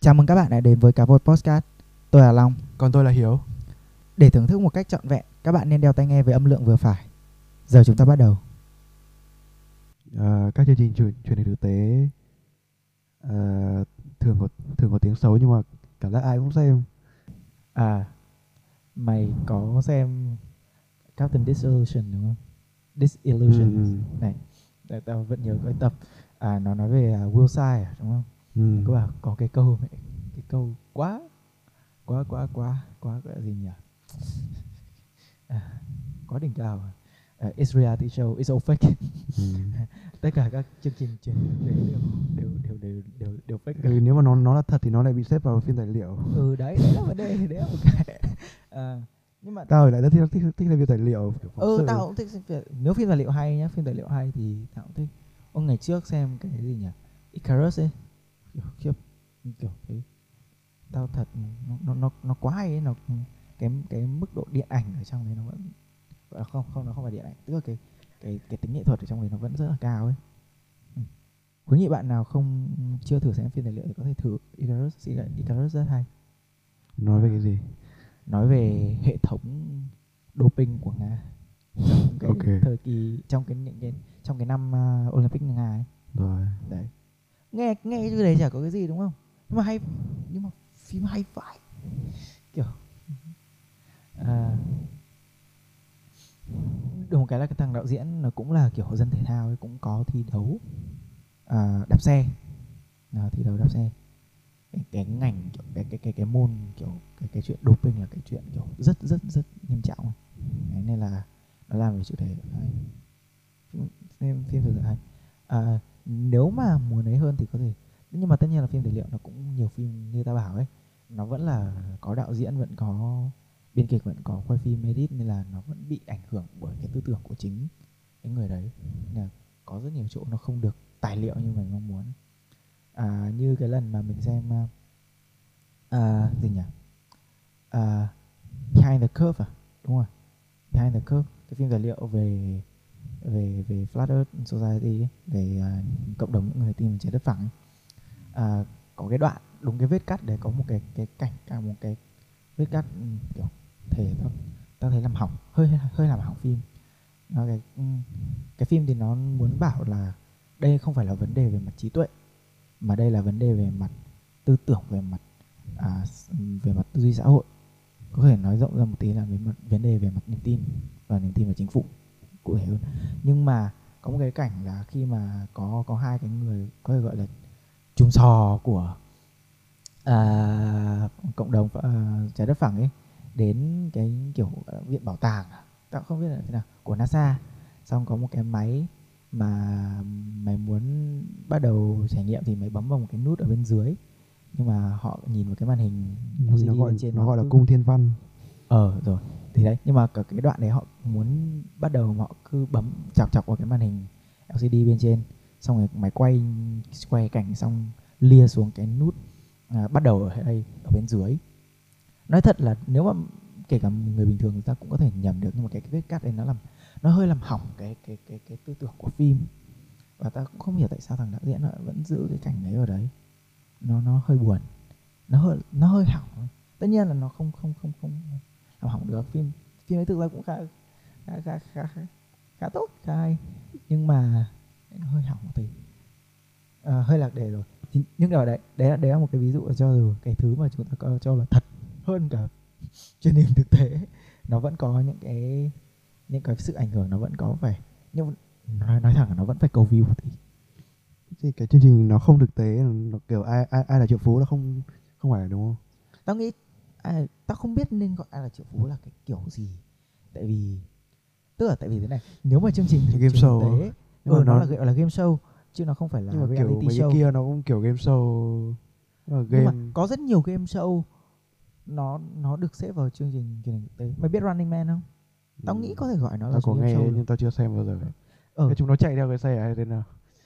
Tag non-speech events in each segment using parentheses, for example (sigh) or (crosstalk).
Chào mừng các bạn đã đến với Cá Vột Podcast. Tôi là Long. Còn tôi là Hiếu. Để thưởng thức một cách trọn vẹn, các bạn nên đeo tai nghe với âm lượng vừa phải. Giờ chúng ta bắt đầu. Ờ, các chương trình truyền truyền hình thực tế ờ, thường có thường có tiếng xấu nhưng mà cảm giác ai cũng xem. À, mày có xem Captain Disillusion đúng không? Disillusion. Ừ, ừ. Này, để tao vẫn nhớ cái tập à nó nói về uh, Will Sai à, đúng không? Ừ. Có bảo có cái câu mẹ, cái câu quá quá quá quá quá gọi là gì nhỉ? (laughs) À, quá đỉnh cao. à. Uh, it's reality show, it's all fake. Ừ. (laughs) tất cả các chương trình truyền tế đều đều đều đều đều đều fake cả. Ừ, nếu mà nó nó là thật thì nó lại bị xếp vào phim tài liệu. ừ đấy đấy là vấn đề đấy là cái (laughs) à, nhưng mà Tao thì lại rất thích thích, thích phim tài liệu. ừ sự. tao cũng thích nếu phim tài liệu hay nhá phim tài liệu hay thì tao cũng thích ông ngày trước xem cái gì nhỉ Icarus ấy khiếp kiểu thế tao thật nó nó nó, nó quá hay ấy nó cái cái mức độ điện ảnh ở trong đấy nó vẫn gọi là không không nó không phải điện ảnh tức là cái cái cái tính nghệ thuật ở trong đấy nó vẫn rất là cao ấy ừ. khuyến nghị bạn nào không chưa thử xem phim tài liệu thì có thể thử Icarus Icarus rất hay Nói về cái gì? nói về hệ thống doping của nga trong cái Ok. thời kỳ trong cái những cái trong cái năm uh, Olympic nga ấy Rồi. đấy nghe nghe như đấy chả có cái gì đúng không? Nhưng mà hay nhưng mà phim hay phải. Kiểu ừ. à, được một cái là cái thằng đạo diễn nó cũng là kiểu dân thể thao ấy, cũng có thi đấu à, đạp xe. À, thi đấu đạp xe. Cái, cái ngành kiểu cái cái cái cái môn kiểu cái cái chuyện doping là cái chuyện kiểu rất rất rất nghiêm trọng Đấy, nên là nó làm về chủ đề. Hay phim phim, phim thực sự hay. À, nếu mà muốn ấy hơn thì có thể. Nhưng mà tất nhiên là phim tài liệu nó cũng nhiều phim như ta bảo ấy. Nó vẫn là có đạo diễn vẫn có biên kịch vẫn có quay phim edit nên là nó vẫn bị ảnh hưởng bởi cái tư tưởng của chính cái người đấy. Nên là có rất nhiều chỗ nó không được tài liệu như mình mong muốn. À, như cái lần mà mình xem à, à, gì nhỉ? À, Behind the Curve à? Đúng rồi. Behind the Curve cái phim tài liệu về về về Flat Earth Society ấy, về à, cộng đồng những người tin trái đất phẳng ấy. À, có cái đoạn đúng cái vết cắt đấy có một cái cái cảnh cả một cái vết cắt ừ, kiểu thể tao tao thấy làm hỏng hơi hơi làm hỏng phim. Nó cái ừ, cái phim thì nó muốn bảo là đây không phải là vấn đề về mặt trí tuệ mà đây là vấn đề về mặt tư tưởng về mặt à, ừ, về mặt tư duy xã hội. Có thể nói rộng ra một tí là về mặt vấn đề về mặt niềm tin và niềm tin vào chính phủ cụ thể hơn nhưng mà có một cái cảnh là khi mà có có hai cái người có thể gọi là chùm sò của à, cộng đồng à, trái đất phẳng ấy đến cái kiểu ờ, viện bảo tàng à? tao không biết là thế nào của NASA xong có một cái máy mà mày muốn bắt đầu trải nghiệm thì mày bấm vào một cái nút ở bên dưới nhưng mà họ nhìn vào cái màn hình LCD nó gọi trên nó gọi là cung thiên văn. ờ rồi thì đấy. Nhưng mà cả cái đoạn đấy họ muốn bắt đầu họ cứ bấm chọc chọc vào cái màn hình LCD bên trên. Xong rồi máy quay quay cảnh xong lia xuống cái nút à, bắt đầu ở đây ở bên dưới. Nói thật là nếu mà kể cả người bình thường người ta cũng có thể nhầm được nhưng mà cái, cái vết cắt đấy nó làm nó hơi làm hỏng cái cái cái cái tư tưởng của phim. Và ta cũng không hiểu tại sao thằng đạo diễn lại vẫn giữ cái cảnh đấy ở đấy. Nó nó hơi buồn nó hơi nó hơi hỏng tất nhiên là nó không không không không làm hỏng được phim phim ấy thực ra cũng khá khá khá khá, khá, khá tốt khá hay. Nhưng mà hơi hỏng một tí. À, hơi lạc đề rồi. Thì, nhưng ở đấy đấy là đấy là một cái ví dụ cho dù cái thứ mà chúng ta coi cho là thật hơn cả (laughs) truyền hình thực tế. Nó vẫn có những cái những cái sự ảnh hưởng nó vẫn có phải nhưng nói nói thẳng là nó vẫn phải cầu view một tí. Thì cái chương trình nó không thực tế, nó kiểu ai ai ai là triệu phú nó không không phải đúng không? tao nghĩ à, tao không biết nên gọi ai là triệu phú là cái kiểu gì. Tại vì tức là tại vì thế này nếu mà chương trình Thì game show tế á. ừ, nó, nó- là gọi là game show chứ nó không phải là nhưng mà kiểu reality mấy show. kia nó cũng kiểu game show mà nhưng game mà có rất nhiều game show nó nó được xếp vào chương trình truyền hình thực tế. Mày biết Running Man không? Tao Ừ. nghĩ có thể gọi nó là tao có game nghe show. nhưng tao chưa xem bao giờ. Ừ. Thế chúng nó chạy theo cái xe hay thế nào?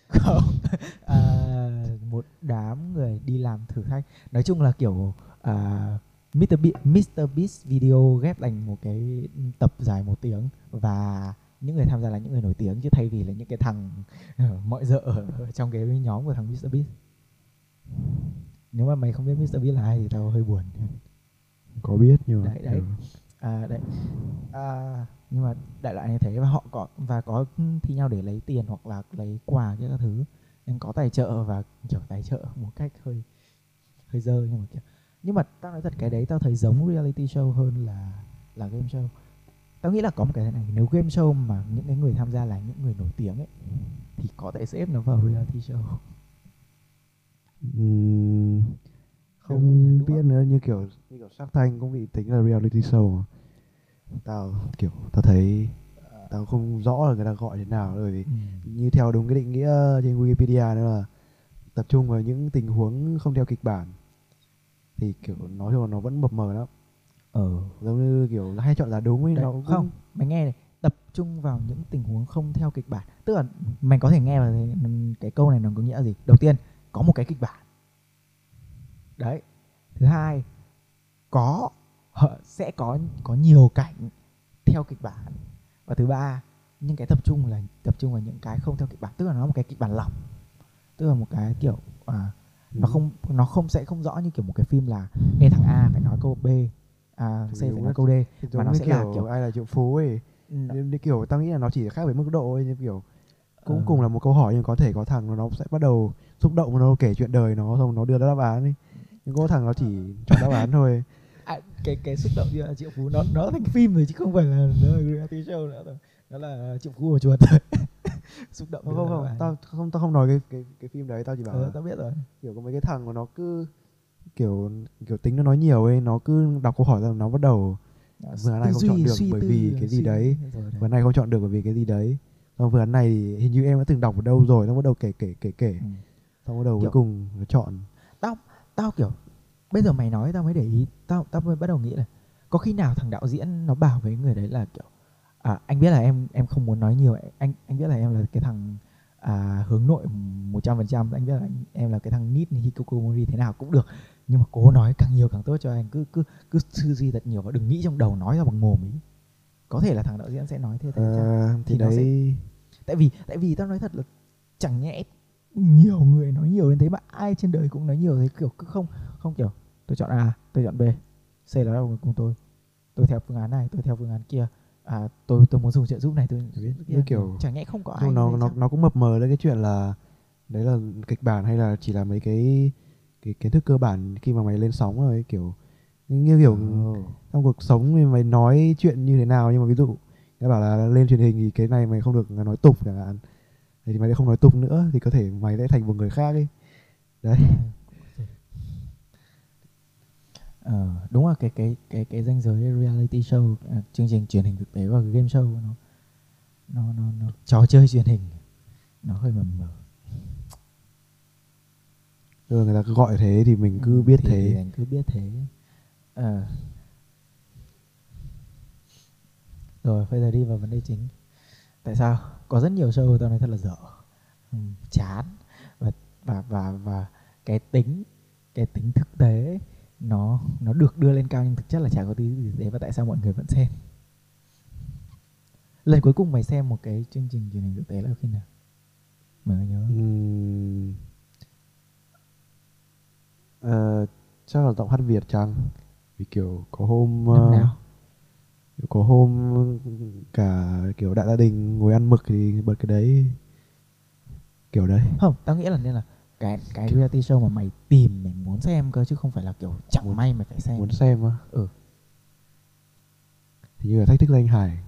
Không. (laughs) À, một đám người đi làm thử thách. Nói chung là kiểu à, Mr. Be- Mr. Beast video ghép thành một cái tập dài một tiếng và những người tham gia là những người nổi tiếng chứ thay vì là những cái thằng ờ, mọi dợ ở trong cái nhóm của thằng Mr. Beast nếu mà mày không biết Mr Beast là ai thì tao hơi buồn có biết nhưng mà Đấy, đấy. kiểu- à đấy à, nhưng mà đại loại như thế và họ có và có thi nhau để lấy tiền hoặc là lấy quà các thứ nên có tài trợ và kiểu tài trợ một cách hơi hơi dơ nhưng mà kiểu nhưng mà tao nói thật cái đấy tao thấy giống reality show hơn là là game show tao nghĩ là có một cái này nếu game show mà những cái người tham gia là những người nổi tiếng ấy thì có thể xếp nó vào reality show Đúng không không? biết nữa như kiểu như kiểu Shark Tank cũng bị tính là reality show mà. tao kiểu tao thấy tao không rõ là người ta gọi thế nào bởi vì Ừ. như theo đúng cái định nghĩa trên Wikipedia nữa là tập trung vào những tình huống không theo kịch bản thì kiểu nói chung là nó vẫn mập mờ lắm. Ờ. Giống như kiểu hay chọn là đúng ấy Đấy, nó cũng không mày nghe này tập trung vào những tình huống không theo kịch bản. Tức là mày có thể nghe vào cái, câu này nó có nghĩa là gì? Đầu tiên có một cái kịch bản. Đấy. Thứ hai có sẽ có có nhiều cảnh theo kịch bản. Và thứ ba những cái tập trung là tập trung vào những cái không theo kịch bản. Tức là nó là một cái kịch bản lỏng. Tức là một cái kiểu à, nó Ừ. không nó không sẽ không rõ như kiểu một cái phim là nghe thằng A phải nói câu B à, C phải nói câu D mà nó sẽ là kiểu kiểu- ai là triệu phú ấy. Nên, kiểu tao nghĩ là nó chỉ khác về mức độ ấy như kiểu cũng Ờ. cùng là một câu hỏi nhưng có thể có thằng nó sẽ bắt đầu xúc động và nó kể chuyện đời nó xong nó đưa ra đáp án ấy. Nhưng có thằng nó chỉ chọn đáp án thôi. (laughs) À, cái cái xúc động như là triệu phú nó nó thành phim rồi chứ không phải là nó là reality show nữa rồi nó là triệu phú của chuột rồi (laughs) xúc động không không không. tao không tao không nói cái cái cái phim đấy tao chỉ bảo ờ, là tao biết rồi. kiểu có mấy cái thằng mà nó cứ kiểu kiểu tính nó nói nhiều ấy nó cứ đọc câu hỏi rồi nó bắt đầu Vừa này không chọn được bởi vì cái gì đấy. vừa này không chọn được bởi vì cái gì đấy. Xong vừa này thì hình như em đã từng đọc ở đâu rồi nó bắt đầu kể kể kể kể. Ừ. xong bắt đầu cuối cùng nó chọn. Tao kiểu bây giờ mày nói tao mới để ý tao tao mới bắt đầu nghĩ là có khi nào thằng đạo diễn nó bảo với người đấy là kiểu à, anh biết là em em không muốn nói nhiều. Anh anh biết là em là cái thằng à, hướng nội 100% anh biết là anh, em là cái thằng nít hikikomori thế nào cũng được. Nhưng mà cố nói càng nhiều càng tốt cho anh. Cứ cứ cứ tư duy thật nhiều và đừng nghĩ trong đầu nói ra bằng mồm ý. Có thể là thằng đạo diễn sẽ nói thế chăng? Ờ, thì, Thì nó sẽ- đấy. Tại vì tại vì tao nói thật là chẳng nhẽ nhiều người nói nhiều đến thế mà ai trên đời cũng nói nhiều thế. Kiểu cứ không không kiểu tôi chọn A tôi chọn B C là đâu cùng tôi. Tôi theo phương án này tôi theo phương án kia à tôi tôi muốn dùng trợ giúp này tôi Biết, như kiểu- chẳng nhẽ không có ai nó nó nó cũng mập mờ lên cái chuyện là đấy là kịch bản hay là chỉ là mấy cái cái kiến thức cơ bản khi mà mày lên sóng rồi kiểu như kiểu Ồ. trong cuộc sống thì mày nói chuyện như thế nào nhưng mà ví dụ người bảo là lên truyền hình thì cái này mày không được nói tục chẳng hạn thì mày lại không nói tục nữa thì có thể mày sẽ thành một người khác ấy. Đấy (laughs) Ờ, đúng là cái cái cái cái ranh giới reality show à, chương trình truyền hình thực tế và game show nó nó nó nó trò chơi truyền hình nó hơi mờ. Mờ rồi người ta cứ gọi thế thì mình cứ Ừ, biết thì thế. anh cứ biết thế. Ờ. Rồi bây giờ đi vào vấn đề chính. Tại sao? Có rất nhiều show tao nói thật là dở. Ừ, chán. Và và và và cái tính cái tính thực tế nó nó được đưa lên cao nhưng thực chất là chả có tí gì thế và tại sao mọi người vẫn xem? Lần cuối cùng mày xem một cái chương trình truyền hình thực tế là khi nào? Mày có nhớ? Ừm. Ờ, chắc là giọng hát Việt chăng? Vì kiểu có hôm năm ờ, nào? có hôm cả kiểu đại gia đình ngồi ăn mực thì bật cái đấy. Kiểu đấy. Không tao nghĩ là nên là cái cái reality show mà mày tìm mày muốn xem cơ chứ không phải là kiểu chẳng Muốn- may mày phải xem. muốn xem á? Ừ. thì như là thách thức danh hải.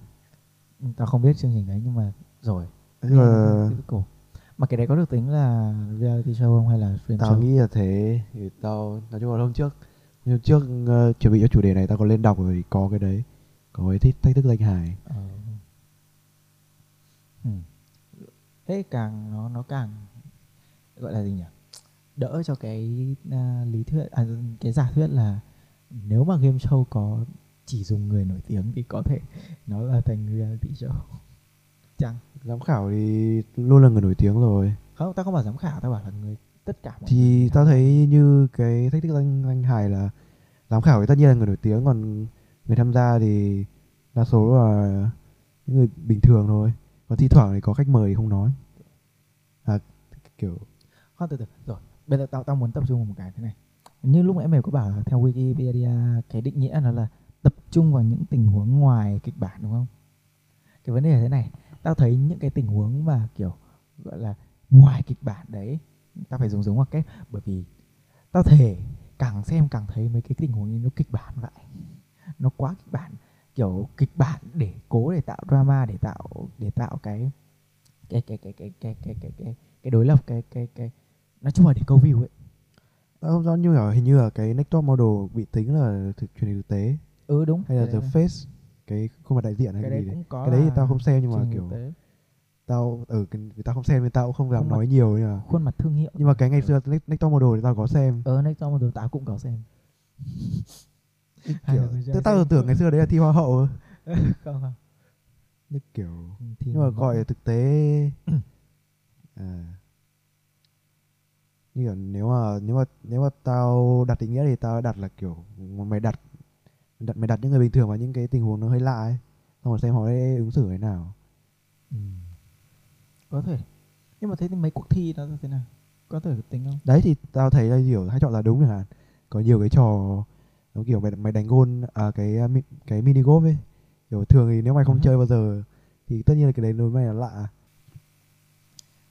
Ừ, tao không biết chương trình đấy nhưng mà rồi. Nhưng mà mà cái đấy có được tính là reality show không hay là stream tao show? nghĩ là thế thì tao nói chung là hôm trước hôm trước ờ, chuẩn bị cho chủ đề này tao có lên đọc rồi thì có cái đấy. Có cái thích thách thức danh hải. Ờ. Ừ. thế càng nó nó càng gọi là gì nhỉ? Đỡ cho cái à, lý thuyết à, cái giả thuyết là nếu mà game show có chỉ dùng người nổi tiếng thì có thể nó là thành reality show. Chăng? Giám khảo thì luôn là người nổi tiếng rồi. Không tao không bảo giám khảo tao bảo là người tất cả mọi thì người. tao thấy như cái thách thức danh danh hài là giám khảo thì tất nhiên là người nổi tiếng còn người tham gia thì đa số là những người bình thường thôi. Còn thi thoảng thì có khách mời thì không nói. À kiểu Khoan từ từ rồi bây giờ tao tao muốn tập trung vào một cái thế này như lúc nãy mày có bảo là theo Wikipedia cái định nghĩa nó là tập trung vào những tình huống ngoài kịch bản đúng không cái vấn đề là thế này tao thấy những cái tình huống mà kiểu gọi là ngoài kịch bản đấy tao phải dùng giống hoặc kép bởi vì tao thể càng xem càng thấy mấy cái tình huống như nó kịch bản vậy nó quá kịch bản kiểu kịch bản để cố để tạo drama để tạo để tạo cái cái cái cái cái cái cái cái cái, cái đối lập cái cái cái nói chung là để câu view ấy. Tao không rõ như ở hình như là cái Next Top Model bị tính là thực truyền hình thực tế. Ừ đúng. Hay là The Face cái khuôn mặt đại diện hay cái cái, gì đấy. Cái đấy thì là tao không xem nhưng mà kiểu tế. tao ở vì tao không xem nên tao cũng không Khuôn mặt- nói nhiều nhưng mà khuôn mặt thương hiệu. Nhưng mà cái ngày xưa Next, Next Top Model thì tao có xem. Ờ next top model tao cũng có xem. Kiểu (laughs) tao tao tưởng ngày xưa đấy là thi hoa hậu (laughs) không không như kiểu thì nhưng mà gọi là thực tế (clears throat) à, như kiểu nếu mà nếu mà nếu mà tao đặt định nghĩa thì tao đặt là kiểu mà mày đặt đặt mày đặt những người bình thường vào những cái tình huống nó hơi lạ ấy. Xong rồi xem họ sẽ ứng xử thế nào. Ừ. có thể. Nhưng mà thế thì mấy cuộc thi nó thế nào? Có thể tính không? Đấy thì tao thấy là kiểu hai chọn là đúng chẳng hạn. Có nhiều cái trò nó kiểu mày mày đánh gôn à, cái à, cái mini golf ấy. Kiểu thường thì nếu mày không Ừ. chơi bao giờ thì tất nhiên là cái đấy đối với mày là lạ.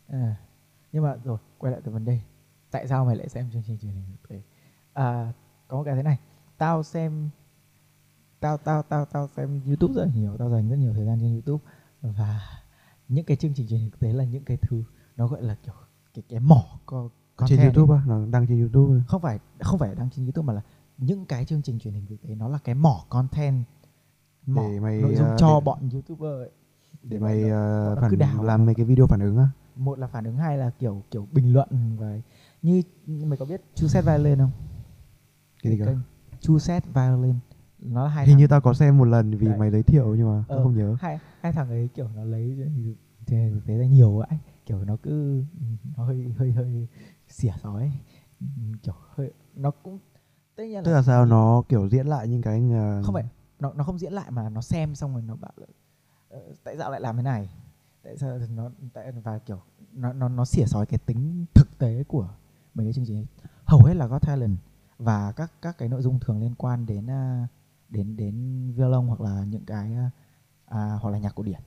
À, nhưng mà rồi quay lại cái vấn đề tại sao mày lại xem chương trình truyền hình thực tế à, có một cái thế này. Tao xem tao tao tao tao xem youtube rất là nhiều tao dành rất nhiều thời gian trên youtube. Và những cái chương trình truyền hình thực tế là những cái thứ nó gọi là kiểu cái cái mỏ co trên content. Ấy. youtube á nó đăng trên youtube không phải không phải đăng trên youtube mà là những cái chương trình truyền hình thực tế nó là cái mỏ content mỏ Để mày, nội dung ờ, cho để- bọn youtuber ấy. để bọn mày nó phản làm mấy cái video phản ứng á. Một là phản ứng hai là kiểu kiểu bình luận và như mày có biết Chu Set Violin không? Cái gì cơ? Chu Set Violin. Nó là hai hình thằng, như tao có xem một lần vì Đấy. mày giới thiệu nhưng mà tao Ờ, không nhớ. hai hai thằng ấy kiểu nó lấy thế thực tế ra nhiều vậy kiểu nó cứ nó hơi hơi hơi xỉa sói kiểu hơi nó cũng tất nhiên là tức là sao nó kiểu diễn lại những cái không phải nó nó không diễn lại mà nó xem xong rồi nó bảo là "Ờ, tại sao lại làm thế này? Tại sao nó tại và kiểu nó nó nó xỉa sói cái tính thực tế của mấy cái chương trình hầu hết là Got Talent và các các cái nội dung thường liên quan đến à, đến đến violon hoặc là những cái à, à, hoặc là nhạc cổ điển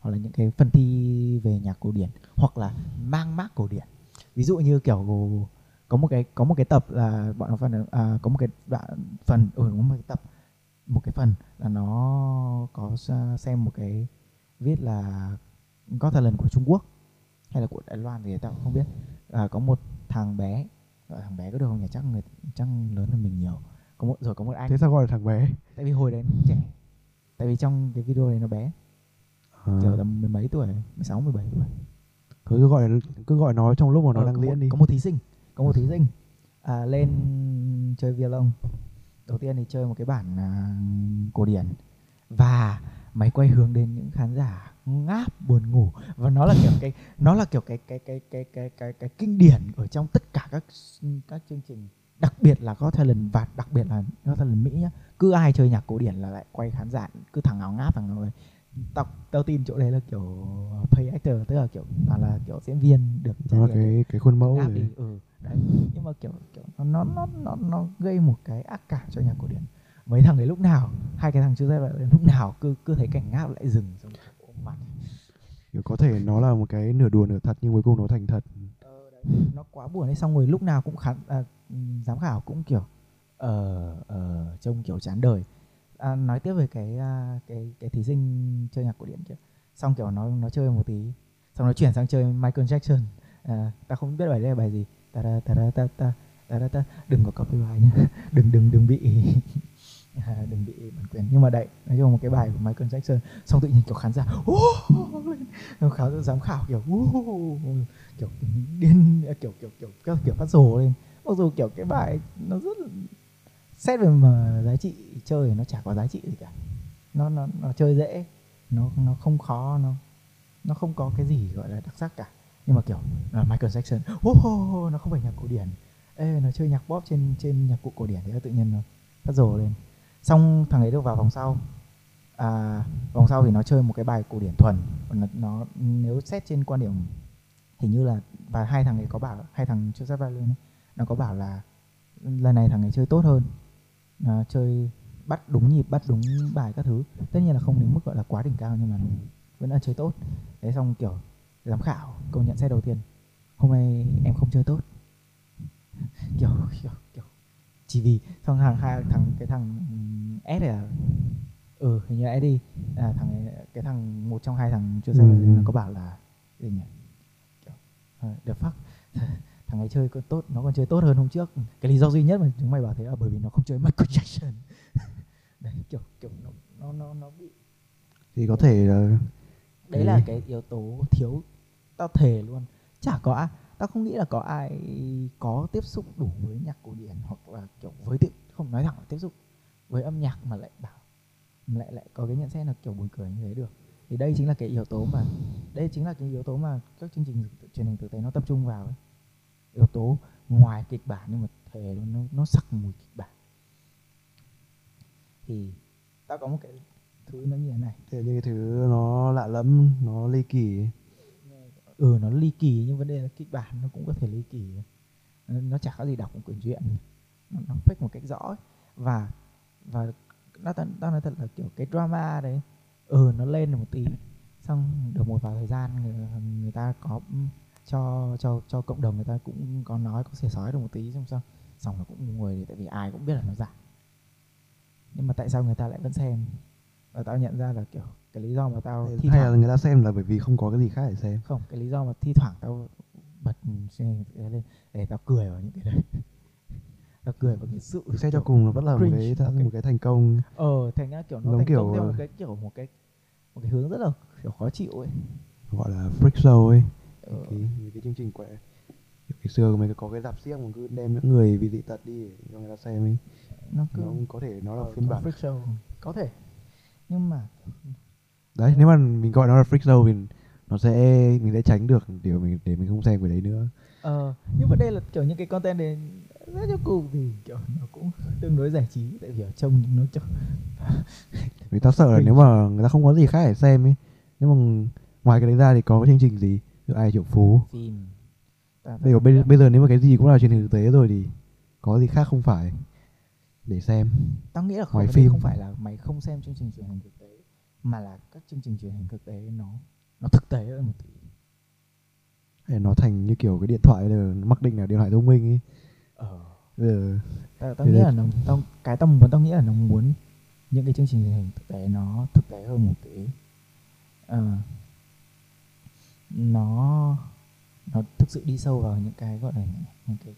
hoặc là những cái phần thi về nhạc cổ điển hoặc là mang mác cổ điển. Ví dụ như kiểu có một cái có một cái tập là bọn nó phần à, có một cái đoạn phần ừ, một cái tập một cái phần là nó có xem một cái viết là có talent của Trung Quốc hay là của Đài Loan thì tao không biết. À, có một thằng bé gọi thằng bé có được không nhỉ? Chắc người chắc lớn hơn mình nhiều. Có một rồi có một anh thế sao gọi là thằng bé? Tại vì hồi đấy nó trẻ. Tại vì trong cái video này nó bé. Kiểu tầm mười mấy tuổi mười sáu mười bảy tuổi. Cứ gọi cứ gọi nó trong lúc mà nó Ờ, đang có diễn một, đi. có một thí sinh có một thí sinh. À, lên chơi violon. Đầu tiên thì chơi một cái bản à, cổ điển. Và máy quay hướng đến những khán giả ngáp buồn ngủ. Và nó là kiểu cái nó là kiểu cái cái cái cái cái cái cái kinh điển ở trong tất cả các các chương trình. Đặc biệt là có talent và đặc biệt là có talent mỹ nhá. Cứ ai chơi nhạc cổ điển là lại quay khán giả cứ thằng nào ngáp thằng nào ấy. tao tao tin chỗ đấy là kiểu pay actor tức là kiểu toàn là kiểu diễn viên được nó là cái cái khuôn mẫu rồi. đi ừ đấy. Nhưng mà kiểu kiểu nó nó nó nó gây một cái ác cảm cho nhạc cổ điển. Mấy thằng ấy lúc nào hai cái thằng chưa ra lại lúc nào cứ cứ thấy cảnh ngáp lại dừng xong kiểu có thể nó là một cái nửa đùa nửa thật nhưng cuối cùng nó thành thật. Ờ, đấy, nó quá buồn hay xong rồi lúc nào cũng khán à, giám khảo cũng kiểu ờ ờ trông kiểu chán đời. À, nói tiếp về cái uh, cái cái thí sinh chơi nhạc cổ điển kia. Xong kiểu nó nó chơi một tí. Xong nó chuyển sang chơi Michael Jackson. À, ta không biết bài đây là bài gì. Ta ta ta ta ta ta. Đừng có copyright nhá. (laughs) Đừng đừng đừng bị. (laughs) À, đừng bị bản quyền. Nhưng mà đấy nói chung một cái bài của Michael Jackson xong tự nhiên kiểu khán giả oh! khán giả giám khảo kiểu oh! kiểu điên kiểu kiểu kiểu kiểu, kiểu phát rồ lên. Mặc dù kiểu cái bài nó rất là xét về mà giá trị chơi thì nó chả có giá trị gì cả. Nó nó nó chơi dễ nó nó không khó nó nó không có cái gì gọi là đặc sắc cả. Nhưng mà kiểu là Michael Jackson oh, nó không phải nhạc cổ điển. Ê, nó chơi nhạc pop trên trên nhạc cụ cổ điển thì tự nhiên nó phát rồ lên xong thằng ấy được vào vòng sau. À, vòng sau thì nó chơi một cái bài cổ điển thuần. Nó, nó nếu xét trên quan điểm hình như là và hai thằng ấy có bảo hai thằng Joseph Violin lên nó có bảo là lần này thằng ấy chơi tốt hơn. À, chơi bắt đúng nhịp bắt đúng bài các thứ. Tất nhiên là không đến mức gọi là quá đỉnh cao nhưng mà vẫn là chơi tốt. Thế xong kiểu giám khảo công nhận xét đầu tiên. Hôm nay em không chơi tốt. (laughs) Kiểu kiểu, kiểu chỉ vì xong thằng hai thằng cái thằng S này là ừ hình như là đi. À, thằng cái thằng một trong hai thằng chưa Ừ, xem ừ. ừ. có bảo là gì nhỉ? Uh, the fuck? (laughs) Thằng ấy chơi còn tốt nó còn chơi tốt hơn hôm trước. Cái lý do duy nhất mà chúng mày bảo thế là bởi vì nó không chơi Michael Jackson. (laughs) Đấy kiểu kiểu nó nó nó, nó bị thì có thể là đấy là cái yếu tố thiếu tao thề luôn. Chả có ta tao không nghĩ là có ai có tiếp xúc đủ với nhạc cổ điển hoặc là, kiểu, với tự không nói thẳng là tiếp xúc với âm nhạc mà lại bảo lại lại có cái nhận xét là kiểu buồn cười như thế được. Thì đây chính là cái yếu tố mà, đây chính là cái yếu tố mà các chương trình truyền hình thực tế nó tập trung vào ấy. yếu tố ngoài kịch bản nhưng mà thề luôn, nó nó sặc mùi kịch bản. Thì tao có một cái thứ nó như thế này. Thì cái thứ nó lạ lẫm, nó ly kỳ ừ nó ly kỳ nhưng vấn đề là kịch bản nó cũng có thể ly kỳ. Nó, nó chả có gì đọc một quyển truyện. Nó, nó fake một cách rõ ấy. và và nó tao nói thật là kiểu cái drama đấy ừ nó lên được một tí. Xong được một vài thời gian người, người ta có cho cho cho cộng đồng người ta cũng có nói có xỉa sói được một tí xong xong xong nó cũng người tại vì ai cũng biết là nó giả. Nhưng mà tại sao người ta lại vẫn xem? Và tao nhận ra là kiểu cái lý do mà tao thi hay thoảng là người ta xem là bởi vì không có cái gì khác để xem. Không cái lý do mà thi thoảng tao bật cái lên để tao cười vào những cái đấy. (laughs) Tao cười vào cái sự xét cho cùng nó vẫn là một cái một một cái- cái thành công. Ờ thành ra kiểu nó thành kiểu, công theo ờ, một cái kiểu một cái một cái hướng rất là kiểu khó chịu ấy. gọi là freak show ấy. Ờ, cái, mấy cái chương trình quẹ. Ngày xưa cái có cái dạp xiếc mà cứ đem những người bị dị tật đi để cho người ta xem ấy. Nó cứ nó có thể nó là ờ, phiên bản. freak show. Có thể. Nhưng mà đấy nếu mà mình gọi nó là freak show thì nó sẽ mình sẽ tránh được điều mình để mình không xem cái đấy nữa. Ờ nhưng vấn đề là kiểu những cái content đấy rất cho cùng thì kiểu nó cũng tương đối giải trí tại vì ở trông nó cho (laughs) vì tao sợ là nếu mà người ta không có gì khác để xem ấy nếu mà ngoài cái đấy ra thì có cái chương trình gì? Như ai triệu phú? Phim. Bây giờ bây, bây giờ nếu mà cái gì cũng là truyền hình thực tế rồi thì có gì khác không phải để xem. Tao nghĩ là không ngoài phim. không phải là mày không xem chương trình truyền hình thực mà là các chương trình truyền hình thực tế nó nó thực tế hơn một tí. Để nó thành như kiểu cái điện thoại nó mặc định là điện thoại thông minh ấy. Ờ. Bây giờ tao, tao nghĩ đây- là nó tao cái tao muốn tao nghĩ là nó muốn những cái chương trình truyền hình thực tế nó thực tế hơn một tí. Ờ, nó nó thực sự đi sâu vào những cái gọi là những cái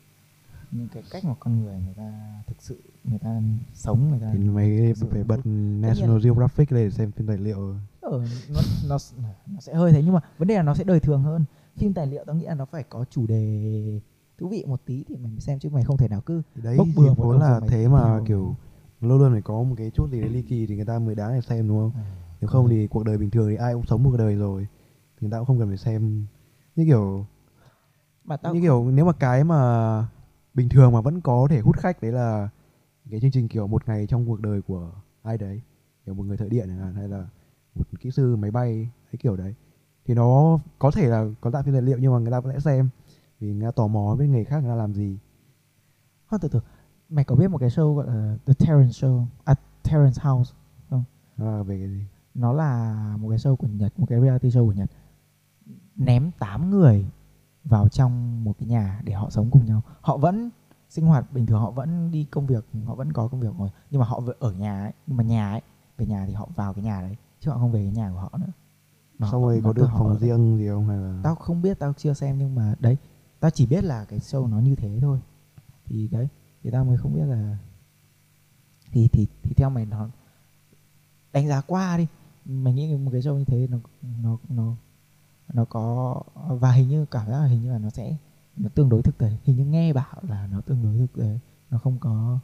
những cái cách mà con người người ta thực sự người ta sống người ta thì mày phải bật. National Geographic lên để xem phim tài liệu. Ờ, nó, nó nó sẽ hơi thế nhưng mà vấn đề là nó sẽ đời thường hơn. Phim tài liệu tao nghĩ là nó phải có chủ đề thú vị một tí thì mình xem chứ mày không thể nào cứ đấy Bốc bừa vốn là rồi thế mà kiểu luôn luôn phải có một cái chút gì đấy ly kỳ thì người ta mới đáng để xem đúng không? Nếu không thì cuộc đời bình thường thì ai cũng sống một cuộc đời rồi. Thì người ta cũng không cần phải xem. Như kiểu mà tao như kiểu nếu mà cái mà bình thường mà vẫn có thể hút khách đấy là cái chương trình kiểu một ngày trong cuộc đời của ai đấy kiểu một người thợ điện hay là một kỹ sư máy bay cái kiểu đấy. Thì nó có thể là có dạng phim tài liệu nhưng mà người ta vẫn sẽ xem vì người ta tò mò với nghề khác người ta làm gì. Thôi từ từ Mày có biết một cái show gọi là The Terrence Show À Terrence House nó là về cái gì? Nó là một cái show của Nhật Một cái reality show của Nhật. Ném 8 người vào trong một cái nhà để họ sống cùng nhau. Họ vẫn sinh hoạt bình thường Họ vẫn đi công việc Họ vẫn có công việc rồi Nhưng mà họ ở nhà ấy Nhưng mà nhà ấy Về nhà thì họ vào cái nhà đấy Chứ họ không về cái nhà của họ nữa. Mà xong họ- rồi có được phòng ở riêng gì không hay là Tao không biết tao chưa xem nhưng mà đấy Tao chỉ biết là cái show nó như thế thôi. Thì đấy Thì tao mới không biết là Thì thì thì theo mày nó Đánh giá qua đi. Mày nghĩ một cái show như thế nó nó nó nó có và hình như cảm giác là hình như là nó sẽ nó tương đối thực tế. Hình như nghe bảo là nó tương đối thực tế nó không có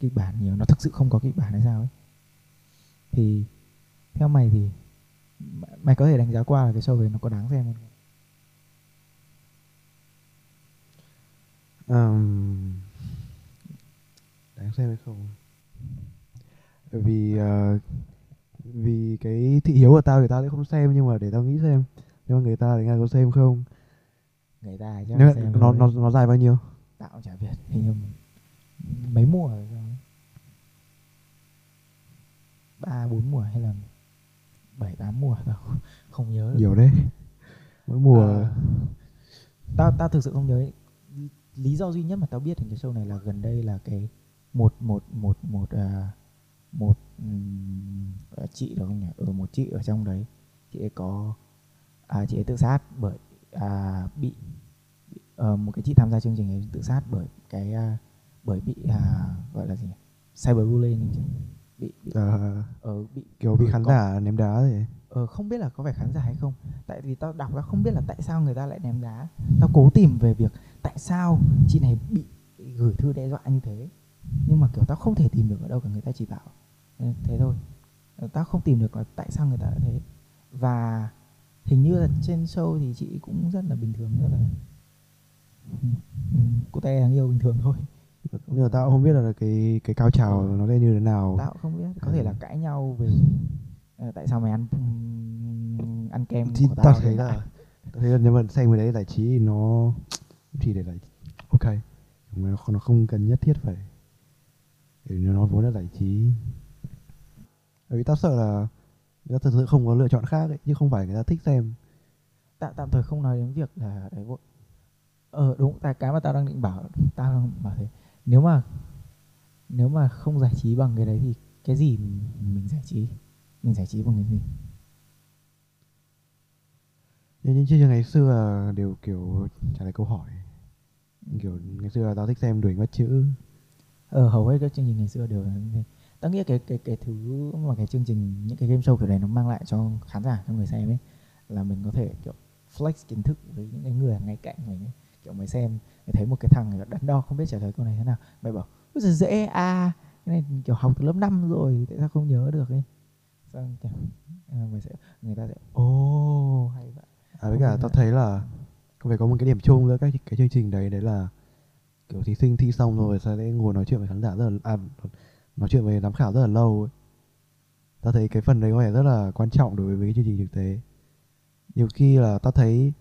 kịch bản nhiều nó thực sự không có kịch bản hay sao ấy. Thì theo mày thì mày- có thể đánh giá qua là cái show đấy nó có đáng xem không? Um, đáng xem hay không? Vì uh, vì cái thị hiếu của tao thì tao sẽ không xem nhưng mà để tao nghĩ xem nhưng mà người ta thì nghe có xem không? Người ta chắc nếu xem nó nó nó dài bao nhiêu? Tạo chả biết hình như mấy mùa rồi ba bốn mùa hay là bảy tám mùa tao (laughs) không- nhớ được. Nhiều đấy. Mỗi mùa À, tao tao thực sự không nhớ. Lý- do duy nhất mà tao biết đến cái show này là gần đây là cái một một một một à, một à, chị được không nhỉ? Ừ một chị ở trong đấy. Chị ấy có à, chị ấy tự sát bởi à, bị ờ, một cái chị tham gia chương trình ấy tự sát bởi cái à, bởi bị à, gọi là gì cyberbullying chứ. bị bị ờ, ờ, bị kiểu bị khán giả ném đá rồi Ờ, không biết là có phải khán giả hay không. Tại vì tao đọc ra không biết là tại sao người ta lại ném đá. Tao cố tìm về việc Tại sao chị này bị gửi thư đe dọa như thế. Nhưng mà kiểu tao không thể tìm được ở đâu cả Người ta chỉ bảo. "Ừ, thế thôi. Tao không tìm được là tại sao người ta lại thế. Và hình như là trên show thì chị cũng rất là bình thường Rất là ừ, ừ, Cô te đáng yêu bình thường thôi. Nhưng mà tao không biết là cái cái cao trào nó lên như thế nào. Tao không biết Có thể là cãi nhau về ờ, Tại sao mày ăn ừm, ăn kem thì của tao tao thấy là tao thấy là nếu mà xem cái đấy giải trí thì nó chỉ để giải ok. Nó không, nó không cần nhất thiết phải để nó vốn là giải trí. Bởi vì tao sợ là người ta thực sự không có lựa chọn khác ấy, chứ không phải người ta thích xem. Tạm tạm thời không nói đến việc là đấy vội ờ đúng tại cái mà tao đang định bảo tao đang bảo thế. Nếu mà nếu mà không giải trí bằng cái đấy thì cái gì mình giải trí? Mình giải trí bằng cái gì? Nhưng những chương trình ngày xưa là đều kiểu trả lời câu hỏi. Kiểu ngày xưa là tao thích xem đuổi bắt chữ. Ờ hầu hết các chương trình ngày xưa đều là như thế tớ nghĩ cái cái cái thứ mà cái chương trình những cái game show kiểu này nó mang lại cho khán giả cho người xem ấy là mình có thể kiểu flex kiến thức với những cái người ngay cạnh mình ấy. Kiểu mày xem mày thấy một cái thằng đắn đo không biết trả lời câu này thế nào. Mày bảo rất giời, dễ à cái này kiểu học từ lớp 5 rồi tại sao không nhớ được ấy? Xong kiểu ờ, mày sẽ người ta sẽ oh hay vậy. À với cả tao thấy là có phải có một cái điểm chung giữa các cái chương trình đấy đấy là kiểu thí sinh thi xong rồi sẽ ngồi nói chuyện với khán giả rất là à, nói chuyện với giám khảo rất là lâu ấy. tao thấy cái phần đấy có vẻ rất là quan trọng đối với cái chương trình thực tế. Nhiều khi là tao thấy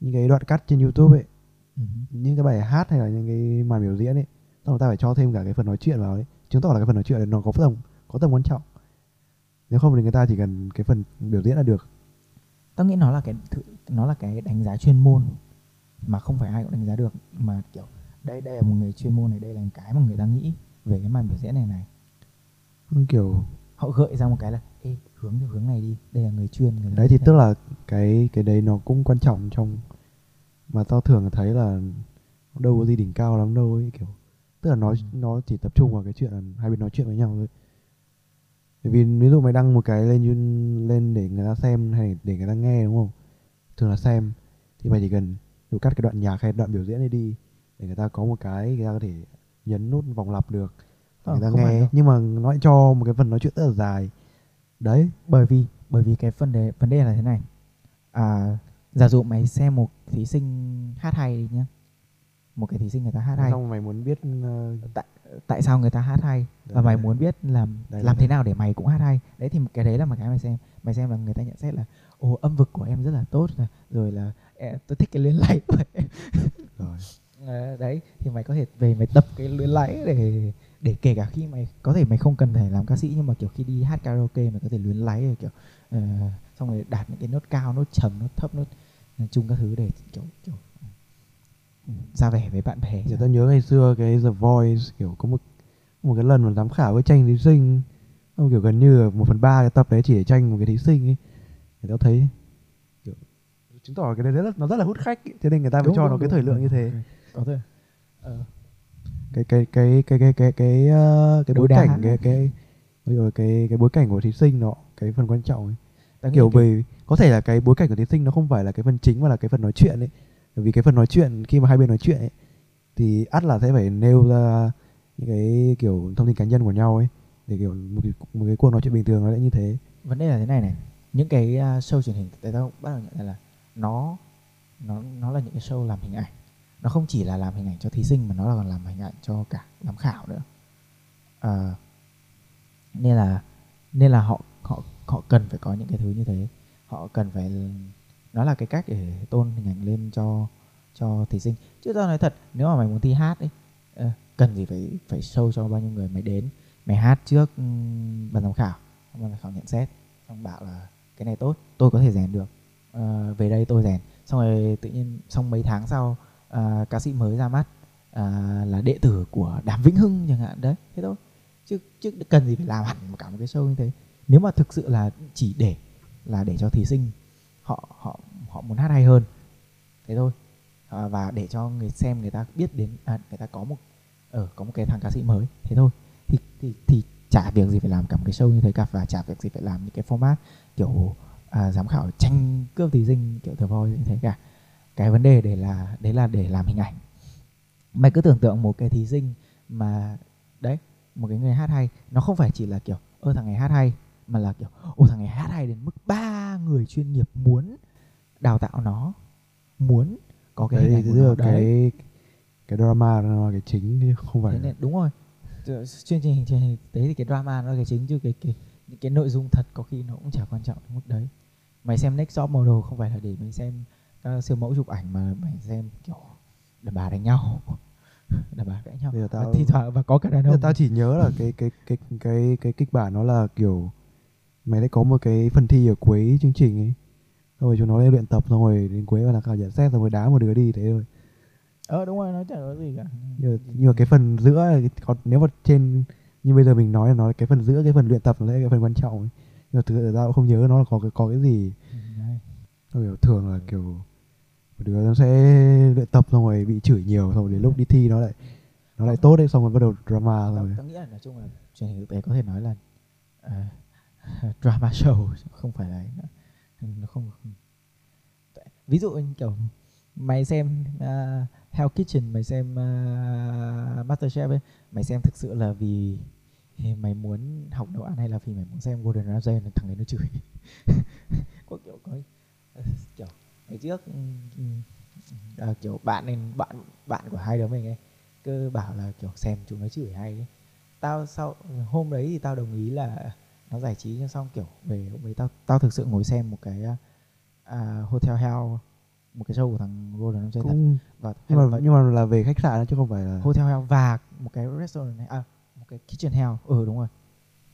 những cái đoạn cắt trên youtube ấy Ừ. những cái bài hát hay là những cái màn biểu diễn ấy xong rồi ta phải cho thêm cả cái phần nói chuyện vào ấy. Chứng tỏ là cái phần nói chuyện này nó có tầm có tầm quan trọng. Nếu không thì người ta chỉ cần cái phần biểu diễn là được. Tao nghĩ nó là cái nó là cái đánh giá chuyên môn mà không phải ai cũng đánh giá được. Mà kiểu đây đây là một người chuyên môn này đây là cái mà người ta nghĩ về cái màn biểu diễn này này kiểu họ gợi ra một cái là ê hướng theo hướng này đi đây là người chuyên người đấy thì tức này." là cái cái đấy nó cũng quan trọng trong mà tao thường thấy là đâu có gì đỉnh cao lắm đâu ấy kiểu tức là nó Ừ. nó chỉ tập trung vào cái chuyện là hai bên nói chuyện với nhau thôi bởi vì ví dụ mày đăng một cái lên lên để người ta xem hay để người ta nghe đúng không thường là xem thì mày chỉ cần cắt cái đoạn nhạc hay đoạn biểu diễn này đi để người ta có một cái người ta có thể nhấn nút vòng lặp được. Ờ, người ta nghe đâu. nhưng mà nó lại cho một cái phần nói chuyện rất là dài. Đấy bởi vì bởi vì cái vấn đề vấn đề là thế này. À, giả dụ mày xem một thí sinh hát hay đi nhá. Một cái thí sinh người ta hát hay. Xong mày muốn biết ờ, tại sao người ta hát hay? Và Đấy, mày đấy. muốn biết làm Đấy, làm đấy, thế nào để mày cũng hát hay. Đấy thì cái đấy là một cái mày xem. Mày xem là người ta nhận xét là ồ âm vực của em rất là tốt rồi là "Ê, tôi thích cái luyến láy của em. Rồi Ờ, đấy thì mày có thể về mày tập cái luyến láy để để kể cả khi mày có thể mày không cần phải làm ca sĩ nhưng mà kiểu khi đi hát karaoke mày có thể luyến láy rồi kiểu ờ, xong rồi đạt những cái nốt cao nốt trầm nốt thấp nốt nói chung các thứ để kiểu kiểu ừ, ra vẻ với bạn bè Giờ tao nhớ ngày xưa cái The Voice kiểu có một một cái lần mà giám khảo với tranh thí sinh Xong kiểu gần như là một phần ba cái tập đấy chỉ để tranh một cái thí sinh ấy thì tao thấy kiểu chứng tỏ cái đấy rất, nó rất là hút khách ấy. thế nên người ta mới Đúng, cho đúng, nó cái đúng, thời lượng đúng. như thế có thể. Ờ, cái cái cái cái cái cái cái ờ, cái bối Đấu đá. cảnh cái cái bây giờ cái cái bối cảnh của thí sinh nó cái phần quan trọng ấy. Nghĩ kiểu cái- bởi có thể là cái bối cảnh của thí sinh nó không phải là cái phần chính mà là cái phần nói chuyện ấy. Bởi vì cái phần nói chuyện khi mà hai bên nói chuyện ấy thì ắt là sẽ phải nêu ra những cái kiểu thông tin cá nhân của nhau ấy để kiểu một cái, một cái cuộc nói chuyện bình thường nó sẽ như thế. Vấn đề là thế này này những cái uh, show truyền hình tại tao bắt đầu nhận ra là nó nó nó là những cái show làm hình ảnh nó không chỉ là làm hình ảnh cho thí sinh mà nó là còn làm hình ảnh cho cả giám khảo nữa. À, nên là nên là họ họ họ cần phải có những cái thứ như thế. Họ cần phải nó là cái cách để tôn hình ảnh lên cho cho thí sinh. Chứ tao nói thật nếu mà mày muốn thi hát ấy ờ, cần gì phải phải show cho bao nhiêu người mày đến? Mày hát trước ừ, ban giám khảo ban giám khảo nhận xét xong bảo là cái này tốt tôi có thể rèn được. À, về đây tôi rèn. Xong rồi tự nhiên xong mấy tháng sau à, ca sĩ mới ra mắt à, là đệ tử của đàm vĩnh hưng chẳng hạn đấy thế thôi. Chứ chứ cần gì phải làm hẳn cả một cái show như thế. Nếu mà thực sự là chỉ để là để cho thí sinh họ họ họ muốn hát hay hơn thế thôi. À, và để cho người xem người ta biết đến à, người ta có một ở có một cái thằng ca sĩ mới thế thôi. Thì thì thì chả việc gì phải làm cả một cái show như thế cả và chả việc gì phải làm những cái format kiểu à, giám khảo tranh cướp thí sinh kiểu The Voice như thế cả cái vấn đề để là đấy là để làm hình ảnh. Mày cứ tưởng tượng một cái thí sinh mà đấy một cái người hát hay nó không phải chỉ là kiểu ơ thằng này hát hay mà là kiểu ô thằng này hát hay đến mức ba người chuyên nghiệp muốn đào tạo nó muốn có cái đấy hình ảnh của nó. đấy. cái cái drama nó là cái chính chứ không phải thế nên đúng rồi. Chương trình truyền hình tế thì cái drama nó là cái chính chứ cái cái những cái nội dung thật có khi nó cũng chả quan trọng đến mức đấy. Mày xem next top model không phải là để mày xem các siêu mẫu chụp ảnh mà mày xem kiểu đàn bà đánh nhau. (laughs) Đàn bà cãi nhau. Bây giờ và tao thi thoảng và có cả đàn ông. tao chỉ nhớ là cái cái cái cái cái kịch bản nó là kiểu mày đã có một cái phần thi ở cuối chương trình ấy. Xong rồi chúng nó lên luyện tập xong rồi đến cuối là khảo nhận xét xong rồi đá một đứa đi thế thôi. Ờ đúng rồi nó chẳng có gì cả. Nhưng nhưng mà cái phần giữa còn nếu mà trên như bây giờ mình nói là nó cái phần giữa cái phần luyện tập nó là cái phần quan trọng ấy. nhưng mà thực sự tao cũng không nhớ nó là có cái có cái gì. Hiểu thường là kiểu một đứa nó sẽ luyện tập xong rồi bị chửi nhiều xong rồi đến lúc đi thi nó lại nó lại tốt đấy xong rồi bắt đầu drama tao, rồi. tao nghĩ là nói chung là truyền hình thực tế có thể nói là à, (laughs) drama show không phải là nó không ví dụ như kiểu mày xem uh, Hell Kitchen mày xem uh, MasterChef ấy mày xem thực sự là vì mày muốn học nấu ăn hay là vì mày muốn xem Gordon Ramsay thằng ấy nó chửi. (laughs) Có kiểu có (laughs) kiểu ngày trước ừ, ừ, ờ, kiểu bạn nên bạn bạn của hai đứa mình ấy cứ bảo là kiểu xem chúng nó chửi hay ấy. tao sau hôm đấy thì tao đồng ý là nó giải trí nhưng xong kiểu về hôm đấy tao tao thực sự ngồi xem một cái à, Hotel Hell một cái show của thằng Gordon Ramsay thật. Cũng và nhưng mà và- nhưng mà là về khách sạn chứ không phải là Hotel Hell và một cái restaurant này à một cái Kitchen Hell. Ừ đúng rồi.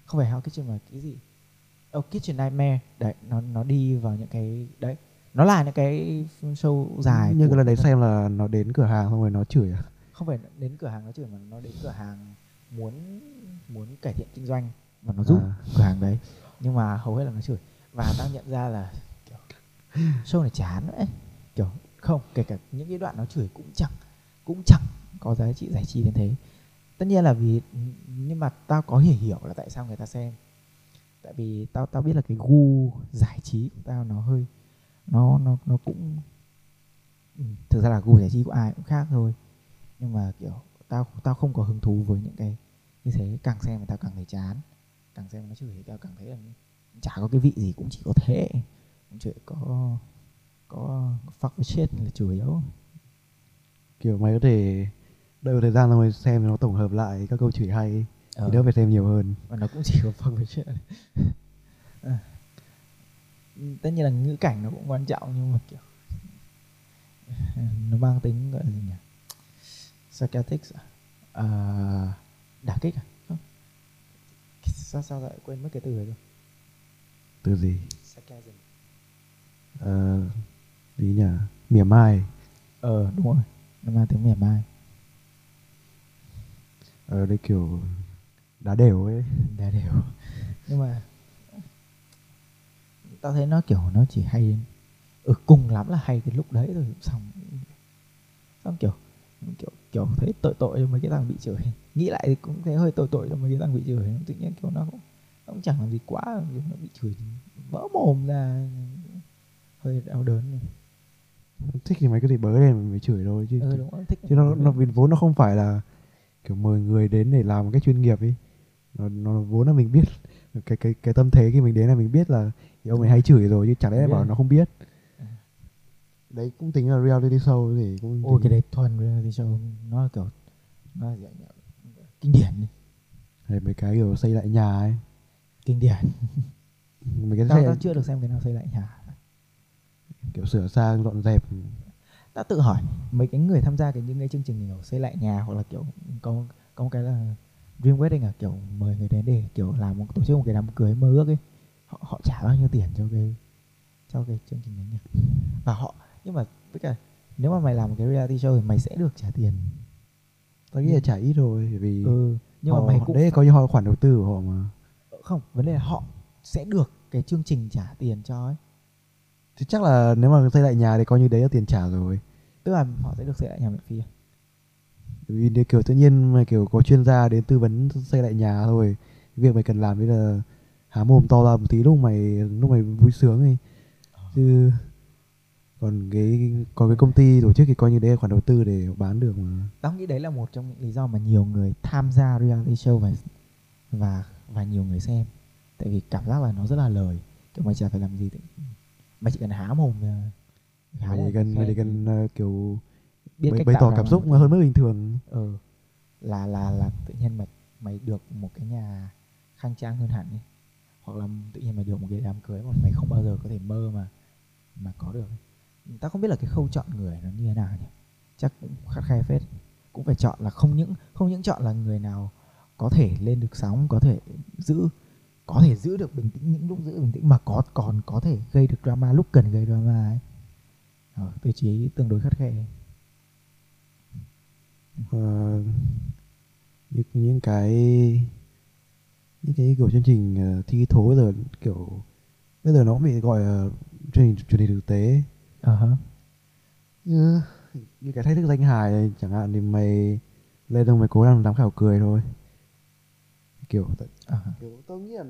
Không phải Hell Kitchen mà cái gì oh, Kitchen Nightmare. Đấy nó nó đi vào những cái đấy nó là những cái show dài như của cái lần đấy xem là nó đến cửa hàng xong rồi nó chửi à? Không phải đến cửa hàng nó chửi mà nó đến cửa hàng muốn muốn cải thiện kinh doanh và nó giúp À. cửa hàng đấy. Nhưng mà hầu hết là nó chửi. Và tao nhận ra là kiểu show này chán ấy. Kiểu không kể cả những cái đoạn nó chửi cũng chẳng cũng chẳng có giá trị giải trí đến thế. Tất nhiên là vì nhưng mà tao có hiểu hiểu là tại sao người ta xem tại vì tao tao biết là cái gu giải trí của tao nó hơi nó nó nó cũng ừ, thực ra là gu giải trí của ai cũng khác thôi. Nhưng mà kiểu tao tao không có hứng thú với những cái như thế. Càng xem mà tao càng thấy chán. Càng xem nó chửi thì tao càng thấy là chả có cái vị gì cũng chỉ có thế. Cũng chỉ có có fuck với shit là chủ yếu. Kiểu mày có thể đợi một thời gian xong rồi xem nó tổng hợp lại các câu chửi hay ờ, thì đỡ phải xem nhiều hơn. Và nó cũng chỉ có fuck với shit Ờ. Ừ, tất nhiên là ngữ cảnh nó cũng quan trọng nhưng mà kiểu (laughs) nó mang tính gọi là gì nhỉ? Sarcastic à? à đả kích à? Không. Sao sao lại quên mất cái từ này rồi? Từ gì? Sarcasm. Ờ gì nhỉ? Mỉa mai. Ờ đúng rồi. Nó mang tiếng mỉa mai. Ở đây kiểu đá đều ấy. Đa đều. Nhưng mà tao thấy nó kiểu nó chỉ hay đến ừ cùng lắm là hay cái lúc đấy rồi xong xong kiểu kiểu kiểu thấy tội tội cho mấy cái thằng bị chửi. Nghĩ lại thì cũng thấy hơi tội tội cho mấy cái thằng bị chửi. Tự nhiên kiểu nó cũng nó cũng chẳng làm gì quá nó bị chửi vỡ mồm ra. Hơi đau đớn. Thích thì mày cứ thể bới lên mà mày chửi thôi chứ ừ đúng rồi thích chứ nó nó vì vốn nó không phải là kiểu mời người đến để làm một cách chuyên nghiệp ấy nó nó vốn là mình biết cái cái cái tâm thế khi mình đến là mình biết là thì ông ấy hay chửi rồi chứ chẳng lẽ bảo nó không biết Ừ. đấy cũng tính là reality show thì cũng ôi tính. cái đấy thuần reality show nó là kiểu nó là gì nhỉ? kinh điển đi. hay mấy cái kiểu xây lại nhà ấy kinh điển (laughs) mấy cái tao, xây, tao chưa được xem cái nào xây lại nhà kiểu sửa sang dọn dẹp ta tự hỏi mấy cái người tham gia cái những cái chương trình kiểu xây lại nhà hoặc là kiểu có có một cái là dream wedding à kiểu mời người đến để kiểu làm một tổ chức một cái đám cưới mơ ước ấy họ họ trả bao nhiêu tiền cho cái cho cái chương trình đấy nhỉ và họ nhưng mà tất cả nếu mà mày làm một cái reality show thì mày sẽ được trả tiền Tao nghĩ là trả ít rồi bởi vì ừ nhưng họ, mà mày cũng đấy coi như họ khoản đầu tư của họ mà. không vấn đề là họ sẽ được cái chương trình trả tiền cho ấy Thì chắc là nếu mà xây lại nhà thì coi như đấy là tiền trả rồi. tức là họ sẽ được xây lại nhà miễn phí à? Vì nếu kiểu tự nhiên mà kiểu có chuyên gia đến tư vấn xây lại nhà thôi. Việc mày cần làm đấy là há mồm to ra một tí lúc mày lúc mày vui sướng ấy. Chứ còn cái còn cái công ty tổ chức thì coi như đấy là khoản đầu tư để bán được mà. tao nghĩ đấy là một trong những lý do mà nhiều người tham gia reality show và và và nhiều người xem tại vì cảm giác là nó rất là lời kiểu mày chả phải làm gì mày chỉ cần há mồm há Mày chỉ cần mày chỉ cần ờ, kiểu biết bày, cách bày tạo tỏ cảm mà. xúc hơn mức bình thường. ừ là là là tự nhiên mày mày được một cái nhà khang trang hơn hẳn ấy. hoặc là tự nhiên mày được một cái đám cưới mà mày không bao giờ có thể mơ mà mà có được ta không biết là cái khâu chọn người nó như thế nào nhỉ chắc cũng khắt khe phết cũng phải chọn là không những không những chọn là người nào có thể lên được sóng có thể giữ có thể giữ được bình tĩnh những lúc giữ bình tĩnh mà có còn có thể gây được drama lúc cần gây drama ấy ờ, tiêu chí tương đối khắt khe Ờ, những những cái những cái kiểu chương trình ờ, thi thố bây giờ kiểu bây giờ nó cũng bị gọi là chương trình truyền hình thực tế. Hả. Như như cái thách thức danh hài này, chẳng hạn thì mày lên đâu mày cố làm giám khảo cười thôi. Kiểu hả. Kiểu tôi nghĩ là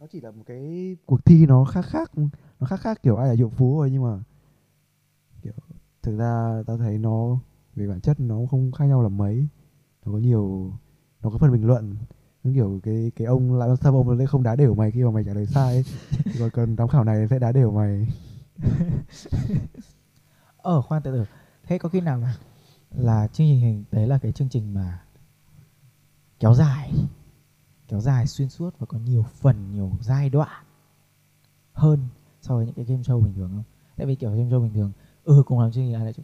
nó chỉ là một cái cuộc thi nó khác khác nó khác khác kiểu ai là triệu phú thôi nhưng mà kiểu thực ra tao thấy nó về bản chất nó không khác nhau là mấy. Nó có nhiều, nó có phần bình luận. Nó kiểu cái cái ông lại sao ông lại không đá đều mày khi mà mày trả lời sai ấy. Còn cần giám khảo này sẽ đá đều mày. Ở (laughs) ờ, khoan từ từ. Thế có khi nào là là chương trình hình, đấy là cái chương trình mà kéo dài kéo dài xuyên suốt và có nhiều phần, nhiều giai đoạn hơn so với những cái game show bình thường không? Tại vì kiểu game show bình thường ừ cùng làm chương trình ai lại chủ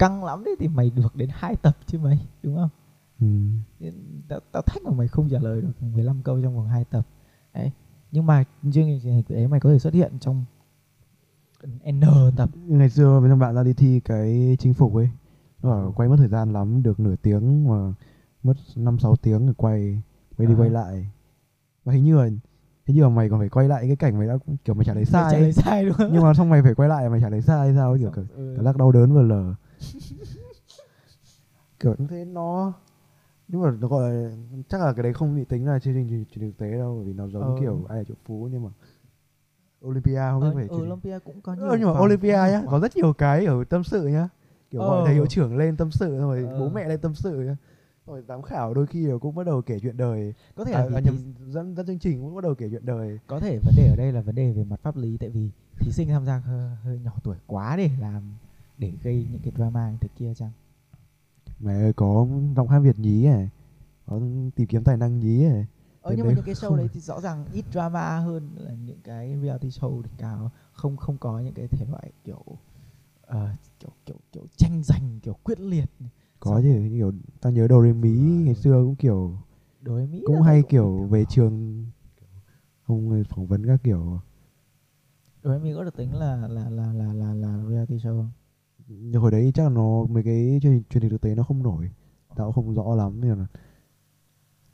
căng lắm đấy thì mày được đến hai tập chứ mày đúng không? ừ. Tao, tao thách mà mày không trả lời được 15 câu trong vòng 2 tập đấy nhưng mà chương trình hình đấy mày có thể xuất hiện trong n tập ngày xưa với thằng bạn ra đi thi cái chinh phục ấy nó bảo quay mất thời gian lắm được nửa tiếng mà mất năm sáu tiếng để quay quay đi À. quay lại và hình như là hình như là mày còn phải quay lại cái cảnh mày đã kiểu mày trả lời sai trả lời sai đúng không? nhưng mà xong mày phải quay lại mày trả lời sai hay sao kiểu cảm, Ừ. cảm giác đau đớn vừa lờ (laughs) kiểu như thế nó nhưng mà nó gọi là, chắc là cái đấy không bị tính là chương trình truyền thực tế đâu bởi vì nó giống Ờ. kiểu ai là triệu phú nhưng mà Olympia không biết Ờ, phải hình Olympia cũng có nhiều Ờ, nhưng mà Olympia nhá có rất nhiều cái ở tâm sự nhá kiểu gọi Ờ. thầy hiệu trưởng lên tâm sự rồi Ờ. bố mẹ lên tâm sự nhá rồi giám khảo đôi khi cũng bắt đầu kể chuyện đời có thể à, là nhầm dẫn dẫn chương trình cũng bắt đầu kể chuyện đời có thể vấn đề ở đây là vấn đề về mặt pháp lý tại vì thí sinh tham gia hơi, hơi nhỏ tuổi quá để làm để gây những cái drama như thế kia chăng? Mẹ ơi có giọng hát Việt nhí này có tìm kiếm tài năng nhí này ờ, Thế nhưng mà những cái show không- đấy thì rõ ràng ít drama hơn là những cái reality show đỉnh cao. Không không có những cái thể loại kiểu ờ, kiểu kiểu kiểu tranh giành kiểu quyết liệt. Có chứ kiểu ta nhớ đồ mí ngày xưa cũng kiểu đối mỹ cũng hay cũng kiểu thường. về trường không phỏng vấn các kiểu. Đối mỹ có được tính là là là là là, là reality show không nhưng hồi đấy chắc là nó mấy cái chương trình truyền hình thực tế nó không nổi. Tao cũng không rõ lắm nhưng mà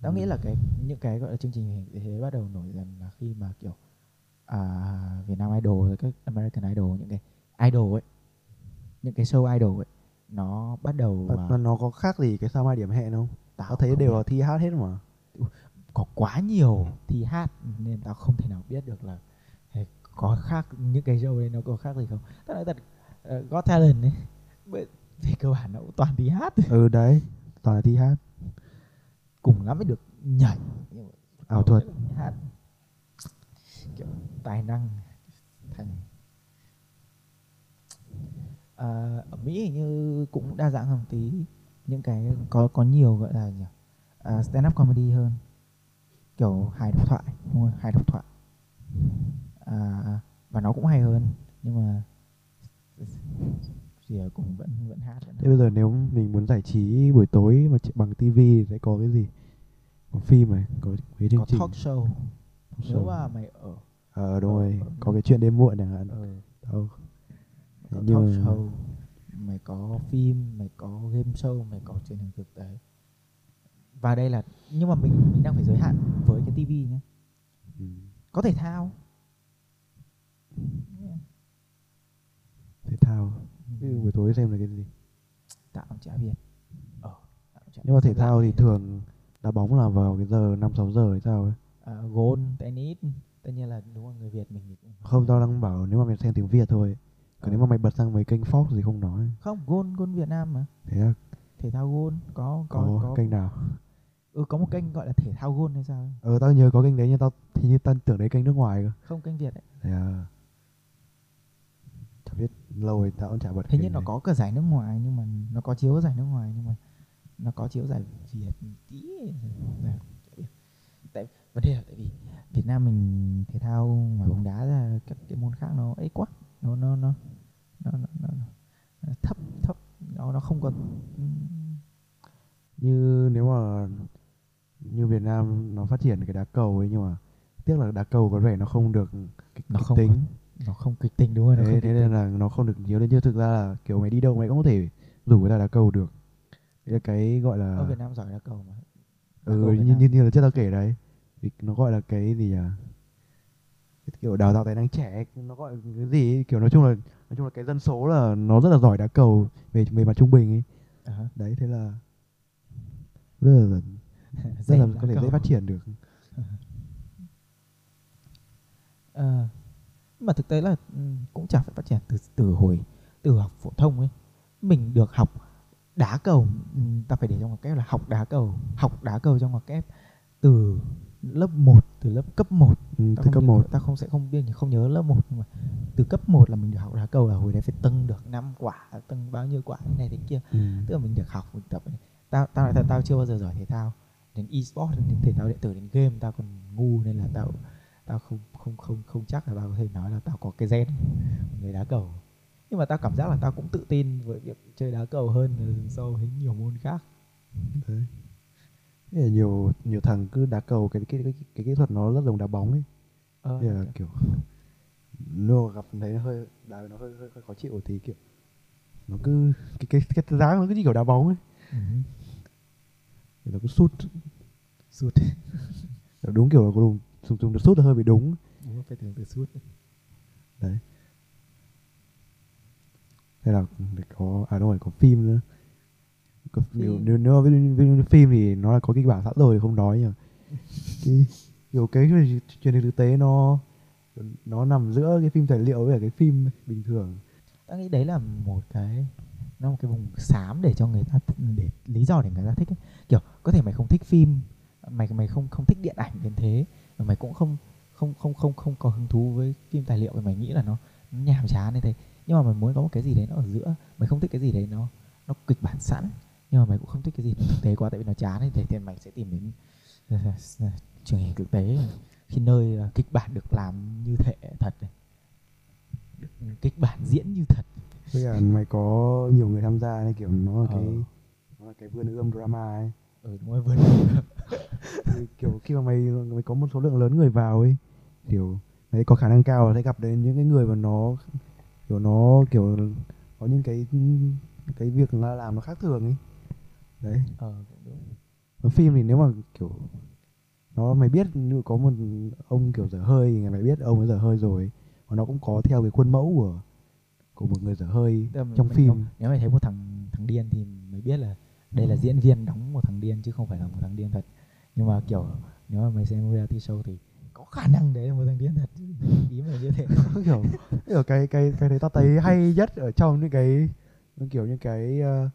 tao nghĩ Ừ. là cái những cái gọi là chương trình hình thế bắt đầu nổi dần là khi mà kiểu à, Việt Nam Idol rồi các American Idol những cái idol ấy những cái show idol ấy nó bắt đầu Mà- mà nó có khác gì cái sao mai điểm hẹn không? Tao thấy đều là thi hát hết mà. Có quá nhiều thi hát nên tao không thể nào biết được là có khác những cái show đấy nó có khác gì không? Tao nói thật uh, Got Talent ấy. Về cơ bản nó cũng toàn thi hát ừ đấy toàn là thi hát. Cùng lắm mới được nhảy. Ảo thuật. hát. Kiểu tài năng thành à, ở Mỹ hình như cũng đa dạng hơn tí. Những cái có có nhiều gọi là nhỉ? À, stand up comedy hơn. Kiểu hài độc thoại đúng rồi hài độc thoại. À, và nó cũng hay hơn. Nhưng mà thì là cũng vẫn vẫn hát vẫn thế bây giờ nếu mình muốn giải trí buổi tối mà chỉ bằng tivi thì sẽ có cái gì? Có phim này có cái chương có trình. talk show. Nếu show. mà mày ở. Ờ đúng Ờ, rồi. ờ, có cái chuyện đêm muộn chẳng hạn. Ờ, đâu. Có nhưng talk mà- show mày có phim mày có game show mày có truyền hình thực tế. Và đây là nhưng mà mình mình đang phải giới hạn với cái tivi nhé ừ. có thể thao thể thao. Ví dụ buổi tối xem là cái gì? Cũng chả biết. Ờ. Chả nhưng mà thể thao thì thường đá bóng là vào cái giờ năm sáu giờ hay sao ấy? À, gôn tennis. Tất nhiên là đúng là người việt mình thì cũng không tao đang bảo nếu mà mày xem tiếng việt thôi còn nếu mà mày bật sang mấy kênh Fox thì không nói. Không gôn gôn việt nam mà. Thế là thể thao gôn có có có, có kênh nào? Ừ, có một kênh gọi là thể thao gôn hay sao ấy. ờ tao nhớ có kênh đấy nhưng tao thì như tao tưởng đấy kênh nước ngoài cơ. Không kênh việt ấy à? chả biết lâu rồi tao cũng chả bật hình như nó có cả giải nước ngoài nhưng mà nó có chiếu giải nước ngoài nhưng mà nó có chiếu giải việt tí. Tại vấn đề là tại vì Việt Nam mình thể thao ngoài bóng đá ra các cái môn khác nó ấy quá. Nó nó nó nó, nó, nó, nó thấp thấp. Nó nó không có như nếu mà như Việt Nam nó phát triển cái đá cầu ấy nhưng mà tiếc là đá cầu có vẻ nó không được kịch, Nó kịch không tính nó không kịch tính đúng rồi nó thế, không thế nên là nó không được nhiều lên chứ thực ra là kiểu mày đi đâu mày cũng có thể rủ người ta đá cầu được. Đấy là cái gọi là ở Việt Nam giỏi đá cầu mà. Đá cầu ừ, Việt như, như, như là trước tao kể đấy thì nó gọi là cái gì cái kiểu đào tạo tài năng trẻ nó gọi cái gì ấy, kiểu nói chung là nói chung là cái dân số là nó rất là giỏi đá cầu về về mặt trung bình ấy. À, đấy thế là rất là rất là có thể dễ cầu. phát triển được. (laughs) Ờ, nhưng mà thực tế là ừ, cũng chả phải phát triển từ từ hồi từ học phổ thông ấy. Mình được học đá cầu ừ, ta phải để trong ngoặc kép là học đá cầu học đá cầu trong ngoặc kép từ lớp 1 từ lớp cấp 1 ừ, ta từ cấp nhớ- 1 ta không sẽ không biết không nhớ lớp 1 nhưng mà từ cấp 1 là mình được học đá cầu là hồi đấy phải tâng được 5 quả tâng bao nhiêu quả này thế kia. Ừ. tức là mình được học mình tập tao tao nói thật tao chưa bao giờ giỏi thể thao đến e-sport đến thể thao điện tử đến game tao còn ngu nên là tao tao không không không không chắc là tao có thể nói là tao có cái gen người đá cầu. Nhưng mà tao cảm giác là tao cũng tự tin với việc chơi đá cầu hơn so với nhiều môn khác. Đấy. Là nhiều nhiều thằng cứ đá cầu cái cái cái, cái kỹ thuật nó rất giống đá bóng ấy. Ờ, Thế là kiểu nếu (laughs) mà gặp thấy nó hơi đá nó hơi, hơi, hơi khó chịu thì kiểu nó cứ cái cái cái dáng nó cứ như kiểu đá bóng ấy. Thì nó cứ sút sút. (laughs) Đúng kiểu là dùng dùng dùng được sút là hơi bị đúng là phải thường từ sút đấy. Hay là để có à đúng rồi có phim nữa. Có, nếu, Phim. nếu, nếu ví, ví, phim thì nó là có kịch bản sẵn rồi thì không nói mà cái kiểu cái truyền hình thực tế nó nó nằm giữa cái phim tài liệu với cả cái phim bình thường. Tao nghĩ đấy là một cái nó một cái vùng xám để cho người ta để lý do để người ta thích ấy. kiểu có thể mày không thích phim mày mày không không thích điện ảnh đến thế mà mày cũng không không không không không có hứng thú với phim tài liệu và mày nghĩ là nó, nó nhàm chán như thế. Nhưng mà mày muốn có một cái gì đấy nó ở giữa mày không thích cái gì đấy nó nó kịch bản sẵn. Nhưng mà mày cũng không thích cái gì nó thực tế quá tại vì nó chán ấy thì, thì mày sẽ tìm đến (laughs) truyền hình thực tế khi nơi ờ, kịch bản được làm như thể thật này được kịch bản diễn như thật. Với cả mày có nhiều người tham gia nên kiểu nó là Ờ. cái nó là cái vườn ươm drama ấy. Ừ đúng rồi vườn thì kiểu khi mà mày mày có một số lượng lớn người vào ấy kiểu mày có khả năng cao là sẽ gặp đến những cái người mà nó kiểu nó kiểu có những cái cái việc nó làm nó khác thường ấy. Đấy. Ờ đúng. Ở phim thì nếu mà kiểu nó mày biết như có một ông kiểu dở hơi thì mày biết ông ấy dở hơi rồi và nó cũng có theo cái khuôn mẫu của của một người dở hơi là mình- trong phim. không- nếu mày thấy một thằng thằng điên thì mới biết là đây là diễn viên đóng một thằng điên chứ không phải là một thằng điên thật nhưng mà kiểu nếu mà mày xem reality show thì có khả năng đấy là một thằng điên thật. (laughs) Ý mày như thế. Kiểu kiểu cái cái cái đấy tao thấy hay nhất ở trong những cái kiểu những cái ờ,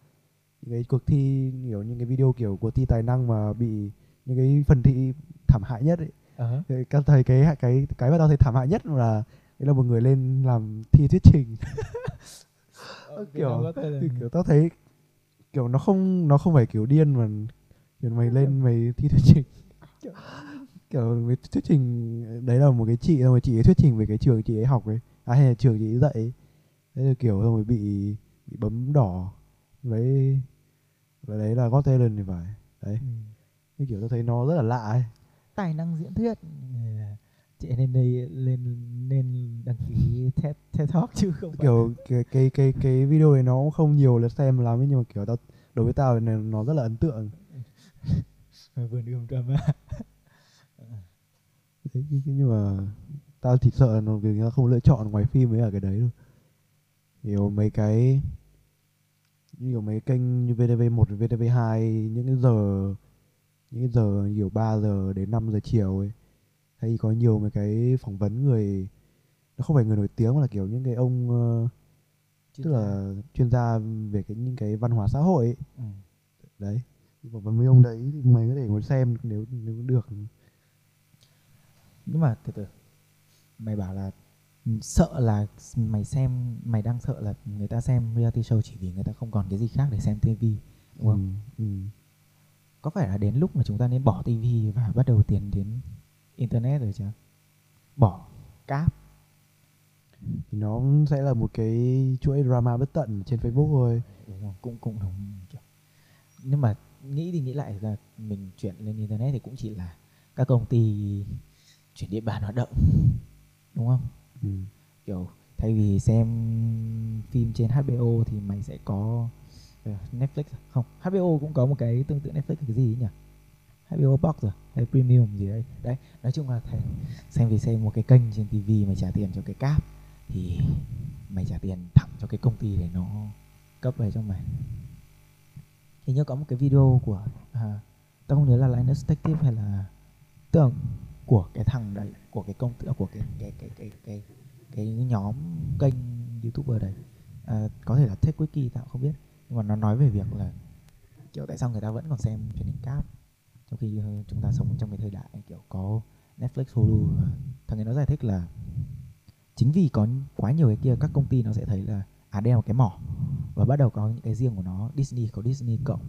những cái cuộc thi kiểu những cái video kiểu cuộc thi tài năng mà bị những cái phần thi thảm hại nhất ấy. Thì tao thấy cái cái cái mà tao thấy thảm hại nhất là đấy là một người lên làm thi thuyết trình. (laughs) Ờ, kiểu- kiểu tao thấy kiểu nó không nó không phải kiểu điên mà kiểu mày lên mày thi thuyết trình. Kiểu mày thuyết trình đấy là một cái chị xong rồi chị ấy thuyết trình về cái trường chị ấy học ấy. À hay là trường chị ấy dạy ấy. thế là kiểu xong rồi bị bị bấm đỏ. Lấy và đấy là Got Talent thì phải. Đấy. Ừ. cái kiểu tôi thấy nó rất là lạ ấy. Tài năng diễn thuyết. Chị nên đây lên nên đăng ký TED, TED Talk chứ không phải. Kiểu cái cái cái cái video này nó cũng không nhiều lượt xem lắm nhưng mà kiểu tao đối với tao thì nó rất là ấn tượng vườn ươm drama đấy nhưng mà tao chỉ sợ là nó vì nó không lựa chọn ngoài phim mới ở cái đấy thôi kiểu mấy cái như kiểu mấy kênh như VTV1 VTV2 những cái giờ những cái giờ kiểu 3 giờ đến 5 giờ chiều ấy hay có nhiều mấy cái phỏng vấn người nó không phải người nổi tiếng mà là kiểu những cái ông ờ, tức là chuyên gia về cái những cái văn hóa xã hội ấy. ừ. đấy vấn mấy ông đấy thì mày có thể ngồi xem nếu nếu được nhưng mà từ từ mày bảo là sợ là mày xem mày đang sợ là người ta xem reality show chỉ vì người ta không còn cái gì khác để xem TV đúng không? ừ, ừ. Có phải là đến lúc mà chúng ta nên bỏ TV và bắt đầu tiến đến internet rồi chứ? Bỏ cáp thì nó sẽ là một cái chuỗi drama bất tận trên Facebook thôi đúng không? Cũng cũng đúng. Nhưng mà nghĩ đi nghĩ lại là mình chuyển lên internet thì cũng chỉ là các công ty chuyển địa bàn hoạt động đúng không? ừ. kiểu thay vì xem phim trên HBO thì mày sẽ có ờ, Netflix à? không HBO cũng có một cái tương tự Netflix cái gì ấy nhỉ HBO Box rồi hay Premium gì đấy đấy nói chung là thầy xem vì xem một cái kênh trên TV mày trả tiền cho cái cáp thì mày trả tiền thẳng cho cái công ty để nó cấp về cho mày hình như có một cái video của à, tao không nhớ là Linus Tech Tip hay là tưởng của cái thằng đấy của cái công à, của cái cái cái cái cái cái nhóm kênh youtuber đấy. À, có thể là Tech Wiki tao không biết. Nhưng mà nó nói về việc là kiểu tại sao người ta vẫn còn xem truyền hình cáp trong khi ờ, chúng ta sống trong cái thời đại kiểu có Netflix, Hulu. Thằng ấy nó giải thích là chính vì có quá nhiều cái kia các công ty nó sẽ thấy là à đây là một cái mỏ. Và bắt đầu có những cái riêng của nó Disney có Disney cộng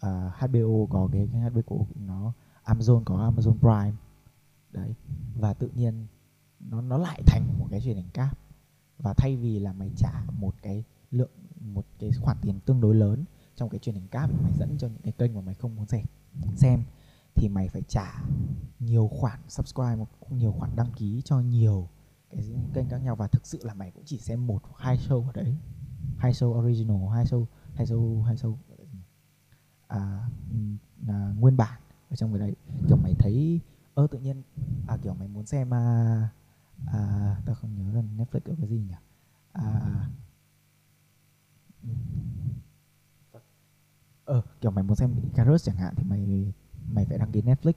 à, uh, HBO có cái, cái HBO của nó Amazon có Amazon Prime. Đấy. Và tự nhiên nó nó lại thành một cái truyền hình cáp. Và thay vì là mày trả một cái lượng một cái khoản tiền tương đối lớn trong cái truyền hình cáp mà mày dẫn cho những cái kênh mà mày không muốn xem xem thì mày phải trả nhiều khoản subscribe một nhiều khoản đăng ký cho nhiều cái kênh khác nhau và thực sự là mày cũng chỉ xem một hoặc hai show ở đấy. Hai show original hai show hai show hai show à, à, nguyên bản ở trong cái đấy. Kiểu mày thấy ơ tự nhiên à kiểu mày muốn xem à, à tao không nhớ là Netflix có cái gì nhỉ? À ờ kiểu mày muốn xem Icarus chẳng hạn thì mày mày phải đăng ký Netflix.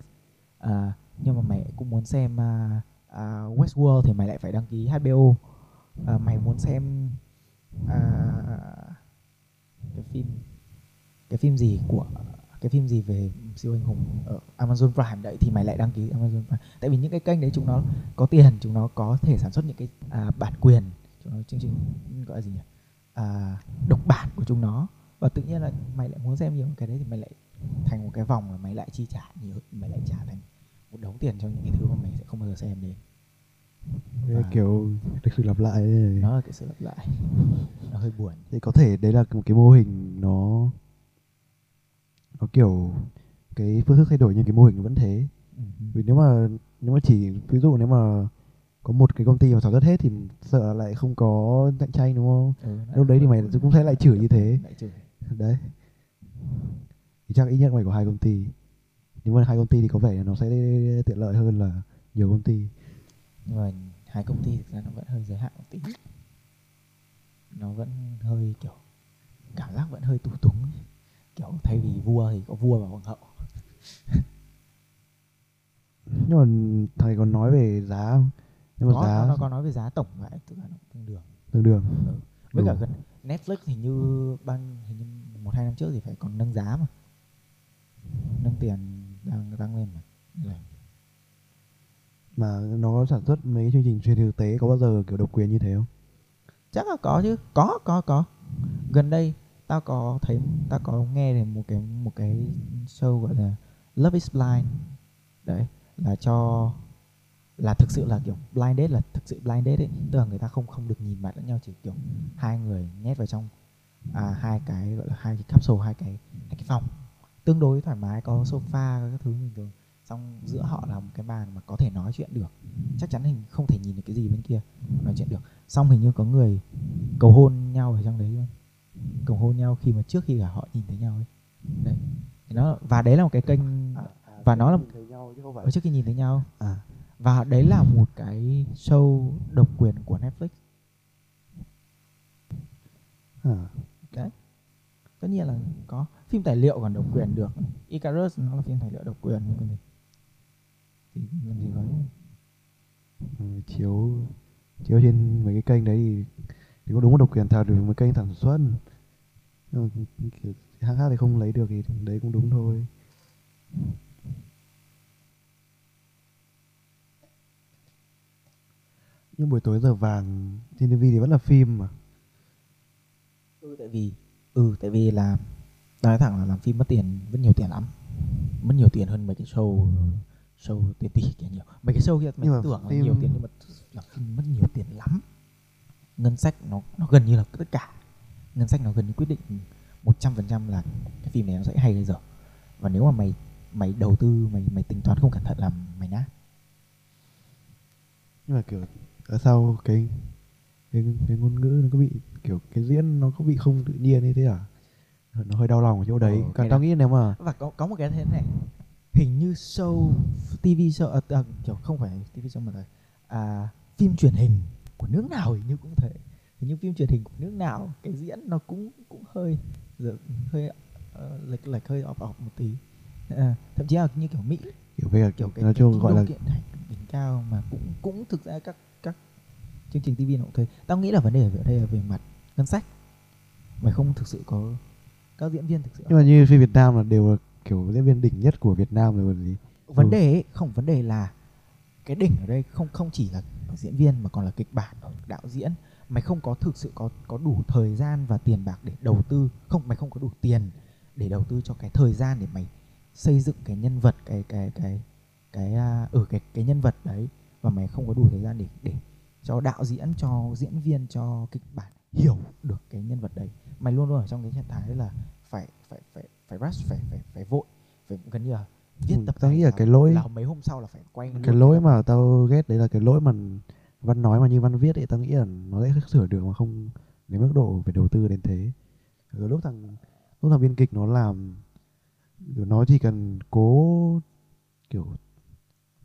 À, nhưng mà mày cũng muốn xem à, uh, Westworld thì mày lại phải đăng ký HBO uh, à, mày muốn xem uh, cái phim cái phim gì của cái phim gì về siêu anh hùng ở Amazon Prime đấy thì mày lại đăng ký Amazon Prime. Tại vì những cái kênh đấy chúng nó có tiền chúng nó có thể sản xuất những cái uh, bản quyền chúng nó chương trình gọi là gì nhỉ? À, độc bản của chúng nó. Và tự nhiên là mày lại muốn xem nhiều cái đấy thì mày lại thành một cái vòng là mày lại chi trả nhiều mày lại trả thành một đống tiền cho những cái thứ mà mày sẽ không bao giờ xem đến Thế À. kiểu thực sự lặp lại ấy. nó là cái sự lặp lại. Nó hơi buồn. Thì có thể đấy là một cái mô hình nó nó kiểu cái phương thức thay đổi nhưng cái mô hình vẫn thế. Ừ. vì nếu mà nếu mà chỉ ví dụ nếu mà có một cái công ty mà sản xuất hết thì sợ lại không có cạnh tranh đúng không? Ừ, lúc đấy thì mày cũng sẽ lại chửi như thế. Đấy. Thì chắc ít nhất mày có hai công ty nếu mà hai công ty thì có vẻ là nó sẽ tiện lợi hơn là nhiều công ty. Nhưng mà hai công ty thực ra nó vẫn hơi giới hạn một tí. Nó vẫn hơi kiểu cảm giác vẫn hơi tù túng. Kiểu thay vì vua thì có vua và hoàng hậu. (laughs) Nhưng mà thầy còn nói về giá không? Nhưng mà có, giá nó, nó có nói về giá tổng ra nó cũng tương đương. Tương đương. Với cả Ừ. gần Netflix thì như ban hình như một hai năm trước thì phải còn nâng giá mà. Nâng tiền đang tăng lên mà mà nó có sản xuất mấy chương trình truyền hình thực tế có bao giờ kiểu độc quyền như thế không? Chắc là có chứ. Có có có. Gần đây tao có thấy tao có nghe được một cái một cái show gọi là Love is Blind. Đấy là cho là thực sự là kiểu blind date là thực sự blind date ấy. Tức là người ta không không được nhìn mặt lẫn nhau chỉ kiểu hai người nhét vào trong à, hai cái gọi là hai cái capsule hai cái hai cái phòng tương đối thoải mái có sofa các thứ bình thường. Xong giữa họ là một cái bàn mà có thể nói chuyện được. Chắc chắn hình không thể nhìn được cái gì bên kia nói chuyện được. Xong hình như có người cầu hôn nhau ở trong đấy luôn cầu hôn nhau khi mà trước khi cả họ nhìn thấy nhau ấy. Đấy. Thì nó và đấy là một cái kênh Và nó là- thấy nhau chứ không phải. Ở trước khi nhìn thấy nhau. À. Và đấy là một cái show độc quyền của Netflix. À tất nhiên là có. Phim tài liệu còn độc quyền được. Icarus nó là phim tài liệu độc quyền nhưng gì. Thì làm gì có. Ừ, chiếu chiếu trên mấy cái kênh đấy thì, thì có đúng là độc quyền thật rồi mấy kênh sản xuất. Nhưng mà kiểu hãng khác thì không lấy được thì đấy cũng đúng thôi. Nhưng buổi tối giờ vàng trên TV thì vẫn là phim mà. Ừ tại vì ừ tại vì là nói thẳng là làm phim mất tiền mất nhiều tiền lắm. Mất nhiều tiền hơn mấy cái show show tiền tỷ kia nhiều. Mấy cái show kia mình tưởng là phim- nhiều tiền nhưng mà làm phim mất nhiều tiền lắm. Ngân sách nó nó gần như là tất cả. Ngân sách nó gần như quyết định một trăm phần trăm là cái phim này nó sẽ hay hay dở. Và nếu mà mày mày đầu tư mày mày tính toán không cẩn thận là mày nát nhưng mà kiểu ở sau cái cái cái ngôn ngữ nó có bị kiểu cái diễn nó có bị không tự nhiên ấy thế à? Nó hơi đau lòng ở chỗ đấy. Ờ, còn tao nghĩ nếu mà và có có một cái thế này. Hình như show TV show à, à, kiểu không phải TV show mà là à, phim truyền hình của nước nào hình như cũng thế. Hình như phim truyền hình của nước nào cái diễn nó cũng cũng hơi hơi ờ, lệch lệch hơi ọp ọp một tí. À, thậm chí là như kiểu Mỹ. Kiểu về kiểu cái, nói chung gọi là kiện đỉnh cao mà cũng cũng thực ra các chương trình TV nó cũng thế. Tao nghĩ là vấn đề ở đây là về mặt ngân sách. Mày không thực sự có các diễn viên thực sự nhưng mà như phim Việt Nam là đều là kiểu diễn viên đỉnh nhất của Việt Nam rồi còn gì? Vấn Ừ. đề ấy, không vấn đề là cái đỉnh ở đây không không chỉ là diễn viên mà còn là kịch bản đạo diễn. Mày không có thực sự có có đủ thời gian và tiền bạc để đầu tư. Không mày không có đủ tiền để đầu tư cho cái thời gian để mày xây dựng cái nhân vật cái cái cái cái à, ở cái cái nhân vật đấy. Và mày không có đủ thời gian để để cho đạo diễn cho diễn viên cho kịch bản hiểu được cái nhân vật đấy. Mày luôn luôn ở trong cái trạng thái là phải phải phải phải rush phải phải phải vội phải gần như là viết Ừ, tập tao nghĩ là cái lỗi- là mấy hôm sau là phải quay cái lỗi mà tao ghét đấy là cái lỗi mà văn nói mà như văn viết ấy tao nghĩ là nó sẽ sửa được mà không đến mức độ phải đầu tư đến thế. Rồi lúc thằng lúc thằng biên kịch nó làm nó chỉ cần cố kiểu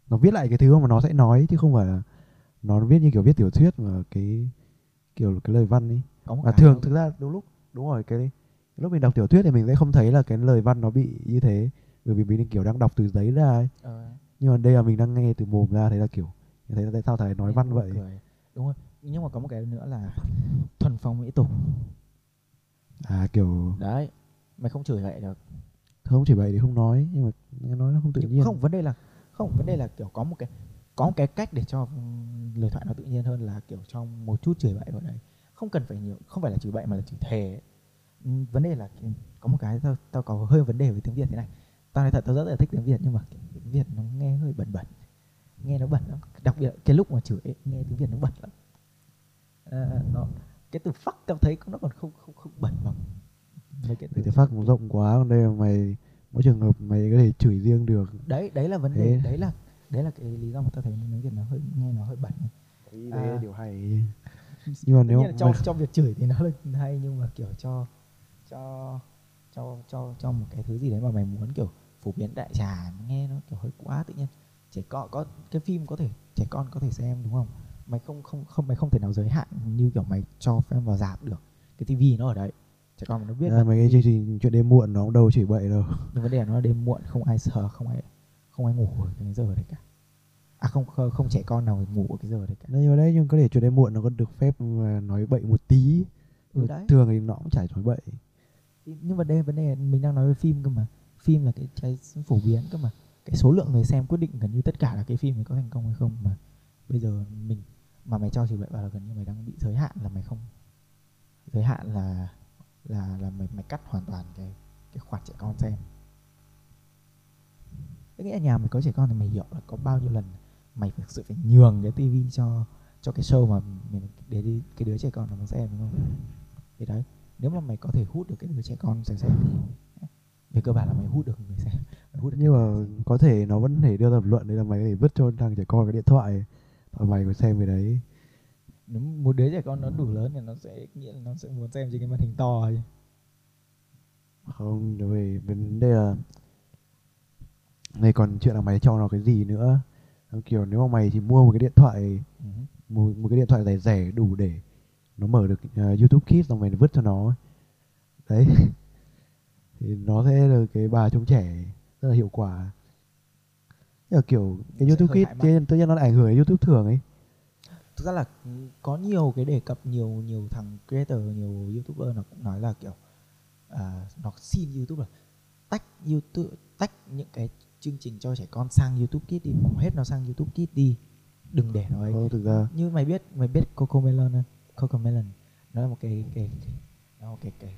nó viết lại cái thứ mà nó sẽ nói chứ không phải là nó viết như kiểu viết tiểu thuyết mà cái kiểu cái lời văn ấy. Có cái thường nó- thực ra đúng lúc đúng rồi cái lúc mình đọc tiểu thuyết thì mình sẽ không thấy là cái lời văn nó bị như thế. Bởi vì mình kiểu đang đọc từ giấy ra ấy. Ờ, nhưng mà đây là mình đang nghe từ mồm ra thấy là kiểu thấy là tại sao thầy nói nghe văn vậy? cười. đúng rồi. Nhưng mà có một cái nữa là thuần phong mỹ tục. À kiểu đấy mày không chửi vậy được. Không chỉ vậy thì không nói nhưng mà nói nó không tự nhiên. không vấn đề là không vấn đề là kiểu có một cái có một cái cách để cho lời thoại nó tự nhiên hơn là kiểu trong một chút chửi bậy vào đấy không cần phải nhiều không phải là chửi bậy mà là chửi thề. Ấy. Ừm, vấn đề là có một cái tao tao có hơi vấn đề với tiếng việt thế này. Tao nói thật tao rất là thích tiếng việt nhưng mà tiếng việt nó nghe hơi bẩn bẩn. Nghe nó bẩn lắm. Đặc biệt cái lúc mà chửi ấy, nghe tiếng việt nó bẩn lắm. Ờ, nó cái từ fuck tao thấy nó còn không không không bẩn bằng mấy cái thì cái phát cũng rộng quá còn đây là mày mỗi trường hợp mày có thể chửi riêng được. Đấy đấy là vấn đề đấy là đấy là cái lý do mà tao thấy tiếng việt nó hơi nghe nó hơi bẩn đấy À. là điều hay. Nhưng mà nếu là trong mày- trong việc chửi thì nó là hay nhưng mà kiểu cho cho cho cho cho một cái thứ gì đấy mà mày muốn kiểu phổ biến đại trà nghe nó kiểu hơi quá tự nhiên. Trẻ con có cái phim có thể trẻ con có thể xem đúng không? Mày không không không mày không thể nào giới hạn như kiểu mày cho phim vào rạp được. Cái tivi nó ở đấy trẻ con mà nó biết à, là mấy cái chương trình chuyện đêm muộn nó cũng đâu chỉ bậy đâu. Vấn đề là nó đêm muộn không ai sờ không ai không ai ngủ ở cái giờ đấy cả. À không không, trẻ con nào ngủ ở cái giờ đấy cả. Nhưng mà đấy nhưng có thể chuyện đêm muộn nó có được phép mà nói bậy một tí. Ừ, đấy. thường thì nó cũng chả nói bậy. Nhưng vấn đề vấn đề mình đang nói về phim cơ mà. Phim là cái cái phổ biến cơ mà. Cái số lượng người xem quyết định gần như tất cả là cái phim ấy có thành công hay không mà. Bây giờ mình mà mày cho chửi bậy vào là gần như mày đang bị giới hạn là mày không giới hạn là là là mày mày cắt hoàn toàn cái cái khoản trẻ con xem Tức nghĩa là nhà mày có trẻ con thì mày hiểu là có bao nhiêu lần mày thực sự phải nhường cái tivi cho cho cái show mà mình để đi cái đứa trẻ con nó xem đúng không? Thì đấy nếu mà mày có thể hút được cái đứa trẻ con xem xem thì về cơ bản là mày hút được người xem mày hút được nhưng mà có thể nó vẫn thể đưa ra lập luận đấy là mày có thể vứt cho thằng trẻ con cái điện thoại và mày có xem cái đấy. Nếu một đứa trẻ con nó đủ lớn thì nó sẽ nghĩ là nó sẽ muốn xem trên cái màn hình to chứ không về vấn đề là này còn chuyện là mày cho nó cái gì nữa? Kiểu nếu mà mày chỉ mua một cái điện thoại Ừ. một, một cái điện thoại rẻ rẻ đủ để nó mở được uh, YouTube Kids xong mày vứt cho nó. Đấy. (laughs) Thì nó sẽ là cái bà trông trẻ rất là hiệu quả. Mà kiểu cái YouTube Kids trên tự nhiên nó lại ảnh hưởng đến YouTube thường ấy. Thực ra là có nhiều cái đề cập nhiều nhiều thằng creator nhiều youtuber nó cũng nói là kiểu à, nó xin youtube là tách youtube tách những cái chương trình cho trẻ con sang youtube kids đi bỏ hết nó sang youtube kids đi. Đừng để nó ấy. Ờ, thực ra. Như mày biết mày biết Coco Melon không? Coco Melon. Nó là một cái cái, nó một cái cái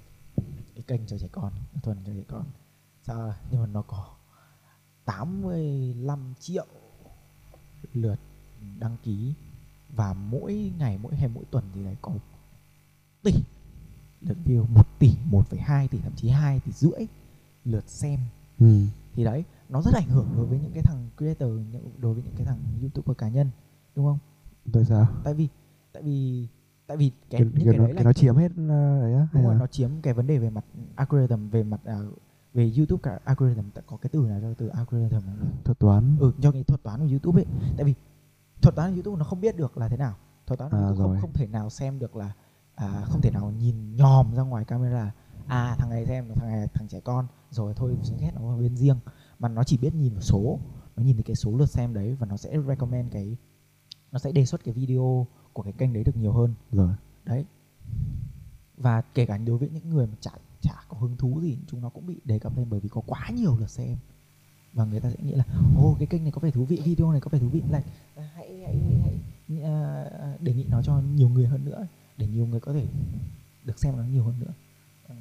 cái kênh cho trẻ con thuần cho trẻ con. Sao nhưng mà nó có 85 triệu lượt đăng ký và mỗi ngày mỗi hay mỗi tuần thì lại có tỷ lượt view 1 tỷ 1,2 tỷ thậm chí 2 tỷ rưỡi lượt xem. Ừ. thì đấy nó rất ảnh hưởng đối với những cái thằng creator những- đối với những cái thằng youtuber cá nhân đúng không? Tại sao? Tại vì tại vì tại vì cái, cái, những cái, cái nó, đấy là cái nó chiếm hết uh, đấy á đúng rồi nó chiếm cái vấn đề về mặt algorithm về mặt à, về youtube cả algorithm có cái từ nào cho từ algorithm không? thuật toán. Ừ cho cái thuật toán của youtube ấy. Tại vì thuật toán của youtube nó không biết được là thế nào. Thuật toán của À, youtube không rồi. không thể nào xem được là à, không thể nào nhìn nhòm ra ngoài camera. À thằng này xem thằng này thằng trẻ con. Rồi thôi xuống hết nó bên riêng mà nó chỉ biết nhìn vào số nó nhìn thấy cái số lượt xem đấy và nó sẽ recommend cái nó sẽ đề xuất cái video của cái kênh đấy được nhiều hơn. Rồi. Đấy. Và kể cả đối với những người mà chả chả có hứng thú gì chúng nó cũng bị đề cập lên bởi vì có quá nhiều lượt xem. Và người ta sẽ nghĩ là ô cái kênh này có vẻ thú vị video này có vẻ thú vị. Là hãy hãy hãy à, đề nghị nó cho nhiều người hơn nữa để nhiều người có thể được xem nó nhiều hơn nữa.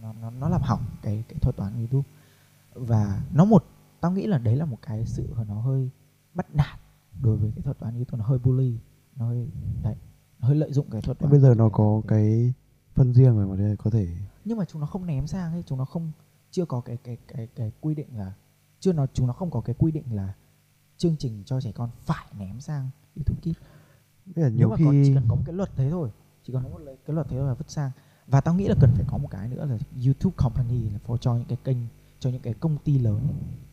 Nó nó, nó làm hỏng cái cái thuật toán YouTube. Và nó một tao nghĩ là đấy là một cái sự của nó hơi bắt nạt đối với cái thuật toán YouTube nó hơi bully nó hơi đấy nó hơi lợi dụng cái thuật toán. bây giờ nó có để- cái phân riêng rồi mà đây có thể nhưng mà chúng nó không ném sang ấy chúng nó không chưa có cái cái cái cái quy định là chưa nó chúng nó không có cái quy định là chương trình cho trẻ con phải ném sang YouTube Kids. Là nếu nhiều mà có, chỉ khi cần có một cái luật thế thôi chỉ cần có một cái luật thế thôi là vứt sang. Và tao nghĩ là cần phải có một cái nữa là YouTube company là for cho những cái kênh cho những cái công ty lớn. ấy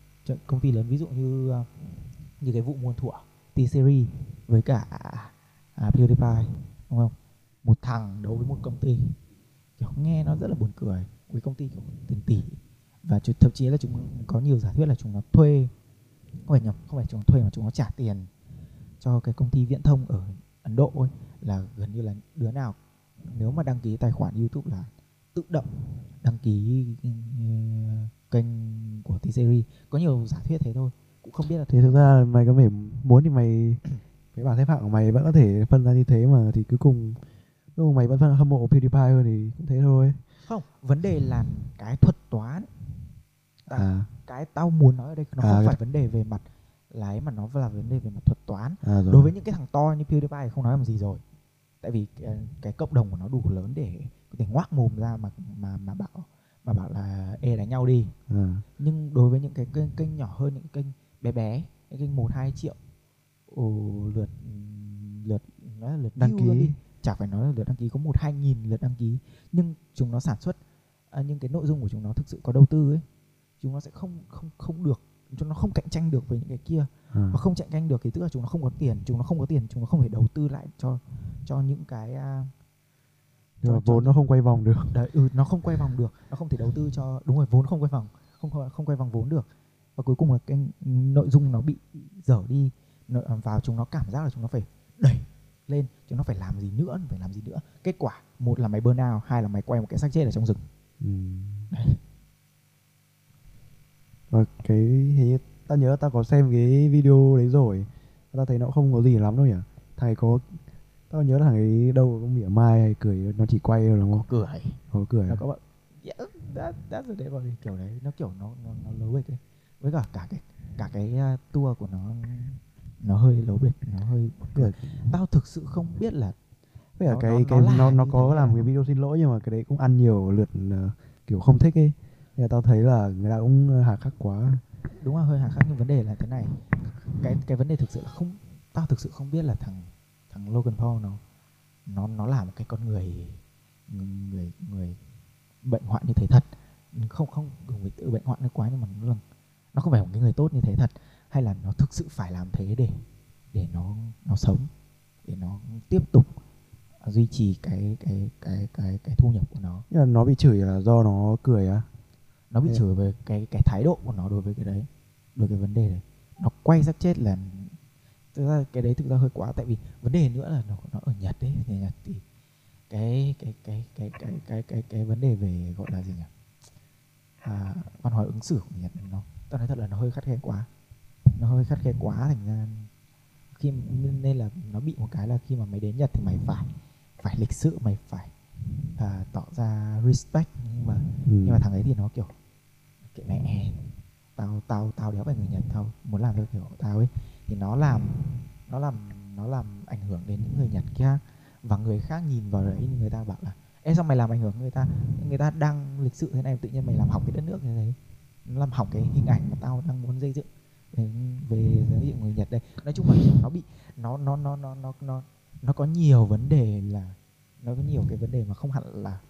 công ty lớn ví dụ như ờ, như cái vụ muôn thuở T series với cả à, PewDiePie đúng không? Một thằng đấu với một công ty. Kiểu nghe nó rất là buồn cười. Với công ty kiểu tiền tỷ. Và thậm chí là chúng có nhiều giả thuyết là chúng nó thuê. Không phải nhầm không phải chúng nó thuê mà chúng nó trả tiền cho cái công ty viễn thông ở Ấn Độ ấy là gần như là đứa nào nếu mà đăng ký tài khoản YouTube là tự động đăng ký ừ, kênh của T-Series có nhiều giả thuyết thế thôi cũng không biết là thì thực ra mày có thể muốn thì mày cái bảng xếp hạng của mày vẫn có thể phân ra như thế mà thì cuối cùng cuối cùng mày vẫn phân hâm mộ PewDiePie hơn thì cũng thế thôi. Không vấn đề là cái thuật toán. À, à. cái tao muốn nói ở đây nó À, không cái- phải vấn đề về mặt là ấy mà nó là vấn đề về mặt thuật toán. À rồi. Đối với những cái thằng to như PewDiePie thì không nói làm gì rồi. Tại vì cái, cái cộng đồng của nó đủ lớn để có thể ngoác mồm ra mà mà mà bảo mà bảo là ê đánh nhau đi. À, nhưng đối với những cái kênh, kênh nhỏ hơn những kênh bé bé những kênh một hai triệu ồ, lượt lượt nói là lượt đăng đi ký. chả phải nói là lượt đăng ký có một hai nghìn lượt đăng ký. Nhưng chúng nó sản xuất à, những cái nội dung của chúng nó thực sự có đầu tư ấy. Chúng nó sẽ không không không được chúng nó không cạnh tranh được với những cái kia. À. và không cạnh tranh được thì tức là chúng nó không có tiền chúng nó không có tiền chúng nó không thể đầu tư lại cho cho những cái à, nhưng mà cho- cho vốn nó không quay vòng được. Đấy ừ, nó không quay vòng được. Nó không thể đầu tư cho đúng rồi vốn không quay vòng không không, quay vòng vốn được. Và cuối cùng là cái nội dung nó bị dở đi. À, vào chúng nó cảm giác là chúng nó phải đẩy lên chúng nó phải làm gì nữa phải làm gì nữa. Kết quả một là mày burn out hai là mày quay một cái xác chết ở trong rừng. Ừ. Và cái hình như tao nhớ tao có xem cái video đấy rồi. Tao thấy nó không có gì lắm đâu nhỉ. Thầy có tao nhớ là thằng ấy đâu có mỉa mai hay cười nó chỉ quay thôi đúng không cười có cười nó à? có bạn yeah, that, that's the devil kiểu đấy nó kiểu nó nó nó lố bịch ấy với cả cả cái cả cái uh, tour của nó nó hơi lố bịch nó hơi là tao thực sự không biết là với cả Nó- cái nó- cái nó nó nó có làm à? cái video xin lỗi nhưng mà cái đấy cũng ăn nhiều lượt ờ, kiểu không thích ấy. Là tao thấy là người ta cũng ờ, hà khắc quá. đúng là hơi hà khắc nhưng vấn đề là thế này cái cái vấn đề thực sự là không tao thực sự không biết là thằng thằng Logan Paul nó nó nó là một cái con người người người bệnh hoạn như thế thật không không dùng với tự bệnh hoạn nó quá nhưng mà nó là nó không phải một cái người tốt như thế thật hay là nó thực sự phải làm thế để để nó nó sống để nó tiếp tục duy trì cái cái cái cái cái thu nhập của nó Nhưng mà nó bị chửi là do nó cười á. nó bị à? chửi về cái cái thái độ của nó đối với cái đấy đối với cái vấn đề đấy nó quay xác chết là thực ra cái đấy thực ra hơi quá tại vì vấn đề nữa là nó nó ở Nhật đấy ở Nhật thì cái cái cái cái cái cái cái cái vấn đề về gọi là gì nhỉ? À, văn hóa ứng xử của Nhật nó tao nói thật là nó hơi khắt khe quá. Nó hơi khắt khe quá thành ra khi nên- là nó bị một cái là khi mà mày đến Nhật thì mày phải phải lịch sự mày phải à, tỏ ra respect. Nhưng mà Ừ. nhưng mà thằng ấy thì nó kiểu kệ mẹ tao tao tao đéo phải người nhật tao muốn làm theo kiểu tao ấy thì nó làm nó làm nó làm ảnh hưởng đến những người nhật khác và người khác nhìn vào đấy người ta bảo là em sao mày làm ảnh hưởng người ta? Người ta đang lịch sự thế này, tự nhiên mày làm hỏng cái đất nước như thế nó làm hỏng cái hình ảnh mà tao đang muốn xây dựng về về giới thiệu người Nhật đây. Nói chung là nó bị, nó nó nó nó nó nó nó có nhiều vấn đề là, nó có nhiều cái vấn đề mà không hẳn là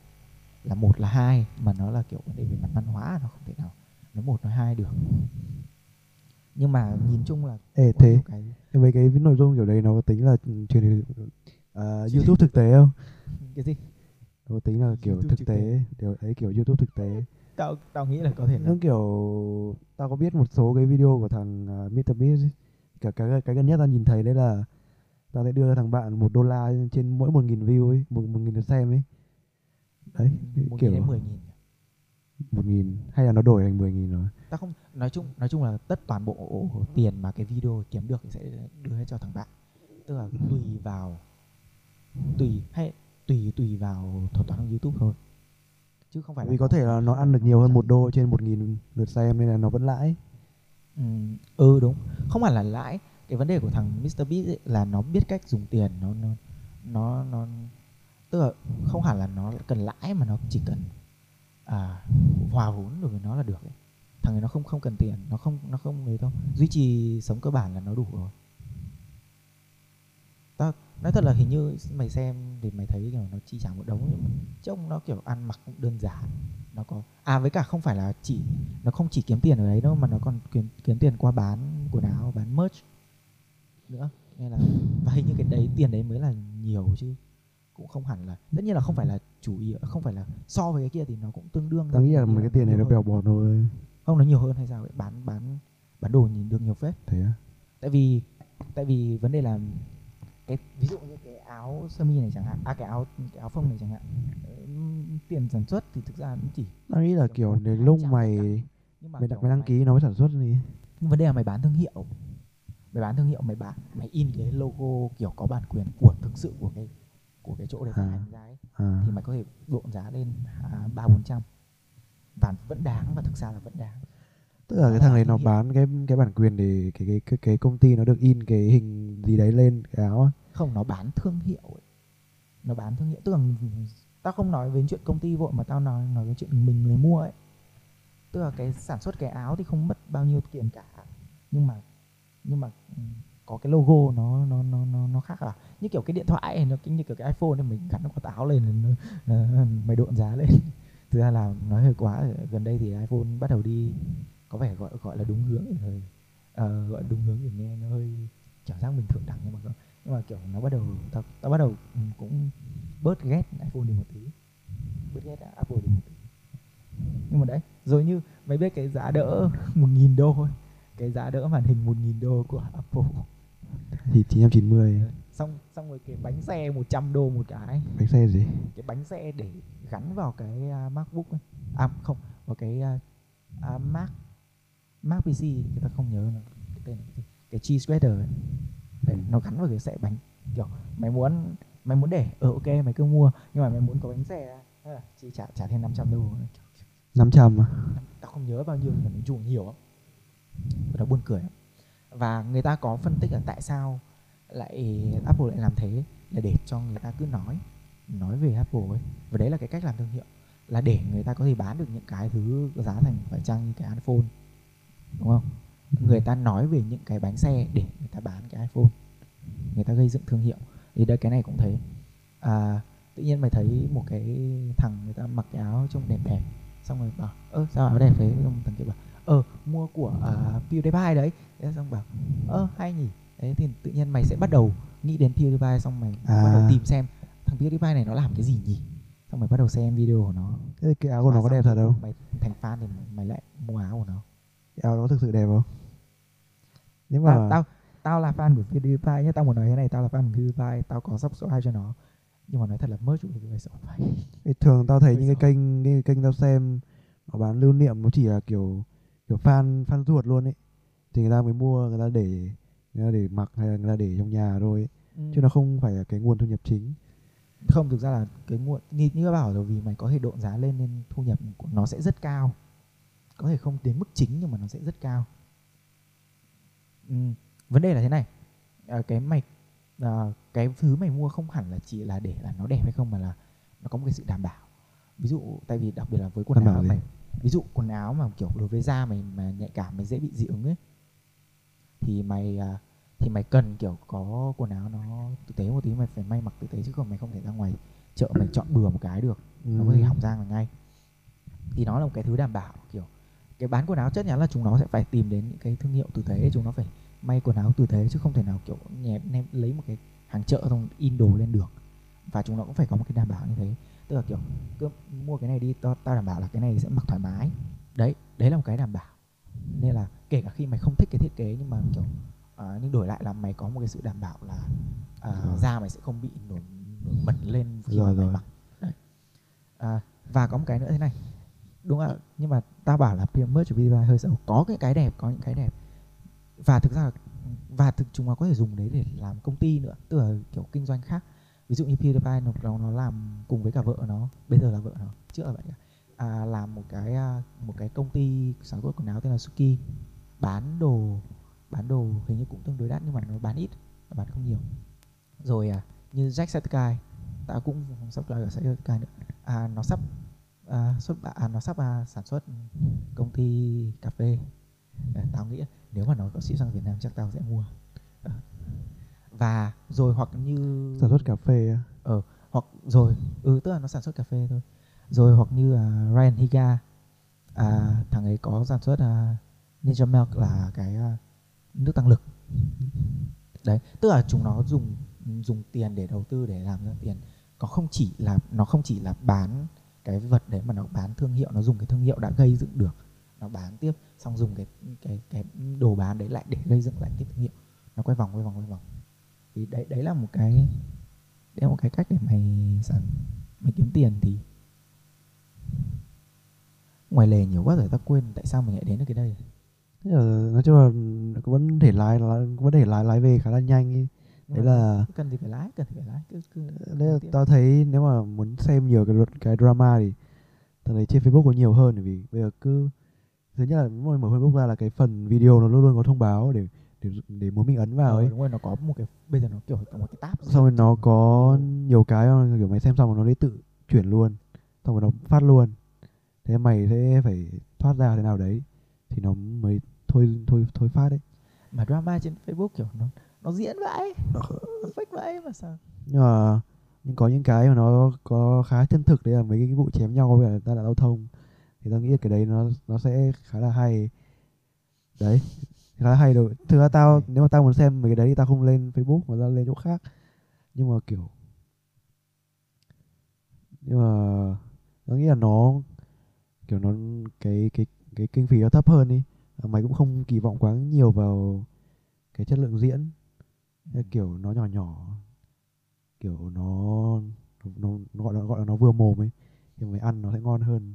là một, là hai, mà nó là kiểu vấn đề về mặt văn hóa, nó không thể nào nó một nó hai được nhưng mà nhìn chung là Ê thế cái mấy cái nội dung kiểu đấy nó có tính là truyền à, YouTube thực tế không? cái gì Nó có tính là kiểu YouTube thực thực tế, điều ấy kiểu YouTube thực tế. tao tao nghĩ là có thể là Nó kiểu tao có biết một số cái video của thằng uh, ấy. Cả cái cái gần nhất tao nhìn thấy đấy là tao sẽ đưa cho thằng bạn một đô la trên mỗi một nghìn view ấy, một một nghìn lượt xem ấy. Đấy, một kiểu mười nghìn một nghìn hay là nó đổi thành mười nghìn rồi. tao không nói chung nói chung là tất toàn bộ tiền mà cái video kiếm được thì sẽ đưa hết cho thằng bạn. Tức là tùy vào tùy hay tùy tùy vào thuật toán của YouTube thôi. Chứ không phải Vì có thể là nó ăn được nhiều hơn một đô trên một nghìn lượt xem nên là nó vẫn lãi. Ừ, ừ đúng. Không hẳn là lãi. Cái vấn đề của thằng Mr Beast ấy là nó biết cách dùng tiền. Nó nó nó nó tức là không hẳn là nó cần lãi mà nó chỉ cần à, hòa vốn được với nó là được ấy. thằng ấy nó không không cần tiền nó không nó không gì đâu. Duy trì sống cơ bản là nó đủ rồi. Ta nói thật là hình như mày xem thì mày thấy kiểu nó chi trả một đống nhưng mà trông nó kiểu ăn mặc cũng đơn giản. Nó có à với cả không phải là chỉ nó không chỉ kiếm tiền ở đấy đâu mà nó còn kiếm kiếm tiền qua bán quần áo bán merch nữa. Nên là và hình như cái đấy tiền đấy mới là nhiều chứ cũng không hẳn là tất nhiên là không phải là chủ yếu không phải là so với cái kia thì nó cũng tương đương Tao nghĩ là mấy cái tiền này nó bèo bọt thôi. không nó nhiều hơn hay sao vậy bán bán bán đồ nhìn được nhiều phết. Thế á? tại vì tại vì vấn đề là cái ví dụ như cái áo sơ mi này chẳng hạn à cái áo cái áo phông này chẳng hạn tiền sản xuất thì thực ra cũng chỉ Tao nghĩ là kiểu hai lúc mày nhưng mà mày đặt mày đăng ký nó mới sản xuất nhưng vấn đề là mày bán thương hiệu. Mày bán thương hiệu mày bán mày in cái logo kiểu có bản quyền của thực sự của cái của cái chỗ để phát À. hành ra ấy À. thì mày có thể độn giá lên à, ba bốn trăm và vẫn đáng và thực ra là vẫn đáng Tức là cái thằng này nó bán cái cái bản quyền để cái cái cái, cái công ty nó được in cái hình gì đấy lên cái áo á. không nó bán thương hiệu ấy. nó bán thương hiệu tức là tao không nói về chuyện công ty vội mà tao nói nói về chuyện mình người mua ấy tức là cái sản xuất cái áo thì không mất bao nhiêu tiền cả nhưng mà nhưng mà ừ, có cái logo nó nó nó nó nó khác à như kiểu cái điện thoại ấy, nó như kiểu cái iPhone này mình gắn nó quả táo lên nó, nó, mày độn giá lên. (laughs) Thực ra là nói hơi quá gần đây thì iPhone bắt đầu đi có vẻ gọi gọi là đúng hướng rồi Ờ, gọi đúng hướng thì nghe nó hơi cảm giác mình thượng đẳng nhưng mà nhưng mà kiểu nó bắt đầu tao tao bắt đầu ừ, cũng bớt ghét iPhone đi một tí. Bớt ghét Apple đi một tí. Nhưng mà đấy rồi như mày biết cái giá đỡ (laughs) một nghìn đô thôi cái giá đỡ màn hình một nghìn đô của Apple Thì 990 xong xong rồi cái bánh xe 100 đô một cái bánh xe gì? cái bánh xe để gắn vào cái à, MacBook ấy. à không vào cái à, à, Mac Mac PC người ta không nhớ nó cái tên là cái cái cheese sweater ấy. Đấy, nó gắn vào cái xe bánh kiểu mày muốn mày muốn để ờ ok mày cứ mua nhưng mà mày muốn có bánh xe chỉ trả trả thêm 500 đô 500 à? tao không nhớ bao nhiêu mà nói chung nhiều lắm và nó buồn cười lắm. và người ta có phân tích là tại sao lại Apple lại làm thế là để cho người ta cứ nói nói về Apple ấy. Và đấy là cái cách làm thương hiệu là để người ta có thể bán được những cái thứ giá thành phải chăng như cái iPhone đúng không? Người ta nói về những cái bánh xe để người ta bán cái iPhone người ta gây dựng thương hiệu. Thì đây cái này cũng thế. À, tự nhiên mày thấy một cái thằng người ta mặc cái áo trông đẹp đẹp xong rồi bảo ơ sao áo đẹp thế? Xong thằng kia bảo ờ mua của uh, PewDiePie đấy. Thế xong bảo ơ hay nhỉ. Đấy thì tự nhiên mày sẽ bắt đầu nghĩ đến PewDiePie xong mày À. bắt đầu tìm xem thằng PewDiePie này nó làm cái gì nhỉ? Xong mày bắt đầu xem video của nó. Thế cái áo của nó có đẹp thật không? mày thành fan thì mày, lại mua áo của nó. Cái áo nó thực sự đẹp không? Nhưng tao, mà tao tao là fan của PewDiePie nhé tao muốn nói thế này tao là fan của PewDiePie tao có subscribe cho nó. Nhưng mà nói thật là merch của PewDiePie sợ phải thường tao thấy những cái kênh những cái kênh tao xem nó bán lưu niệm nó chỉ là kiểu kiểu fan fan ruột luôn ấy. Thì người ta mới mua người ta để người ta để mặc hay là người ta để trong nhà thôi ấy. chứ nó không phải là cái nguồn thu nhập chính. Không thực ra là cái nguồn như như bảo rồi vì mày có thể độn giá lên nên thu nhập của nó sẽ rất cao. Có thể không đến mức chính nhưng mà nó sẽ rất cao. Ừ. vấn đề là thế này. À, cái mày à, cái thứ mày mua không hẳn là chỉ là để là nó đẹp hay không mà là nó có một cái sự đảm bảo. Ví dụ tại vì đặc biệt là với quần Đảm áo mày ví dụ quần áo mà kiểu đối với da mày mà nhạy cảm mày dễ bị dị ứng ấy thì mày à, thì mày cần kiểu có quần áo nó tử tế một tí mày phải may mặc tử tế chứ không mày không thể ra ngoài chợ mày chọn bừa một cái được. Nó có thể Ừ. hỏng da ngay. Thì nó là một cái thứ đảm bảo kiểu cái bán quần áo chắc chắn là chúng nó sẽ phải tìm đến những cái thương hiệu tử tế chúng nó phải may quần áo tử tế chứ không thể nào kiểu nhẹp nem lấy một cái hàng chợ xong in đồ lên được. Và chúng nó cũng phải có một cái đảm bảo như thế tức là kiểu cứ mua cái này đi tao tao đảm bảo là cái này sẽ mặc thoải mái. Đấy đấy là một cái đảm bảo. Nên là kể cả khi mày không thích cái thiết kế nhưng mà kiểu à, nhưng đổi lại là mày có một cái sự đảm bảo là à, Rồi. da mày sẽ không bị nổi, nổi bẩn lên khi Rồi, mà mày rồi. mặc. Đấy. À, và có một cái nữa thế này. Đúng ạ nhưng mà tao bảo là PM merch của PewDiePie hơi xấu. Có cái cái đẹp có những cái đẹp. Và thực ra là và thực chúng nó có thể dùng đấy để làm công ty nữa. Tức là kiểu kinh doanh khác ví dụ như PewDiePie nó nó, nó làm cùng với cả vợ nó bây giờ là vợ nó trước là vậy à, làm một cái à, một cái công ty sản xuất quần áo tên là Suki bán đồ bán đồ hình như cũng tương đối đắt nhưng mà nó bán ít nó bán không nhiều. Rồi à, như Jacksepticeye tao cũng sắp lại ở Jacksepticeye nữa. À, nó sắp à, xuất bản à, nó sắp à, sản xuất công ty cà phê. À, tao nghĩ nếu mà nó có ship sang Việt Nam chắc tao sẽ mua và rồi hoặc như sản xuất cà phê á. hoặc rồi ừ tức là nó sản xuất cà phê thôi. Rồi hoặc như à, Ryan Higa à, thằng ấy có sản xuất à, Ninja Milk là cái à, nước tăng lực. Đấy tức là chúng nó dùng dùng tiền để đầu tư để làm ra tiền. Có không chỉ là nó không chỉ là bán cái vật đấy mà nó bán thương hiệu nó dùng cái thương hiệu đã gây dựng được. Nó bán tiếp xong dùng cái cái cái đồ bán đấy lại để gây dựng lại tiếp thương hiệu. Nó quay vòng quay vòng quay vòng thì đấy đấy là một cái đấy là một cái cách để mày sản mày kiếm tiền thì ngoài lề nhiều quá rồi tao quên tại sao mình lại đến được cái đây Thế là nói chung là vẫn thể lái vẫn thể lái lái về khá là nhanh ý. Đấy là cần thì phải lái cần thì phải lái cứ cứ đấy là tao thấy nếu mà muốn xem nhiều cái cái drama thì tao thấy trên Facebook có nhiều hơn bởi vì bây giờ cứ thứ nhất là mỗi mở Facebook ra là cái phần video nó luôn luôn có thông báo để để để muốn mình ấn vào Ờ, ấy. đúng rồi nó có một cái bây giờ nó kiểu có một cái tab xong rồi nó có nhiều cái kiểu mày xem xong rồi nó sẽ tự chuyển luôn. Xong rồi nó phát luôn. Thế mày sẽ phải thoát ra thế nào đấy thì nó mới thôi thôi thôi phát đấy. Mà drama trên Facebook kiểu nó nó diễn vậy nó fake vậy mà sao? Nhưng mà nhưng có những cái mà nó có khá chân thực đấy là mấy cái vụ chém nhau với tai nạn giao thông. Thì tao nghĩ là cái đấy nó nó sẽ khá là hay. Đấy khá là hay rồi. Thực ra tao nếu mà tao muốn xem mấy cái đấy thì tao không lên Facebook mà tao lên chỗ khác. Nhưng mà kiểu nhưng mà tao nghĩ là nó kiểu nó cái cái cái kinh phí nó thấp hơn đi. Và mày cũng không kỳ vọng quá nhiều vào cái chất lượng diễn. Kiểu nó nhỏ nhỏ kiểu nó nó, nó gọi là gọi là nó vừa mồm ấy thì mày ăn nó sẽ ngon hơn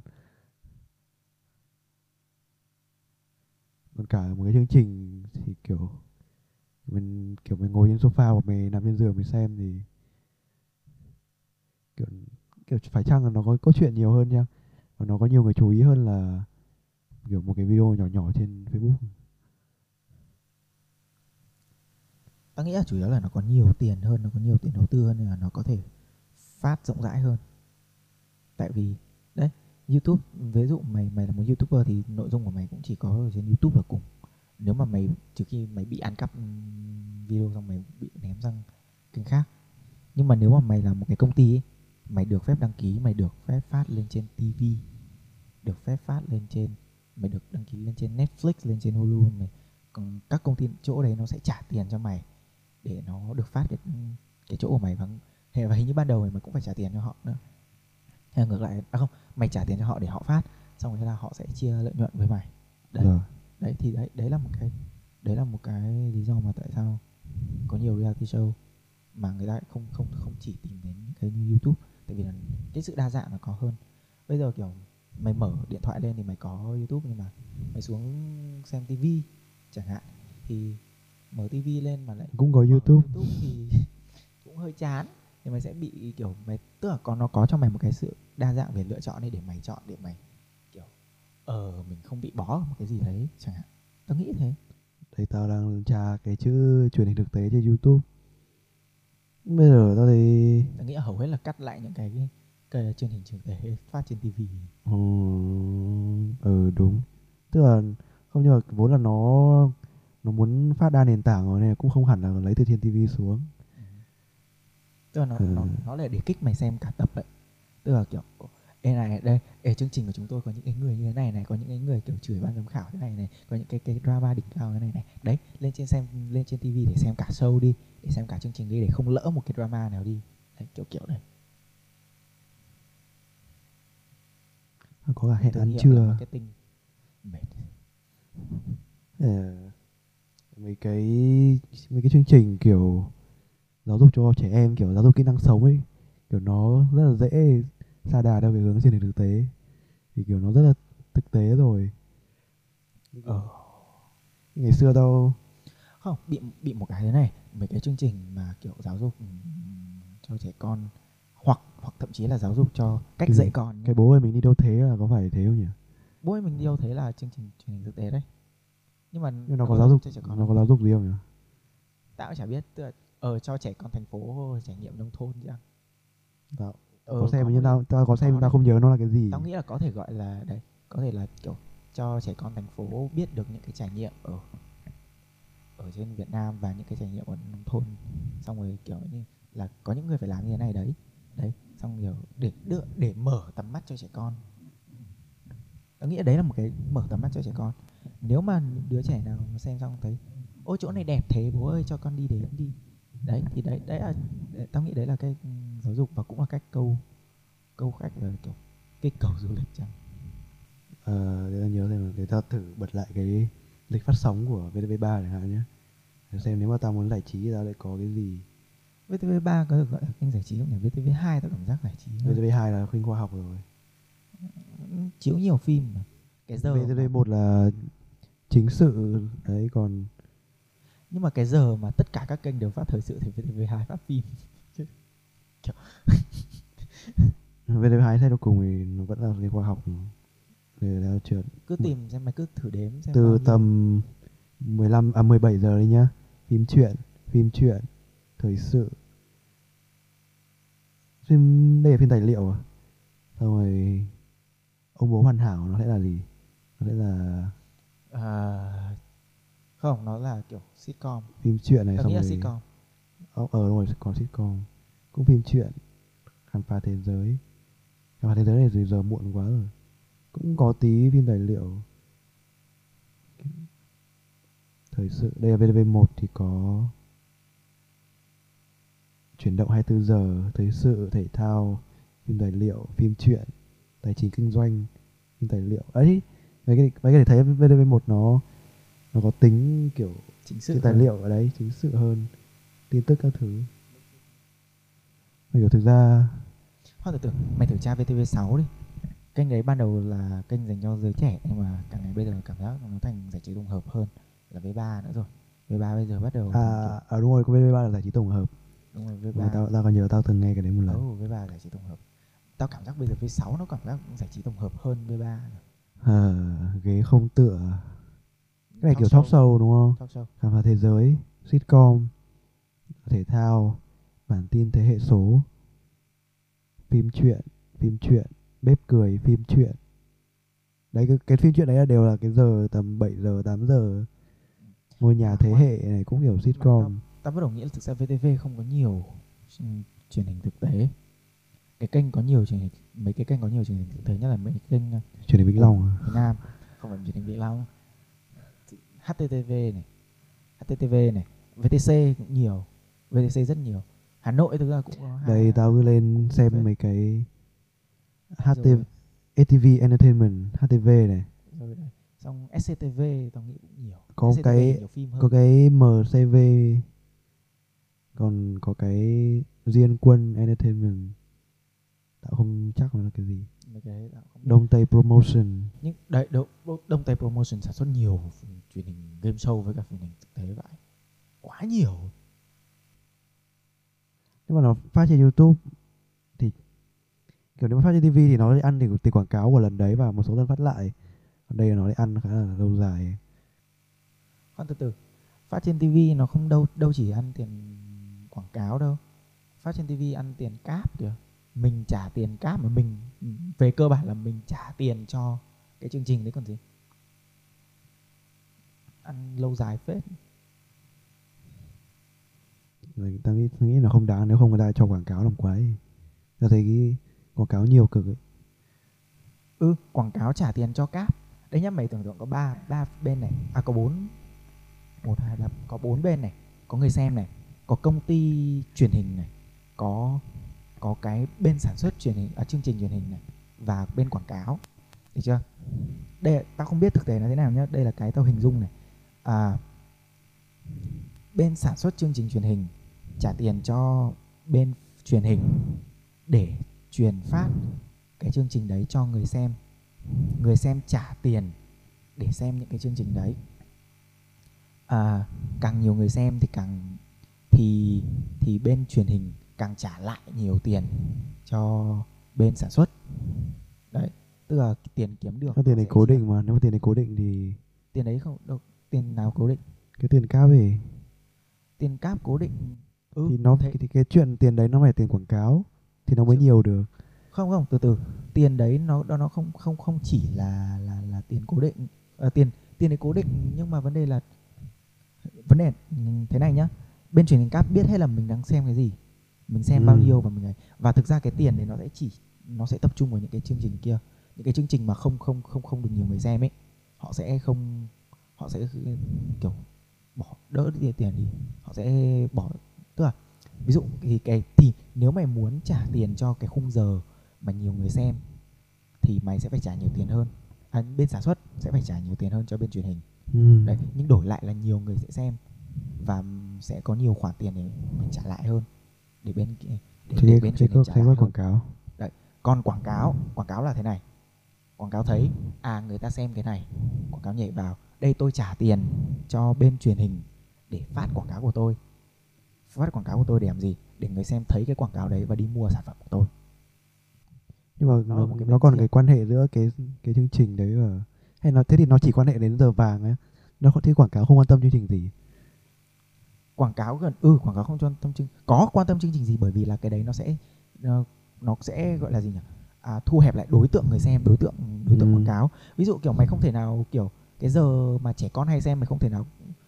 còn cả một cái chương trình thì, kiểu, mình kiểu, mình ngồi trên sofa hoặc mình nằm trên giường mình xem thì, kiểu kiểu, phải chăng là nó có câu chuyện nhiều hơn nha và nó có nhiều người chú ý hơn là, kiểu, một cái video nhỏ nhỏ trên Facebook. Tao nghĩ là chủ yếu là nó có nhiều tiền hơn, nó có nhiều tiền đầu tư hơn nên là nó có thể phát rộng rãi hơn. Tại vì, đấy YouTube. Ví dụ mày mày là một youtuber thì nội dung của mày cũng chỉ có ở trên YouTube là cùng. Nếu mà mày trừ khi mày bị ăn cắp video xong mày bị ném sang kênh khác. Nhưng mà nếu mà mày là một cái công ty ấy, mày được phép đăng ký mày được phép phát lên trên TV được phép phát lên trên mày được đăng ký lên trên Netflix lên trên Hulu mày còn các công ty chỗ đấy nó sẽ trả tiền cho mày để nó được phát cái cái chỗ của mày. Và và hình như ban đầu mày cũng phải trả tiền cho họ nữa hay ngược lại à không mày trả tiền cho họ để họ phát xong rồi thế là họ sẽ chia lợi nhuận với mày. Đấy. Rồi. đấy thì đấy đấy là một cái đấy là một cái lý do mà tại sao có nhiều reality show mà người ta không không không chỉ tìm đến những cái như YouTube. Tại vì là cái sự đa dạng nó có hơn. Bây giờ kiểu mày mở điện thoại lên thì mày có YouTube nhưng mà mày xuống xem TV chẳng hạn thì mở TV lên mà lại cũng có YouTube. YouTube thì (laughs) cũng hơi chán thì mày sẽ bị kiểu mày tức là có nó có cho mày một cái sự đa dạng về lựa chọn để mày chọn để mày kiểu ờ mình không bị bó một cái gì đấy chẳng hạn. Tao nghĩ thế. Thấy tao đang tra cái chữ truyền hình thực tế trên YouTube. Bây giờ tao thấy tao nghĩ hầu hết là cắt lại những cái cái truyền hình thực tế phát trên TV Ừ, ừ đúng. Tức là không nhưng mà vốn là nó Nó muốn phát đa nền tảng rồi nên cũng không hẳn là lấy từ trên TV xuống tức là nó Ừ. nó nó là để kích mày xem cả tập ấy tức là kiểu Ê này đây ê, chương trình của chúng tôi có những cái người như thế này này có những cái người kiểu chửi ban giám khảo thế này này có những cái cái drama đỉnh cao thế này này. Đấy lên trên xem lên trên TV để xem cả show đi để xem cả chương trình đi để không lỡ một cái drama nào đi. Đấy, kiểu kiểu đấy. Có cả hẹn ăn trưa. mệt. Ờ, Mấy cái Mấy cái chương trình kiểu Giáo dục cho trẻ em kiểu giáo dục kỹ năng sống ấy Kiểu nó rất là dễ Xa đà theo cái hướng hình thực tế. Thì kiểu nó rất là thực tế rồi. Ờ Ngày xưa tao không bị bị một cái thế này mấy cái chương trình mà kiểu giáo dục ừm, cho trẻ con hoặc hoặc thậm chí là giáo dục cho cách Cái dạy con nhá. Cái bố ơi mình đi đâu thế là có phải thế không nhỉ? Bố ơi mình đi đâu thế là chương trình truyền hình thực tế đấy. Nhưng mà Nhưng nó có giáo dục cho trẻ con Nó có giáo dục gì không nhỉ? Tao cũng chả biết tức là ờ cho trẻ con thành phố trải nghiệm nông thôn chứ Tao ờ, có xem nhưng tao tao có xem tao không nhớ nó là cái gì. Tao nghĩ là có thể gọi là đấy có thể là kiểu cho trẻ con thành phố biết được những cái trải nghiệm ở ở trên Việt Nam và những cái trải nghiệm ở nông thôn. Xong rồi kiểu như là có những người phải làm như thế này đấy. Đấy xong kiểu để đưa để mở tầm mắt cho trẻ con. Tao nghĩ đấy là một cái mở tầm mắt cho trẻ con. Nếu mà đứa trẻ nào xem xong thấy ôi chỗ này đẹp thế bố ơi cho con đi đến đi đấy thì đấy đấy là tao nghĩ đấy là cái ừ, giáo dục và cũng là cách câu câu khách là kiểu kích cầu du lịch chẳng Ờ, để tao nhớ xem để tao thử bật lại cái lịch phát sóng của VTV3 chẳng hạn nhé để xem nếu mà tao muốn giải trí thì tao lại có cái gì VTV3 có được gọi là kênh giải trí không nhỉ? VTV2 tao cảm giác giải trí hơn. VTV2 là khuynh khoa học rồi Ừ, chiếu nhiều phim mà. Cái giờ mà- VTV1 là chính sự đấy còn nhưng mà cái giờ mà tất cả các kênh đều phát thời sự thì VTV2 phát phim. (laughs) VTV2 thay cho cùng thì nó vẫn là khuynh khoa học. Để tao trượt Cứ tìm xem mày cứ thử đếm xem từ tầm 15 à 17 giờ đi nhá. Phim truyện phim truyện thời sự. Phim đây là phim tài liệu à? Xong rồi ông bố hoàn hảo nó sẽ là gì? Nó sẽ là À, không, nó là kiểu sitcom. phim truyện này Tao xong nghĩ là rồi sitcom. ờ ờ, đúng rồi còn sitcom. Cũng phim truyện. Khám phá thế giới. Khám phá thế giới này thì giờ muộn quá rồi. Cũng có tí phim tài liệu. Thời sự. Đây là VTV1 thì có chuyển động 24 giờ thời sự thể thao phim tài liệu phim truyện tài chính kinh doanh phim tài liệu. Ấy mấy cái mấy cái để thấy VTV1 nó nó có tính kiểu Chính sự. tài hơn. liệu ở đấy chính sự hơn tin tức các thứ Mà kiểu thực ra từ từ, mày thử tra VTV6 đi. Kênh đấy ban đầu là kênh dành cho giới trẻ nhưng mà càng ngày bây giờ cảm giác nó thành giải trí tổng hợp hơn là V3 nữa rồi. V3 bây giờ bắt đầu à, à đúng rồi có VV3 là giải trí tổng hợp đúng rồi Mà V3. tao tao còn nhớ tao từng nghe cái đấy một lần Ừ, V3 giải trí tổng hợp. Tao cảm giác bây giờ V6 nó cảm giác giải trí tổng hợp hơn V3. rồi. à, ghế không tựa cái này Talk kiểu talk show đúng không? Talk show. khám phá thế giới sitcom thể thao bản tin thế hệ số phim truyện phim truyện bếp cười phim truyện. Đấy cái, cái phim truyện đấy là đều là cái giờ tầm 7 giờ 8 giờ. Ngôi nhà thế hệ này cũng kiểu sitcom. ta bắt đầu nghĩ là thực ra VTV không có nhiều ừ, truyền hình thực tế. Cái kênh có nhiều truyền hình mấy cái kênh có nhiều truyền hình thực tế nhất là mấy kênh truyền hình Vĩnh Long à? Việt Nam. Không phải truyền hình Vĩnh Long HTTV này HTTV này VTC cũng nhiều VTC rất nhiều. Hà Nội thực ra cũng có đây tao cứ lên xem mấy cái HT Rồi. ATV Entertainment HTV này. Rồi đây. xong SCTV tao nghĩ cũng nhiều. Có SCTV cái- nhiều phim hơn. có cái MCV còn có cái Diên Quân Entertainment. Tao không chắc là cái gì mấy cái tao không. Đông Tây Promotion. Nhưng đấy đông, đông, tây promotion sản xuất nhiều truyền hình game show với cả truyền hình thực tế vậy quá nhiều. Nếu mà nó phát trên YouTube thì kiểu nếu mà phát trên TV thì nó ăn thì tiền quảng cáo của lần đấy và một số lần phát lại. Còn đây là nó lại ăn khá là lâu dài. Khoan từ từ. Phát trên TV nó không đâu đâu chỉ ăn tiền quảng cáo đâu. Phát trên TV ăn tiền cáp kìa mình trả tiền cáp mà mình về cơ bản là mình trả tiền cho cái chương trình đấy còn gì. Ăn lâu dài phết. Rồi tao nghĩ, nghĩ là không đáng nếu không người ta cho quảng cáo làm quái. Tao thấy cái quảng cáo nhiều cực ấy. Ừ quảng cáo trả tiền cho cáp. Đấy nhá mày tưởng tượng có ba ba bên này. À có bốn. Một hai ba có bốn bên này. Có người xem này. Có công ty truyền hình này. Có có cái bên sản xuất truyền hình à, chương trình truyền hình này và bên quảng cáo. Được chưa? Đây tao không biết thực tế là thế nào nhá. Đây là cái tao hình dung này. À, bên sản xuất chương trình truyền hình trả tiền cho bên truyền hình để truyền phát cái chương trình đấy cho người xem. Người xem trả tiền để xem những cái chương trình đấy. À, càng nhiều người xem thì càng thì thì bên truyền hình càng trả lại nhiều tiền cho bên sản xuất. Đấy tức là tiền kiếm được cái tiền này cố định mà nếu mà tiền này cố định thì tiền đấy không đâu tiền nào cố định? Cái tiền cáp ấy tiền cáp cố định ừ, thì nó thế- thì cái chuyện tiền đấy nó phải tiền quảng cáo thì nó mới nhiều được. Không không từ từ. Tiền đấy nó nó không không không chỉ là là là tiền cố định Ờ, tiền tiền đấy cố định nhưng mà vấn đề là vấn đề ừ, thế này nhá. Bên truyền hình cáp biết hết là mình đang xem cái gì mình xem bao Ừ. nhiêu và mình ấy. Và thực ra cái tiền đấy nó sẽ chỉ nó sẽ tập trung vào những cái chương trình kia. Những cái chương trình mà không không không không được nhiều người xem ấy họ sẽ không họ sẽ kiểu bỏ đỡ đi tiền đi. Họ sẽ bỏ tức là ví dụ thì cái thì nếu mày muốn trả tiền cho cái khung giờ mà nhiều người xem thì mày sẽ phải trả nhiều tiền hơn. À, bên sản xuất sẽ phải trả nhiều tiền hơn cho bên truyền hình. Ừ. đấy nhưng đổi lại là nhiều người sẽ xem và sẽ có nhiều khoản tiền để mình trả lại hơn để bên kia để, thì để bên hình có thấy có quảng cáo. Còn quảng cáo quảng cáo là thế này. Quảng cáo thấy à người ta xem cái này. Quảng cáo nhảy vào đây tôi trả tiền cho bên truyền hình để phát quảng cáo của tôi. Phát quảng cáo của tôi để làm gì? Để người xem thấy cái quảng cáo đấy và đi mua sản phẩm của tôi. Nhưng mà Nó nó, nó còn cái quan hệ giữa cái cái chương trình đấy và hay nó thế thì nó chỉ quan hệ đến giờ vàng ấy. Nó không thế quảng cáo không quan tâm chương trình gì quảng cáo gần ừ quảng cáo không quan tâm chương có quan tâm chương trình gì bởi vì là cái đấy nó sẽ nó, nó sẽ gọi là gì nhỉ? À, thu hẹp lại đối tượng người xem đối tượng đối tượng Ừ. quảng cáo. Ví dụ kiểu mày không thể nào kiểu cái giờ mà trẻ con hay xem mày không thể nào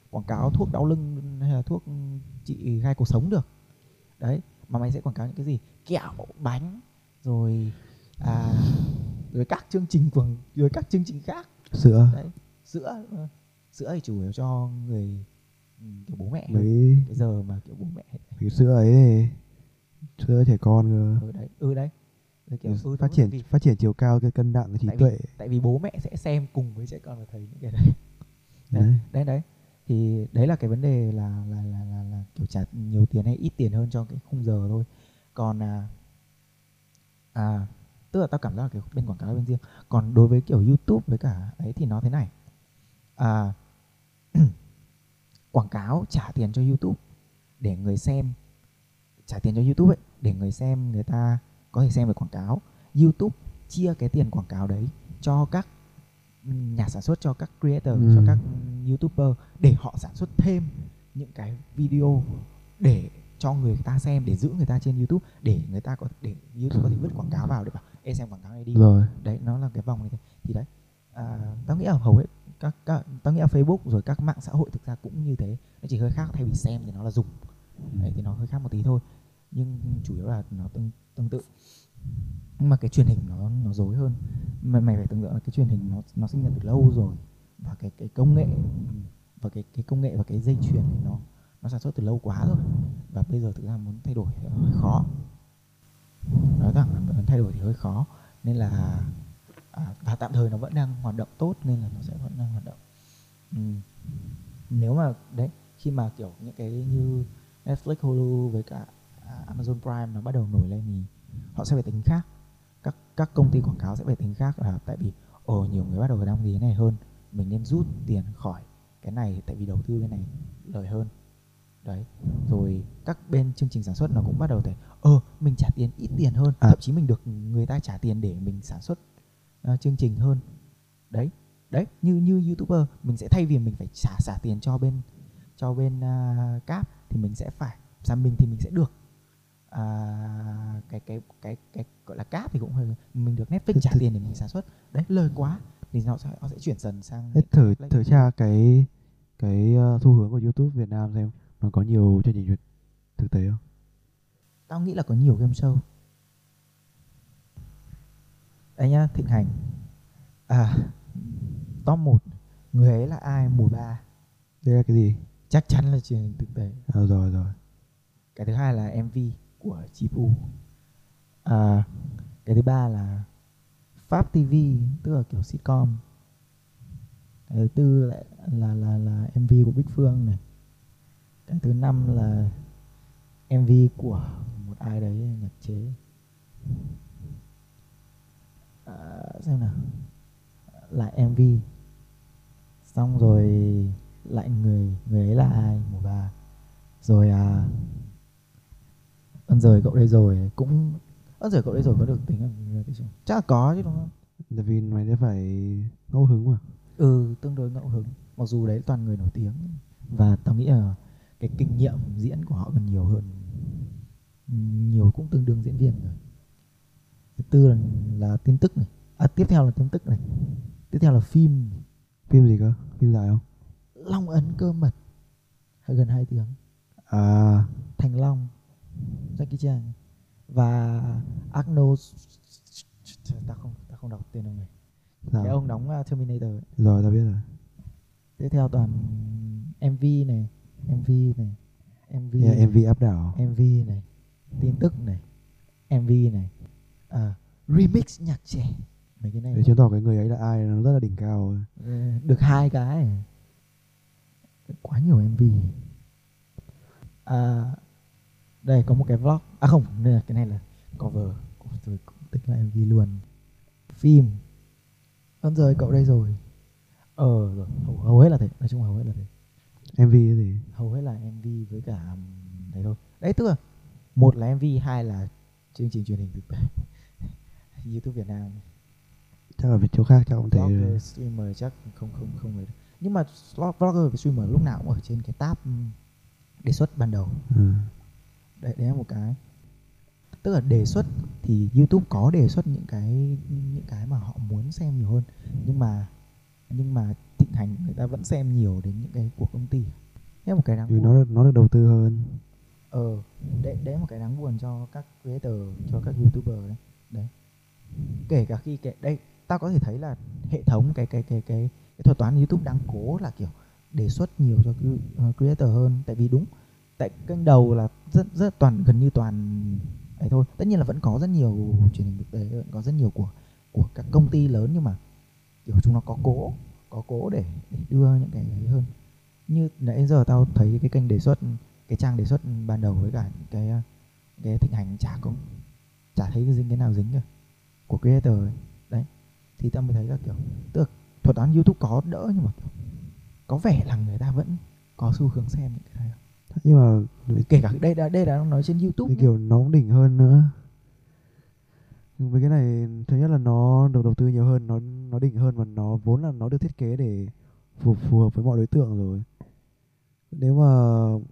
quảng cáo thuốc đau lưng hay là thuốc trị gai cuộc sống được. Đấy mà mày sẽ quảng cáo những cái gì? Kẹo bánh rồi à, rồi các chương trình quảng rồi các chương trình khác. Sữa. Đấy sữa ờ, sữa thì chủ yếu cho người ừ, kiểu bố mẹ. Mấy cái giờ mà kiểu bố mẹ. cái sữa ấy sữa trẻ con cơ. Ừ đấy ừ đấy. Kiểu, ừ, phát triển vì, phát triển chiều cao cái cân nặng trí Tại vì- tuệ. tại vì bố mẹ sẽ xem cùng với trẻ con và thấy những cái đấy. Đấy đấy. đấy đấy. Thì đấy là cái vấn đề là là là là, là kiểu trả nhiều tiền hay ít tiền hơn cho cái khung giờ thôi. Còn à, à tức là tao cảm giác là cái bên quảng cáo bên riêng. Còn đối với kiểu YouTube với cả ấy thì nó thế này. À (clears throat) quảng cáo trả tiền cho YouTube để người xem trả tiền cho YouTube ấy để người xem người ta có thể xem được quảng cáo. YouTube chia cái tiền quảng cáo đấy cho các nhà sản xuất cho các creator Ừ. cho các YouTuber để họ sản xuất thêm những cái video để cho người ta xem để giữ người ta trên YouTube để người ta có để YouTube có thể vứt quảng cáo vào để bảo ê xem quảng cáo này đi. Rồi. Đấy nó là cái vòng này thì đấy à, tao nghĩ là hầu hết các, các tao nghĩ là Facebook rồi các mạng xã hội thực ra cũng như thế. Nó chỉ hơi khác thay vì xem thì nó là dùng. Đấy thì nó hơi khác một tí thôi. Nhưng chủ yếu là nó tương tương tự. Nhưng mà cái truyền hình nó nó dối hơn. Mà mày phải tưởng tượng là cái truyền hình nó nó sinh ra từ lâu rồi. Và cái cái công nghệ và cái cái công nghệ và cái dây chuyền thì nó nó sản xuất từ lâu quá rồi. Và bây giờ thực ra muốn thay đổi thì hơi khó. Nói rằng là muốn thay đổi thì hơi khó. Nên là à, và tạm thời nó vẫn đang hoạt động tốt nên là nó sẽ vẫn đang hoạt động Ừm. nếu mà đấy khi mà kiểu những cái như Netflix, Hulu với cả à, Amazon Prime nó bắt đầu nổi lên thì họ sẽ phải tính khác các các công ty quảng cáo sẽ phải tính khác là tại vì ồ nhiều người bắt đầu đăng ký cái này hơn mình nên rút tiền khỏi cái này tại vì đầu tư cái này lời hơn đấy rồi các bên chương trình sản xuất nó cũng bắt đầu thấy ờ mình trả tiền ít tiền hơn À. thậm chí mình được người ta trả tiền để mình sản xuất ờ, chương trình hơn. Đấy đấy như như youtuber mình sẽ thay vì mình phải trả trả tiền cho bên cho bên uh, cáp thì mình sẽ phải sản mình thì mình sẽ được. À, cái cái cái cái gọi là cáp thì cũng hơi mình được Netflix trả tiền để mình sản xuất. Đấy lời quá thì nó sẽ nó sẽ chuyển dần sang Thế thử thử tra cái cái ờ, xu hướng của YouTube Việt Nam xem nó có nhiều chương trình thực tế không? tao nghĩ là có nhiều game show đây nhá thịnh hành. À top 1 người ấy là ai? Mùa 3 Đây là cái gì? chắc chắn là truyền hình thực tế. À, rồi rồi. cái thứ hai là MV của Chipu. À, cái thứ ba là Pháp TV tức là kiểu sitcom. Cái thứ tư lại là là là MV của Bích Phương này. Cái thứ năm là MV của một ai đấy nhạc chế à, xem nào. Lại MV xong rồi lại người người ấy là ai? Mùa ba rồi à ơn rời cậu đây rồi. Cũng ơn rời cậu đây rồi có được tính là show chắc là có chứ đúng không? Tại vì mày sẽ phải ngẫu hứng mà. ừ tương đối ngẫu hứng. Mặc dù đấy toàn người nổi tiếng. Và tao nghĩ là cái kinh nghiệm diễn của họ còn nhiều hơn. Nhiều cũng tương đương diễn viên rồi thứ tư là, là tin tức này à, tiếp theo là tin tức này tiếp theo là phim Phim gì cơ? Phim dài không? long ấn cơ mật gần 2 tiếng À, Thành Long Jackie Chan và Arnold ta không ta không đọc tên ông này sao? cái ông đóng uh, Terminator ấy. Rồi tao biết rồi. tiếp theo toàn MV này MV này MV Yeah, MV áp đảo. MV này tin tức này MV này à, remix nhạc trẻ. Mấy cái này Để chứng tỏ cái người ấy là ai nó rất là đỉnh cao. Ờ, được hai cái. Quá nhiều MV à, đây có một cái vlog. À không đây là cái này là cover rồi cũng tính là MV luôn. Phim. Ơn rồi cậu đây rồi. Ờ rồi hầu, hầu hết là thế. Nói chung hầu hết là thế. MV cái gì? hầu hết là MV với cả um, đấy thôi. Đấy tức là một là MV hai là chương trình truyền hình thực tế YouTube Việt Nam Chắc ở chỗ khác chắc cũng thế. blogger streamer chắc không không không ấy. nhưng mà vlogger và streamer lúc nào cũng ở trên cái tab đề xuất ban đầu Ừ. đấy đấy là một cái tức là đề xuất thì YouTube có đề xuất những cái những cái mà họ muốn xem nhiều hơn nhưng mà nhưng mà thịnh hành người ta vẫn xem nhiều đến những cái của công ty là một cái đáng Vì buồn nó được, nó được đầu tư hơn. ờ đấy đấy là một cái đáng buồn cho các creator cho các youtuber đấy đấy kể cả khi cái đây ta có thể thấy là hệ thống cái cái cái cái cái thuật toán youtube đang cố là kiểu đề xuất nhiều cho ờ, creator hơn. Tại vì đúng tại kênh đầu là rất rất toàn gần như toàn ấy thôi. Tất nhiên là vẫn có rất nhiều truyền hình thực tế vẫn có rất nhiều của của các công ty lớn nhưng mà kiểu chúng nó có cố có cố để, để đưa những cái ấy hơn. Như nãy giờ tao thấy cái kênh đề xuất cái trang đề xuất ban đầu với cả cái ờ, cái thịnh hành chả có chả thấy cái dính cái nào dính cả của creator ấy. đấy thì tao mới thấy là kiểu tức là thuật toán youtube có đỡ nhưng mà kiểu, có vẻ là người ta vẫn có xu hướng xem những cái này Nhưng mà kể cả đây đã đây là nói trên youtube kiểu nó cũng đỉnh hơn nữa. Nhưng với cái này thứ nhất là nó được đầu tư nhiều hơn, nó nó đỉnh hơn và nó vốn là nó được thiết kế để phù phù hợp với mọi đối tượng rồi. Nếu mà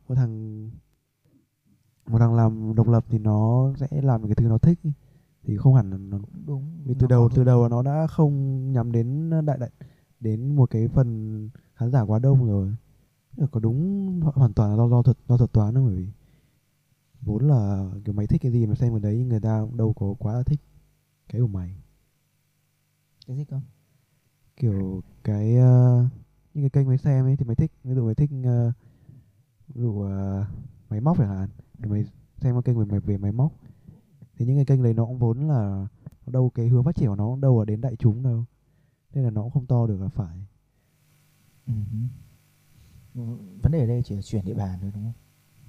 một thằng độc lập thì nó sẽ làm cái thứ nó thích. Thì không hẳn là nó đúng. Vì từ đầu từ đầu nó đã không nhắm đến đại đại đến một cái phần khán giả quá đông rồi. Là có đúng ho- hoàn toàn là do do thuật do thuật toán đâu bởi vì vốn là kiểu mày thích cái gì mà xem ở đấy nhưng người ta đâu có quá là thích cái của mày. Cái gì cơ? Kiểu cái ờ, những cái kênh mày xem ấy thì mày thích. Ví dụ mày thích ờ, ví dụ ờ, máy móc chẳng hạn. Thì mày xem cái kênh về mày về máy móc thì những cái kênh đấy nó cũng vốn là đâu cái hướng phát triển của nó đâu là đến đại chúng đâu. Nên là nó cũng không to được là phải. Ừ. Ừ, vấn đề ở đây chỉ là chuyển địa bàn thôi đúng không?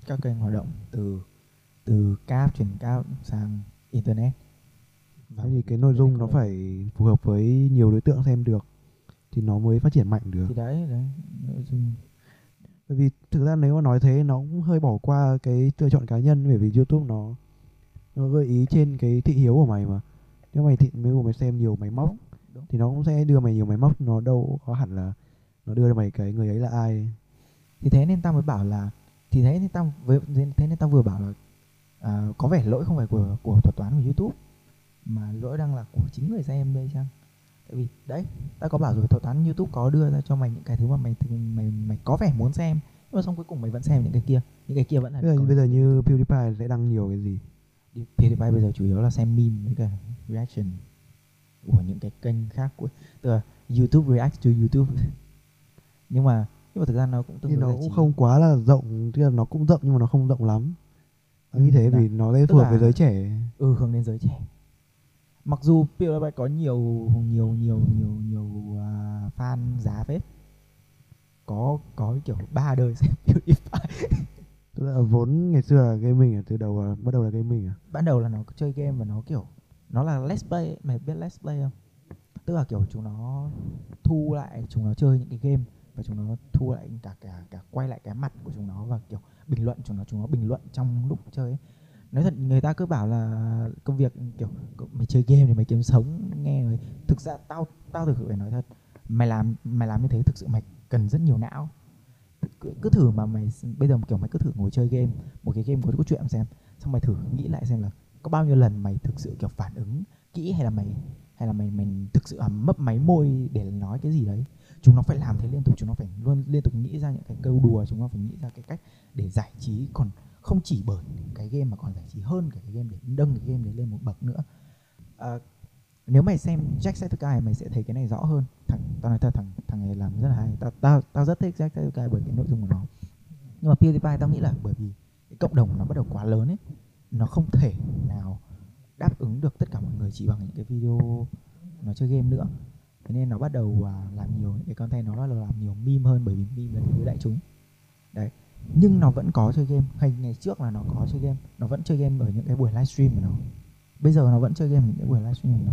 Các kênh hoạt động từ từ cáp truyền cáp sang internet. Và thì cái nội dung nó độ- phải phù hợp với nhiều đối tượng xem được thì nó mới phát triển mạnh được. Thì đấy đấy nội dung. Bởi vì thực ra nếu mà nói thế nó cũng hơi bỏ qua cái lựa chọn cá nhân bởi vì youtube nó nó gợi ý trên cái thị hiếu của mày mà. Nếu mày thị nếu mà mày xem nhiều máy móc Đúng, thì nó cũng sẽ đưa mày nhiều máy móc nó đâu có hẳn là nó đưa cho mày cái người ấy là ai. Thì thế nên tao mới bảo là thì thế nên tao với thế nên tao vừa bảo là à, có vẻ lỗi không phải của của thuật toán của YouTube mà lỗi đang là của chính người xem đây chăng? Tại vì đấy tao có bảo rồi thuật toán YouTube có đưa ra cho mày những cái thứ mà mày mày mày có vẻ muốn xem nhưng mà xong cuối cùng mày vẫn xem những cái kia những cái kia vẫn là bây giờ, bây giờ như PewDiePie sẽ đăng nhiều cái gì PewDiePie bây giờ chủ yếu là xem meme với cả reaction của những cái kênh khác của là YouTube react to YouTube. (laughs) Nhưng mà nhưng mà thực ra nó cũng tương đối nó cũng trí. không quá là rộng tức là nó cũng rộng nhưng mà nó không rộng lắm. Ừ, thế đấy. vì nó Tức phù hợp với là- giới trẻ. Ừ hướng đến giới trẻ. Mặc dù PewDiePie có nhiều nhiều nhiều nhiều nhiều à, fan giá phết. Có có kiểu ba đời xem (laughs) PewDiePie tức là vốn ngày xưa là gaming à từ đầu là, bắt đầu là gaming à? Ban đầu là nó chơi game và nó kiểu nó là let's play mày biết let's play không? Tức là kiểu chúng nó thu lại chúng nó chơi những cái game và chúng nó thu lại cả cả cả quay lại cái mặt của chúng nó và kiểu bình luận chúng nó chúng nó bình luận trong lúc chơi ấy. nói thật người ta cứ bảo là công việc kiểu mày chơi game thì mày kiếm sống nghe rồi. Thực ra tao tao thực sự phải nói thật mày làm mày làm như thế thực sự mày cần rất nhiều não cứ, cứ thử mà mày bây giờ kiểu mày cứ thử ngồi chơi game một cái game có cốt truyện xem xong mày thử nghĩ lại xem là có bao nhiêu lần mày thực sự kiểu phản ứng kỹ hay là mày hay là mày mình thực sự à, mấp máy môi để nói cái gì đấy. Chúng nó phải làm thế liên tục chúng nó phải luôn liên tục nghĩ ra những cái câu đùa chúng nó phải nghĩ ra cái cách để giải trí. Còn không chỉ bởi cái game mà còn giải trí hơn cả cái game để nâng cái game đấy lên một bậc nữa. À, nếu mày xem Jacksepticeye mày sẽ thấy cái này rõ hơn. Thằng, tao nói thật, thằng thằng này làm rất là hay. Tao tao tao rất thích Jacksepticeye bởi cái nội dung của nó. Nhưng mà PewDiePie tao nghĩ là bởi vì cái cộng đồng nó bắt đầu quá lớn ấy, nó không thể nào đáp ứng được tất cả mọi người chỉ bằng những cái video nó chơi game nữa. Thế nên nó bắt đầu à, làm nhiều những cái content nó bắt đầu làm nhiều meme hơn bởi vì meme là thứ đại chúng. Đấy. Nhưng nó vẫn có chơi game. Hay ngày trước là nó có chơi game. Nó vẫn chơi game ở những cái buổi livestream của nó bây giờ nó vẫn chơi game những buổi livestream nó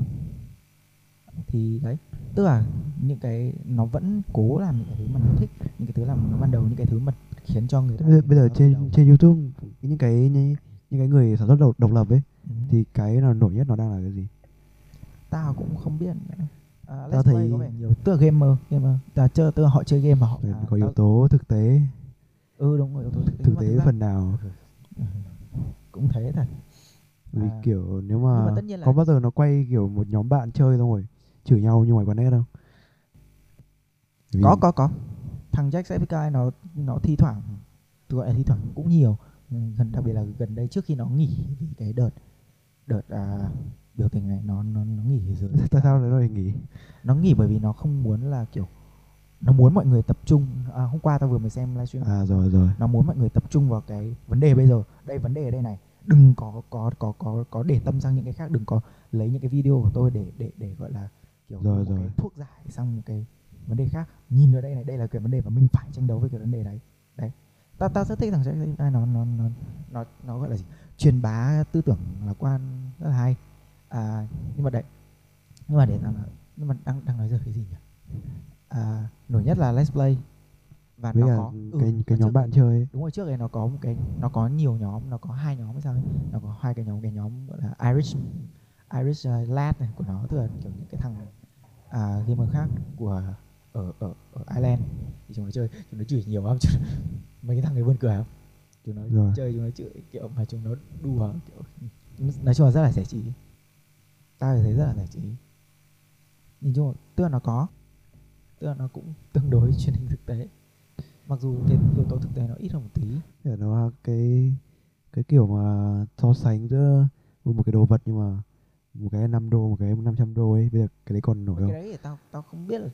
thì đấy tức là những cái nó vẫn cố làm những cái thứ mà nó thích những cái thứ làm nó ban đầu những cái thứ mà khiến cho người ta bây giờ, bây giờ trên đầu. trên youtube những cái những, những cái người sản xuất độc, độc lập ấy Ừ. thì cái nào nổi nhất nó đang là cái gì? Tao cũng không biết. À, Tao thấy- có vẻ nhiều. Là gamer gamer. Ta chơi là họ chơi game và họ à, có yếu tố thực tế. Ừ đúng rồi yếu tố thực tế, thực mà tế phần nào. Ừ, cũng thế thật vì À, kiểu nếu nhưng mà, mà tất nhiên là- có bao giờ nó quay kiểu một nhóm bạn chơi xong rồi chửi nhau như ngoài quán net không? Vì- có có có. Thằng Jacksepticeye nó nó thi thoảng tôi gọi là thi thoảng cũng nhiều. Ừ, gần đặc biệt là gần đây trước khi nó nghỉ vì cái đợt đợt à, biểu tình này nó nó nó nghỉ dưới. Tại sao nó lại nghỉ? Nó nghỉ bởi vì nó không muốn là kiểu nó muốn mọi người tập trung. À, hôm qua tao vừa mới xem livestream. À rồi rồi. Nó muốn mọi người tập trung vào cái vấn đề bây giờ. Đây vấn đề ở đây này đừng có có có có có để tâm sang những cái khác đừng có lấy những cái video của tôi để để để gọi là kiểu Rồi, một rồi. cái thuốc giải sang một cái vấn đề khác. Nhìn ở đây này đây là cái vấn đề mà mình phải tranh đấu với cái vấn đề đấy. Đấy. Ta ta rất thích thằng Jack Jack- nó nó nó nó nó gọi là gì? Truyền bá tư tưởng lạc quan rất là hay. À, nhưng mà đấy. Nhưng mà để tao nói nhưng mà đang đang nói giờ cái gì nhỉ? À, nổi nhất là let's play và với nó có? ừ, cái nhóm trước- bạn chơi đúng rồi trước này nó có một cái nó có nhiều nhóm nó có hai nhóm hay sao ấy. nó có hai cái nhóm cái nhóm gọi là Irish Irish uh, lad này của nó tức là kiểu những cái thằng à, gamer khác của ở ở ở Ireland. Thì chúng nó chơi chúng nó chửi nhiều lắm. (laughs) Chứ mấy cái thằng ấy buồn cười không chúng nó Rồi. chơi chúng nó chửi kiểu mà chúng nó đùa kiểu nói chung là rất là giải trí. Tao thì thấy rất là giải trí. Nhìn chung là tức là nó có tức là nó cũng tương đối (laughs) truyền hình thực tế mặc dù cái yếu tố thực tế nó ít hơn một tí. Là nó cái cái kiểu mà so sánh giữa một cái đồ vật nhưng mà một cái 5 đô một cái 500 đô ấy bây giờ cái đấy còn nổi cái không? đấy thì tao tao không biết là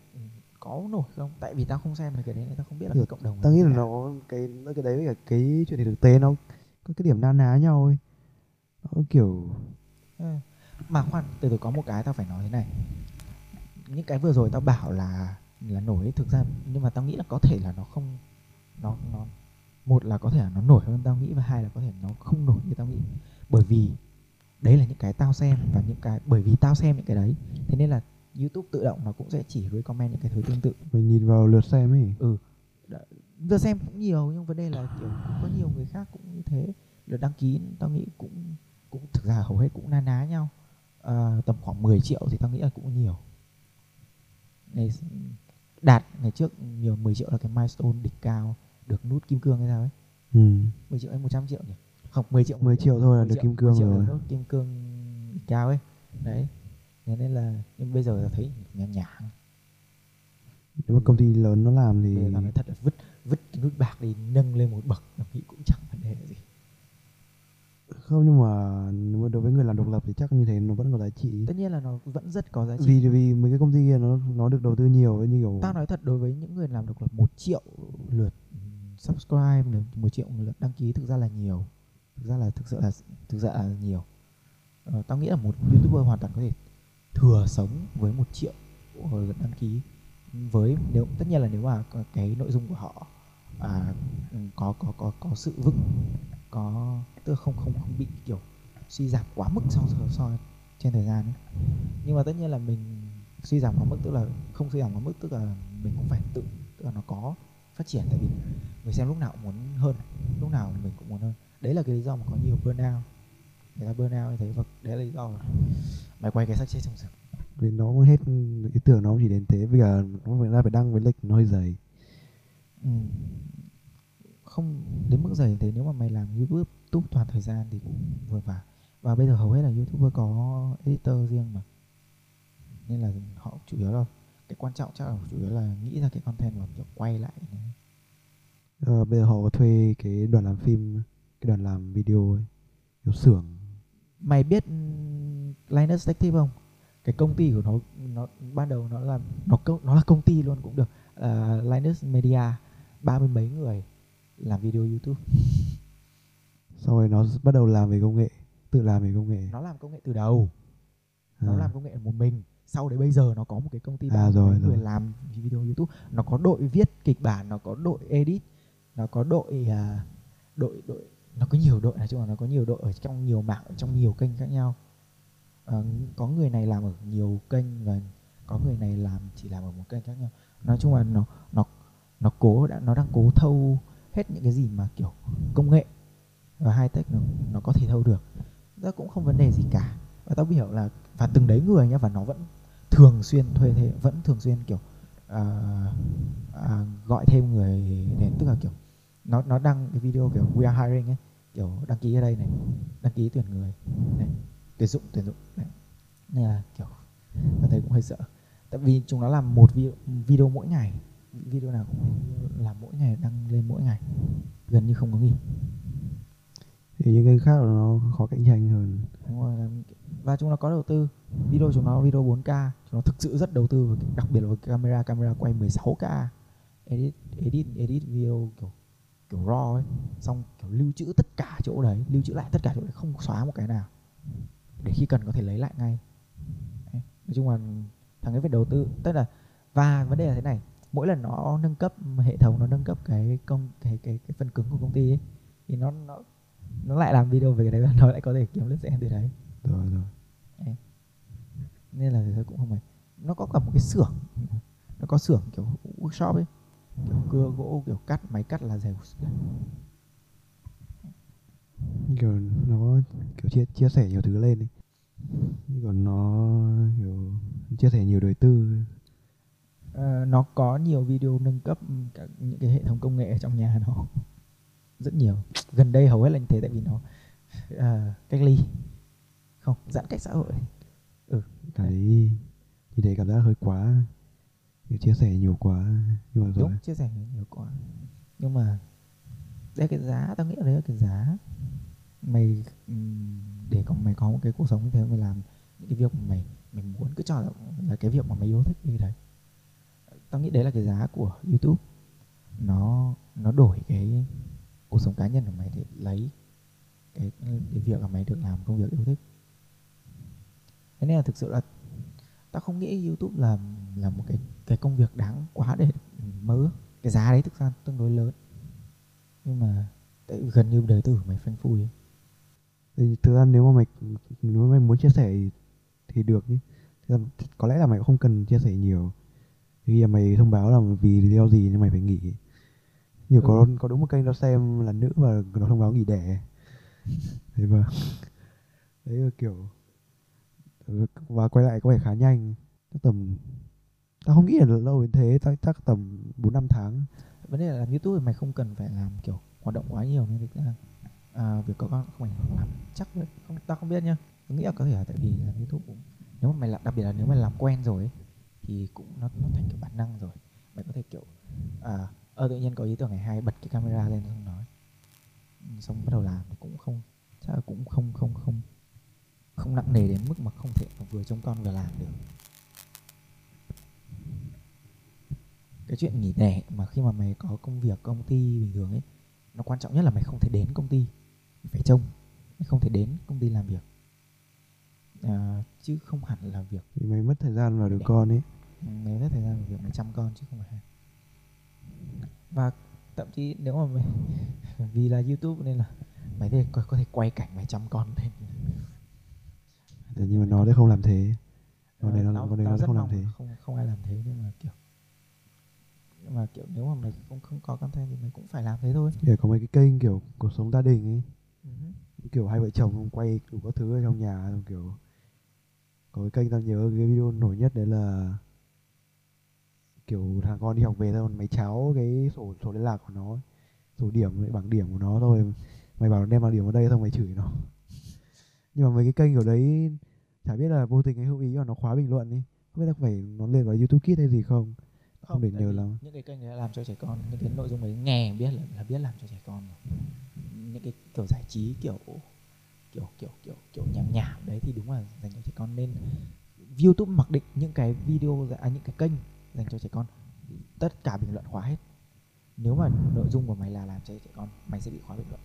có nổi không? Tại vì tao không xem cái đấy tao không biết là cái cộng đồng tao nghĩ là nó cái nó cái đấy với cả cái chuyện thực tế nó có cái điểm na ná nhau ấy. Nó kiểu Ừ. mà khoan từ từ có một cái tao phải nói thế này. Những cái vừa rồi tao bảo là là nổi thực ra nhưng mà tao nghĩ là có thể là nó không nó nó một là có thể là nó nổi hơn tao nghĩ và hai là có thể nó không nổi như tao nghĩ. Bởi vì đấy là những cái tao xem và những cái bởi vì tao xem những cái đấy thế nên là YouTube tự động nó cũng sẽ chỉ recommend những cái thứ tương tự. Mình nhìn vào lượt xem ấy. Giờ xem cũng nhiều nhưng vấn đề là kiểu có nhiều người khác cũng như thế. Lượt đăng ký tao nghĩ cũng cũng thực ra hầu hết cũng na ná nhau. Ờ, tầm khoảng 10 triệu thì tao nghĩ là cũng nhiều. Ngày đạt ngày trước nhiều 10 triệu là cái milestone đỉnh cao được nút kim cương hay sao ấy? Ừ. 10 triệu hay 100 triệu nhỉ? Không 10 triệu. 10 triệu thôi là 10 được triệu, kim 10 cương rồi. được nút kim cương đỉnh cao ấy. Đấy. Thế nên là nhưng bây giờ tao thấy nhảm nhảm. Nếu mà công ty lớn nó làm thì nói thật là vứt vứt nút bạc đi nâng lên một bậc nghĩ cũng chẳng vấn đề gì không nhưng mà nếu mà đối với người làm độc lập thì chắc như thế nó vẫn có giá trị. Tất nhiên là nó vẫn rất có giá trị. Vì vì mấy cái công ty kia nó nó được đầu tư nhiều ấy, như kiểu tao nói thật đối với những người làm độc lập một triệu lượt subscribe một triệu lượt đăng ký thực ra là nhiều. Thực ra là thực sự là thực ra là nhiều. Ờ, tao nghĩ là một youtuber hoàn toàn có thể thừa sống với một triệu lượt đăng ký. Với nếu tất nhiên là nếu mà cái nội dung của họ à, có có có có sự vững có tức là không không không bị kiểu suy giảm quá mức so so, so trên thời gian ấy. nhưng mà tất nhiên là mình suy giảm quá mức tức là không suy giảm quá mức tức là mình cũng phải tự tức là nó có phát triển. Tại vì người xem lúc nào cũng muốn hơn lúc nào mình cũng muốn hơn. Đấy là cái lý do mà có nhiều burnout. Người ta burnout như thế và đấy là lý do mà mày quay cái xác chết trong rừng. Vì nó cũng hết ý tưởng nó chỉ đến thế. Bây giờ nó phải ra phải đăng với lịch nó hơi dày. Ừ. không đến mức dày thế. Nếu mà mày làm youtube túc toàn thời gian thì cũng vừa phải và bây giờ hầu hết là youtuber có editor riêng mà. Nên là họ chủ yếu là cái quan trọng chắc là chủ yếu là nghĩ ra cái content và kiểu quay lại. Ờ, bây giờ họ có thuê cái đoàn làm phim cái đoàn làm video ấy kiểu xưởng. Mày biết ừm, Linus Tech Tip không? Cái công ty của nó nó ban đầu nó là nó nó là công ty luôn cũng được. Là Linus Media ba mươi mấy người làm video YouTube. (laughs) Sau rồi nó bắt đầu làm về công nghệ tự làm về công nghệ. Nó làm công nghệ từ đầu. Nó À. làm công nghệ một mình. Sau đấy bây giờ nó có một cái công ty À, rồi, người rồi. làm video YouTube. Nó có đội viết kịch bản nó có đội edit nó có đội à, đội đội nó có nhiều đội nói chung là nó có nhiều đội ở trong nhiều mảng ở trong nhiều kênh khác nhau. Ờ, có người này làm ở nhiều kênh và có người này làm chỉ làm ở một kênh khác nhau. Nói chung là nó nó nó cố đã nó đang cố thâu hết những cái gì mà kiểu công nghệ và high tech nó nó có thể thâu được. Ta cũng không vấn đề gì cả. Và tao hiểu là và từng đấy người nhá và nó vẫn thường xuyên thuê thế vẫn thường xuyên kiểu uh, uh, gọi thêm người đến. Tức là kiểu nó nó đăng cái video kiểu we are hiring ấy kiểu đăng ký ở đây này đăng ký tuyển người này tuyển dụng tuyển dụng này. nên là kiểu tao thấy cũng hơi sợ. Tại vì chúng nó làm một video, video mỗi ngày video nào cũng làm mỗi ngày đăng lên mỗi ngày gần như không có nghỉ. Thì những cái khác là nó khó cạnh tranh hơn. Đúng rồi, là- và chúng nó có đầu tư. Video chúng nó video 4K chúng nó thực sự rất đầu tư cái- đặc biệt là camera camera quay 16K edit edit edit video kiểu kiểu raw ấy. Xong kiểu lưu trữ tất cả chỗ đấy lưu trữ lại tất cả chỗ đấy không xóa một cái nào. Để khi cần có thể lấy lại ngay. Đấy. nói chung là thằng ấy phải đầu tư. Tức là và vấn đề là thế này mỗi lần nó nâng cấp hệ thống nó nâng cấp cái công cái cái cái phần cứng của công ty ấy thì nó nó nó lại làm video về cái đấy và (laughs) nó lại có thể kiếm lượt xem từ đấy. Rồi rồi. Nên là tôi cũng không phải. Nó có cả một cái xưởng. Nó có xưởng kiểu workshop ấy. Kiểu cưa gỗ kiểu cắt máy cắt là dèo kiểu nó kiểu chia chia sẻ nhiều thứ lên đi còn nó kiểu chia sẻ nhiều đời tư Ờ, nó có nhiều video nâng cấp cả những cái hệ thống công nghệ ở trong nhà nó (laughs) rất nhiều. Gần đây hầu hết là như thế tại vì nó à, cách ly. Không giãn cách xã hội. Đấy. Thì đấy cảm giác hơi quá Kiểu chia sẻ nhiều quá Nhưng mà rồi đúng chia sẻ nhiều quá. Nhưng mà đây cái giá tao nghĩ là đấy là cái giá. Mày ừm, để có mày có một cái cuộc sống như thế mày làm những cái việc mà mày mày muốn cứ cho là, là cái việc mà mày yêu thích như đấy tao nghĩ đấy là cái giá của youtube. Nó nó đổi cái cuộc sống cá nhân của mày để lấy cái, cái việc là mày được làm công việc yêu thích. Thế nên là thực sự là tao không nghĩ youtube là là một cái cái công việc đáng quá để mơ ước. Cái giá đấy thực ra tương đối lớn. Nhưng mà tại gần như đời tư của mày phanh phui ấy. Thì thực ra nếu mà mày nếu mà mày muốn chia sẻ thì, được nhé. Có lẽ là mày cũng không cần chia sẻ nhiều mà mày thông báo là vì lý do gì nhưng mày phải nghỉ. Nhiều có Ừ. có đúng một kênh nó xem là nữ và nó thông báo nghỉ đẻ. Thế mà (laughs) đấy là kiểu và quay lại có vẻ khá nhanh. Tầm tao không nghĩ là lâu đến thế chắc chắc tầm bốn năm tháng. Vấn đề là làm youtube thì mày không cần phải làm kiểu hoạt động quá nhiều nên thực ra à, việc có con không ảnh hưởng lắm chắc vậy không tao không biết nhá. Tôi nghĩ là có thể là tại vì làm youtube cũng nếu mà mày làm đặc biệt là nếu mày làm quen rồi ấy, thì cũng nó nó thành kiểu bản năng rồi. Mày có thể kiểu à ơ tự nhiên có ý tưởng ngày hai bật cái camera lên xong nói. Ừ, xong bắt đầu làm thì cũng không chắc là cũng không không không không nặng nề đến mức mà không thể vừa trông con vừa làm được. Cái chuyện nghỉ đẻ mà khi mà mày có công việc công ty bình thường ấy nó quan trọng nhất là mày không thể đến công ty mày phải trông mày không thể đến công ty làm việc. À, chứ không hẳn là việc thì mày mất thời gian vào đứa con ấy. Mày hết thời gian làm việc mày chăm con chứ không phải. Và thậm chí nếu mà mày (laughs) vì là youtube nên là mày có thể, có, có thể quay cảnh mày chăm con lên. Thế nhưng mà nó sẽ không làm thế. Con này Ờ, nó con này nó sẽ không làm thế. không không ai làm thế nhưng mà kiểu nhưng mà kiểu nếu mà mày không không có content thì mày cũng phải làm thế thôi. Để có mấy cái kênh kiểu cuộc sống gia đình ấy. Ừ. kiểu hai vợ chồng quay đủ các thứ ở trong nhà kiểu có cái kênh tao nhớ cái video nổi nhất đấy là kiểu thằng con đi học về xong mày cháo cái sổ sổ liên lạc của nó sổ điểm với bảng điểm của nó thôi mày bảo đem bảng điểm vào đây xong mày chửi nó. (laughs) Nhưng mà mấy cái kênh kiểu đấy chả biết là vô tình hay hữu ý mà nó khóa bình luận đi. Không biết là phải nó lên vào youtube kids hay gì không? Không để tại nhớ lắm. những cái kênh đấy làm cho trẻ con những cái nội dung đấy nghe biết là, là biết làm cho trẻ con rồi những cái kiểu giải trí kiểu kiểu kiểu kiểu kiểu nhảm nhảm đấy thì đúng là dành cho trẻ con. Nên YouTube mặc định những cái video à, những cái kênh dành cho trẻ con. Tất cả bình luận khóa hết. Nếu mà nội dung của mày là làm cho trẻ con mày sẽ bị khóa bình luận.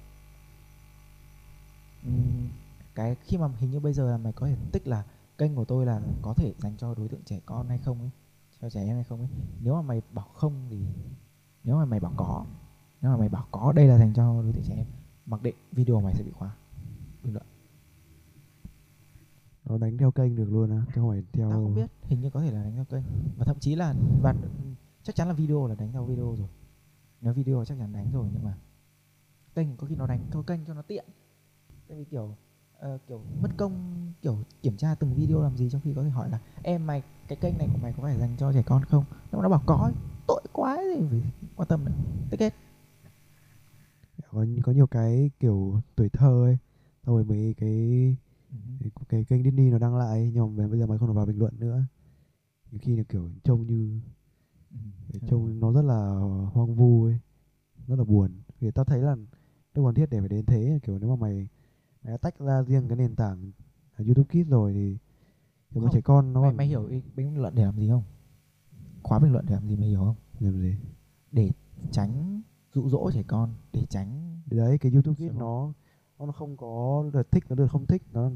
Uhm, cái khi mà hình như bây giờ là mày có thể tích là kênh của tôi là có thể dành cho đối tượng trẻ con hay không ấy cho trẻ em hay không ấy. Nếu mà mày bảo không thì nếu mà mày bảo có nếu mà mày bảo có đây là dành cho đối tượng trẻ em mặc định video mày sẽ bị khóa bình luận nó đánh theo kênh được luôn á chứ không phải theo tao không biết. Hình như có thể là đánh theo kênh. Và thậm chí là và chắc chắn là video là đánh theo video rồi. Nếu video chắc chắn đánh rồi nhưng mà kênh có khi nó đánh theo kênh cho nó tiện. Tại vì kiểu ờ, kiểu mất công kiểu kiểm tra từng video làm gì trong khi có thể hỏi là em mày cái kênh này của mày có phải dành cho trẻ con không? Nếu mà nó bảo có tội quá thì phải quan tâm nữa tích kết có có nhiều cái kiểu tuổi thơ ấy xong rồi mấy cái cái, cái kênh Disney nó đăng lại nhưng mà bây giờ mày không được vào bình luận nữa. Nhiều khi là kiểu trông như trông nó rất là hoang vu ấy rất là buồn. Thì tao thấy là đâu cần thiết để phải đến thế kiểu nếu mà mày mày đã tách ra riêng cái nền tảng YouTube Kids rồi thì Không, trẻ con nó mày, còn mày hiểu ý bình luận để làm gì không? Khóa bình luận để làm gì mày hiểu không? Làm gì? Để tránh dụ dỗ trẻ con để tránh đấy cái YouTube Kids nó nó không có được thích nó được không thích nó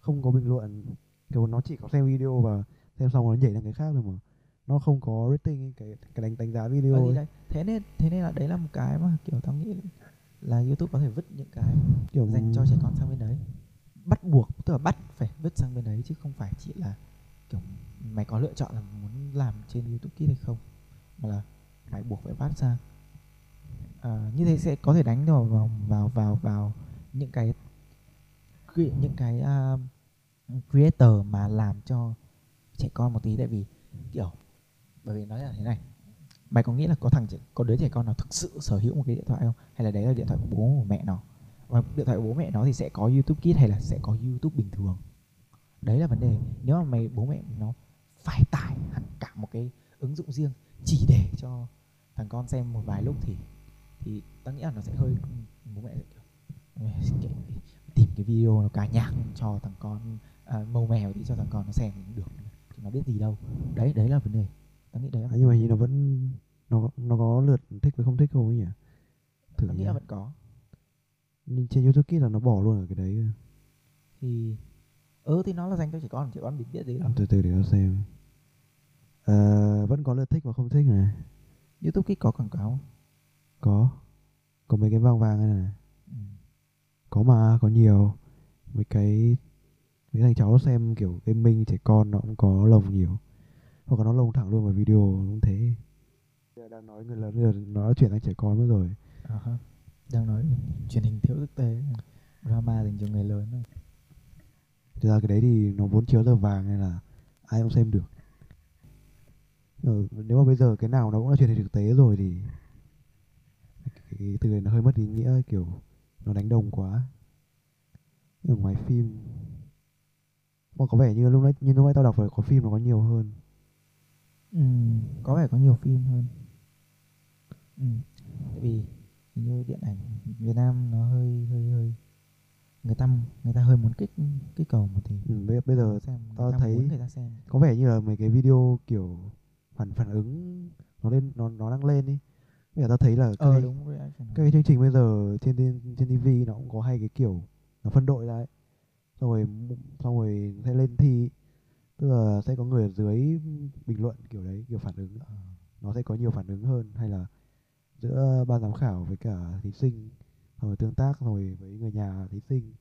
không có bình luận kiểu nó chỉ có xem video và xem xong rồi nó nhảy sang cái khác thôi mà nó không có rating ấy, cái cái đánh đánh giá video ấy. đấy. thế nên thế nên là đấy là một cái mà kiểu tao nghĩ là YouTube có thể vứt những cái kiểu dành cho trẻ con sang bên đấy bắt buộc tức là bắt phải vứt sang bên đấy chứ không phải chỉ là kiểu mày có lựa chọn là muốn làm trên YouTube Kids hay không mà là mày buộc phải bắt sang à, như thế sẽ có thể đánh vào vào vào vào, vào những cái những cái uh, creator mà làm cho trẻ con một tí. Tại vì kiểu bởi vì nói là thế này mày có nghĩ là có thằng có đứa trẻ con nào thực sự sở hữu một cái điện thoại không? Hay là đấy là điện thoại của bố của mẹ nó? Và điện thoại của bố mẹ nó thì sẽ có YouTube Kids hay là sẽ có YouTube bình thường? Đấy là vấn đề. Nếu mà mày bố mẹ nó phải tải hẳn cả một cái ứng dụng riêng chỉ để cho thằng con xem một vài lúc thì thì tao nghĩ là nó sẽ hơi bố mẹ sẽ kiểu "Ê, cái- tìm cái video nó ca nhạc cho thằng con à, màu mèo thì cho thằng con nó xem cũng được chứ nó biết gì đâu. Đấy đấy là vấn đề. Tao nghĩ đấy là à, nhưng mà nó vẫn nó nó có lượt thích với không thích không ấy nhỉ? Thử tao nghĩ là vẫn có. Nhưng trên youtube kids là nó bỏ luôn ở cái đấy. Thì ừ thì nó là dành cho trẻ con trẻ con biết biết gì đâu. Từ từ để nó xem. Ờ, vẫn có lượt thích và không thích này. Youtube Kids có quảng cáo không? có. Có mấy cái vàng vàng này này. Có mà có nhiều mấy cái mấy thằng cháu xem kiểu gaming trẻ con nó cũng có lồng nhiều hoặc là nó lồng thẳng luôn vào video cũng thế Bây giờ đang nói người lớn bây giờ nó đã chuyển sang trẻ con mất rồi À ha. đang nói truyền hình thiếu thực tế drama dành cho người lớn thôi. thực ra cái đấy thì nó vốn chiếu giờ vàng nên là ai cũng xem được ừ, nếu mà bây giờ cái nào nó cũng là truyền hình thực tế rồi thì cái, cái từ này nó hơi mất ý nghĩa kiểu nó đánh đồng quá. Ở ngoài phim mà có vẻ như lúc nãy như lúc nãy tao đọc rồi có phim nó có nhiều hơn. Ừ, có vẻ có nhiều phim hơn. Ừ. tại vì như điện ảnh Việt Nam nó hơi hơi hơi người ta người ta hơi muốn kích kích cầu một tí. Ừ, bây, bây giờ xem tao ta thấy- người ta xem. có vẻ như là mấy cái video kiểu phản phản ứng nó lên nó nó đang lên đi bây giờ tao thấy là ờ cái, đúng reaction các cái chương trình bây giờ trên trên trên TV nó cũng có hay cái kiểu nó phân đội ra ấy. xong rồi xong rồi sẽ lên thi tức là sẽ có người ở dưới bình luận kiểu đấy kiểu phản ứng Ờ. nó sẽ có nhiều phản ứng hơn hay là giữa ban giám khảo với cả thí sinh rồi tương tác rồi với người nhà thí sinh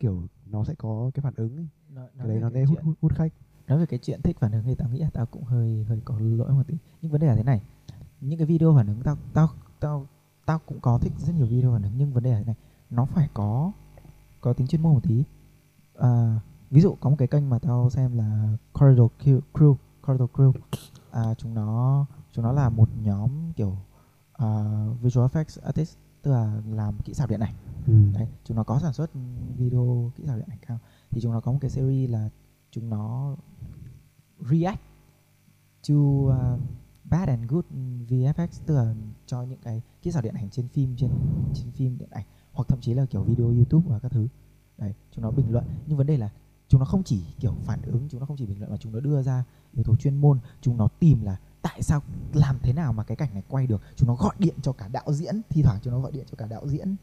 kiểu nó sẽ có cái phản ứng ấy. nói, cái đấy nó sẽ hút, hút hút khách nói về cái chuyện thích phản ứng thì tao nghĩ là tao cũng hơi hơi có lỗi một tí nhưng vấn đề là thế này những cái video phản ứng tao tao tao tao cũng có thích rất nhiều video phản ứng nhưng vấn đề là thế này nó phải có có tính chuyên môn một tí. À, ví dụ có một cái kênh mà tao xem là Corridor Crew Corridor Crew. À, chúng nó chúng nó là một nhóm kiểu à, visual effects artist tức là làm kỹ xảo điện ảnh. Ừ. đấy chúng nó có sản xuất video kỹ xảo điện ảnh cao. Thì chúng nó có một cái series là chúng nó react to uh, bad and good VFX tức là cho những cái kỹ xảo điện ảnh trên phim, trên trên phim điện ảnh, hoặc thậm chí là kiểu video YouTube và các thứ. Đấy, chúng nó bình luận. Nhưng vấn đề là chúng nó không chỉ kiểu phản ứng, chúng nó không chỉ bình luận mà chúng nó đưa ra yếu tố chuyên môn. Chúng nó tìm là tại sao, làm thế nào mà cái cảnh này quay được. Chúng nó gọi điện cho cả đạo diễn, thi thoảng chúng nó gọi điện cho cả đạo diễn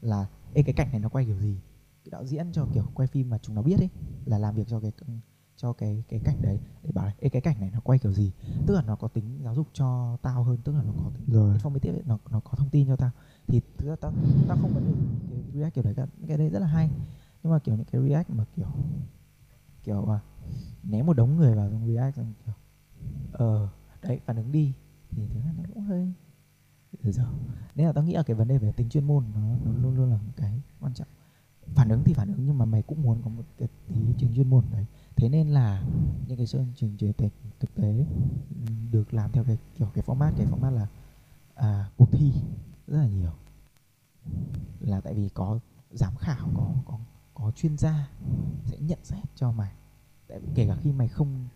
là, Ê, cái cảnh này nó quay kiểu gì? Cái đạo diễn cho kiểu quay phim mà chúng nó biết ấy, là làm việc cho cái ừ, cho cái cái cảnh đấy. Để bảo là cái cảnh này nó quay kiểu gì? Tức là nó có tính giáo dục cho tao hơn tức là nó có tính rồi. informative nó nó có thông tin cho tao. Thì thực ra tao tao không vấn đề cái react kiểu đấy cả cái đấy rất là hay. Nhưng mà kiểu những cái react mà kiểu kiểu à, ném một đống người vào trong react xong kiểu ờ đấy phản ứng đi. Thì thực ra nó cũng hơi dở dở. Nên là tao nghĩ là cái vấn đề về tính chuyên môn nó, nó luôn luôn là một cái quan trọng. Phản ứng thì phản ứng nhưng mà mày cũng muốn có một cái tí trường chuyên môn đấy thế nên là những cái chương trình truyền thực, thực tế được làm theo cái kiểu cái format cái format là à, cuộc thi rất là nhiều. Là tại vì có giám khảo có có có chuyên gia sẽ nhận xét cho mày. Tại vì kể cả khi mày không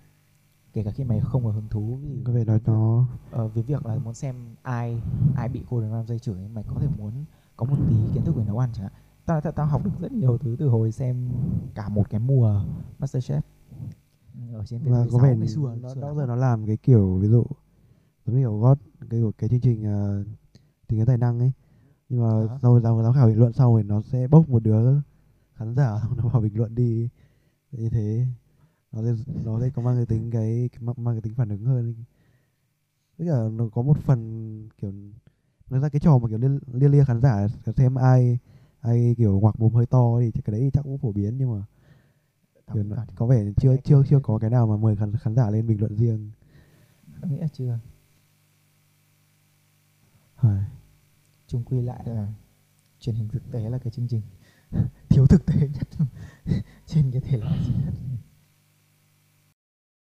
kể cả khi mày không có hứng thú dụ có vẻ nói nó ờ, với việc là muốn xem ai ai bị cô đường dây chửi mày có thể muốn có một tí kiến thức về nấu ăn chẳng hạn. Tao tao, tao học được rất nhiều thứ từ hồi xem cả một cái mùa Masterchef ở trên và VTV6 có vẻ ngày xưa nó đó giờ nó làm cái kiểu ví dụ giống như kiểu gót cái cái chương trình uh, tình cái tài năng ấy. Nhưng mà Đó. sau giám giám khảo bình luận sau thì nó sẽ bốc một đứa khán giả (laughs) xong nó vào bình luận đi. Như thế. Nó sẽ nó sẽ có mang cái tính cái, cái mang, cái tính phản ứng hơn. Với cả nó có một phần kiểu nó ra cái trò mà kiểu liên liên lia khán giả xem ai ai kiểu ngoặc mồm hơi to thì cái đấy chắc cũng phổ biến nhưng mà Nó, cảm- có vẻ chưa cái- chưa chưa có cái nào mà mời khán khán giả lên bình luận riêng. Tao nghĩ là chưa? Hài. chung quy lại là truyền hình thực tế là cái chương trình (laughs) thiếu thực tế nhất (laughs) trên cái thể loại nhất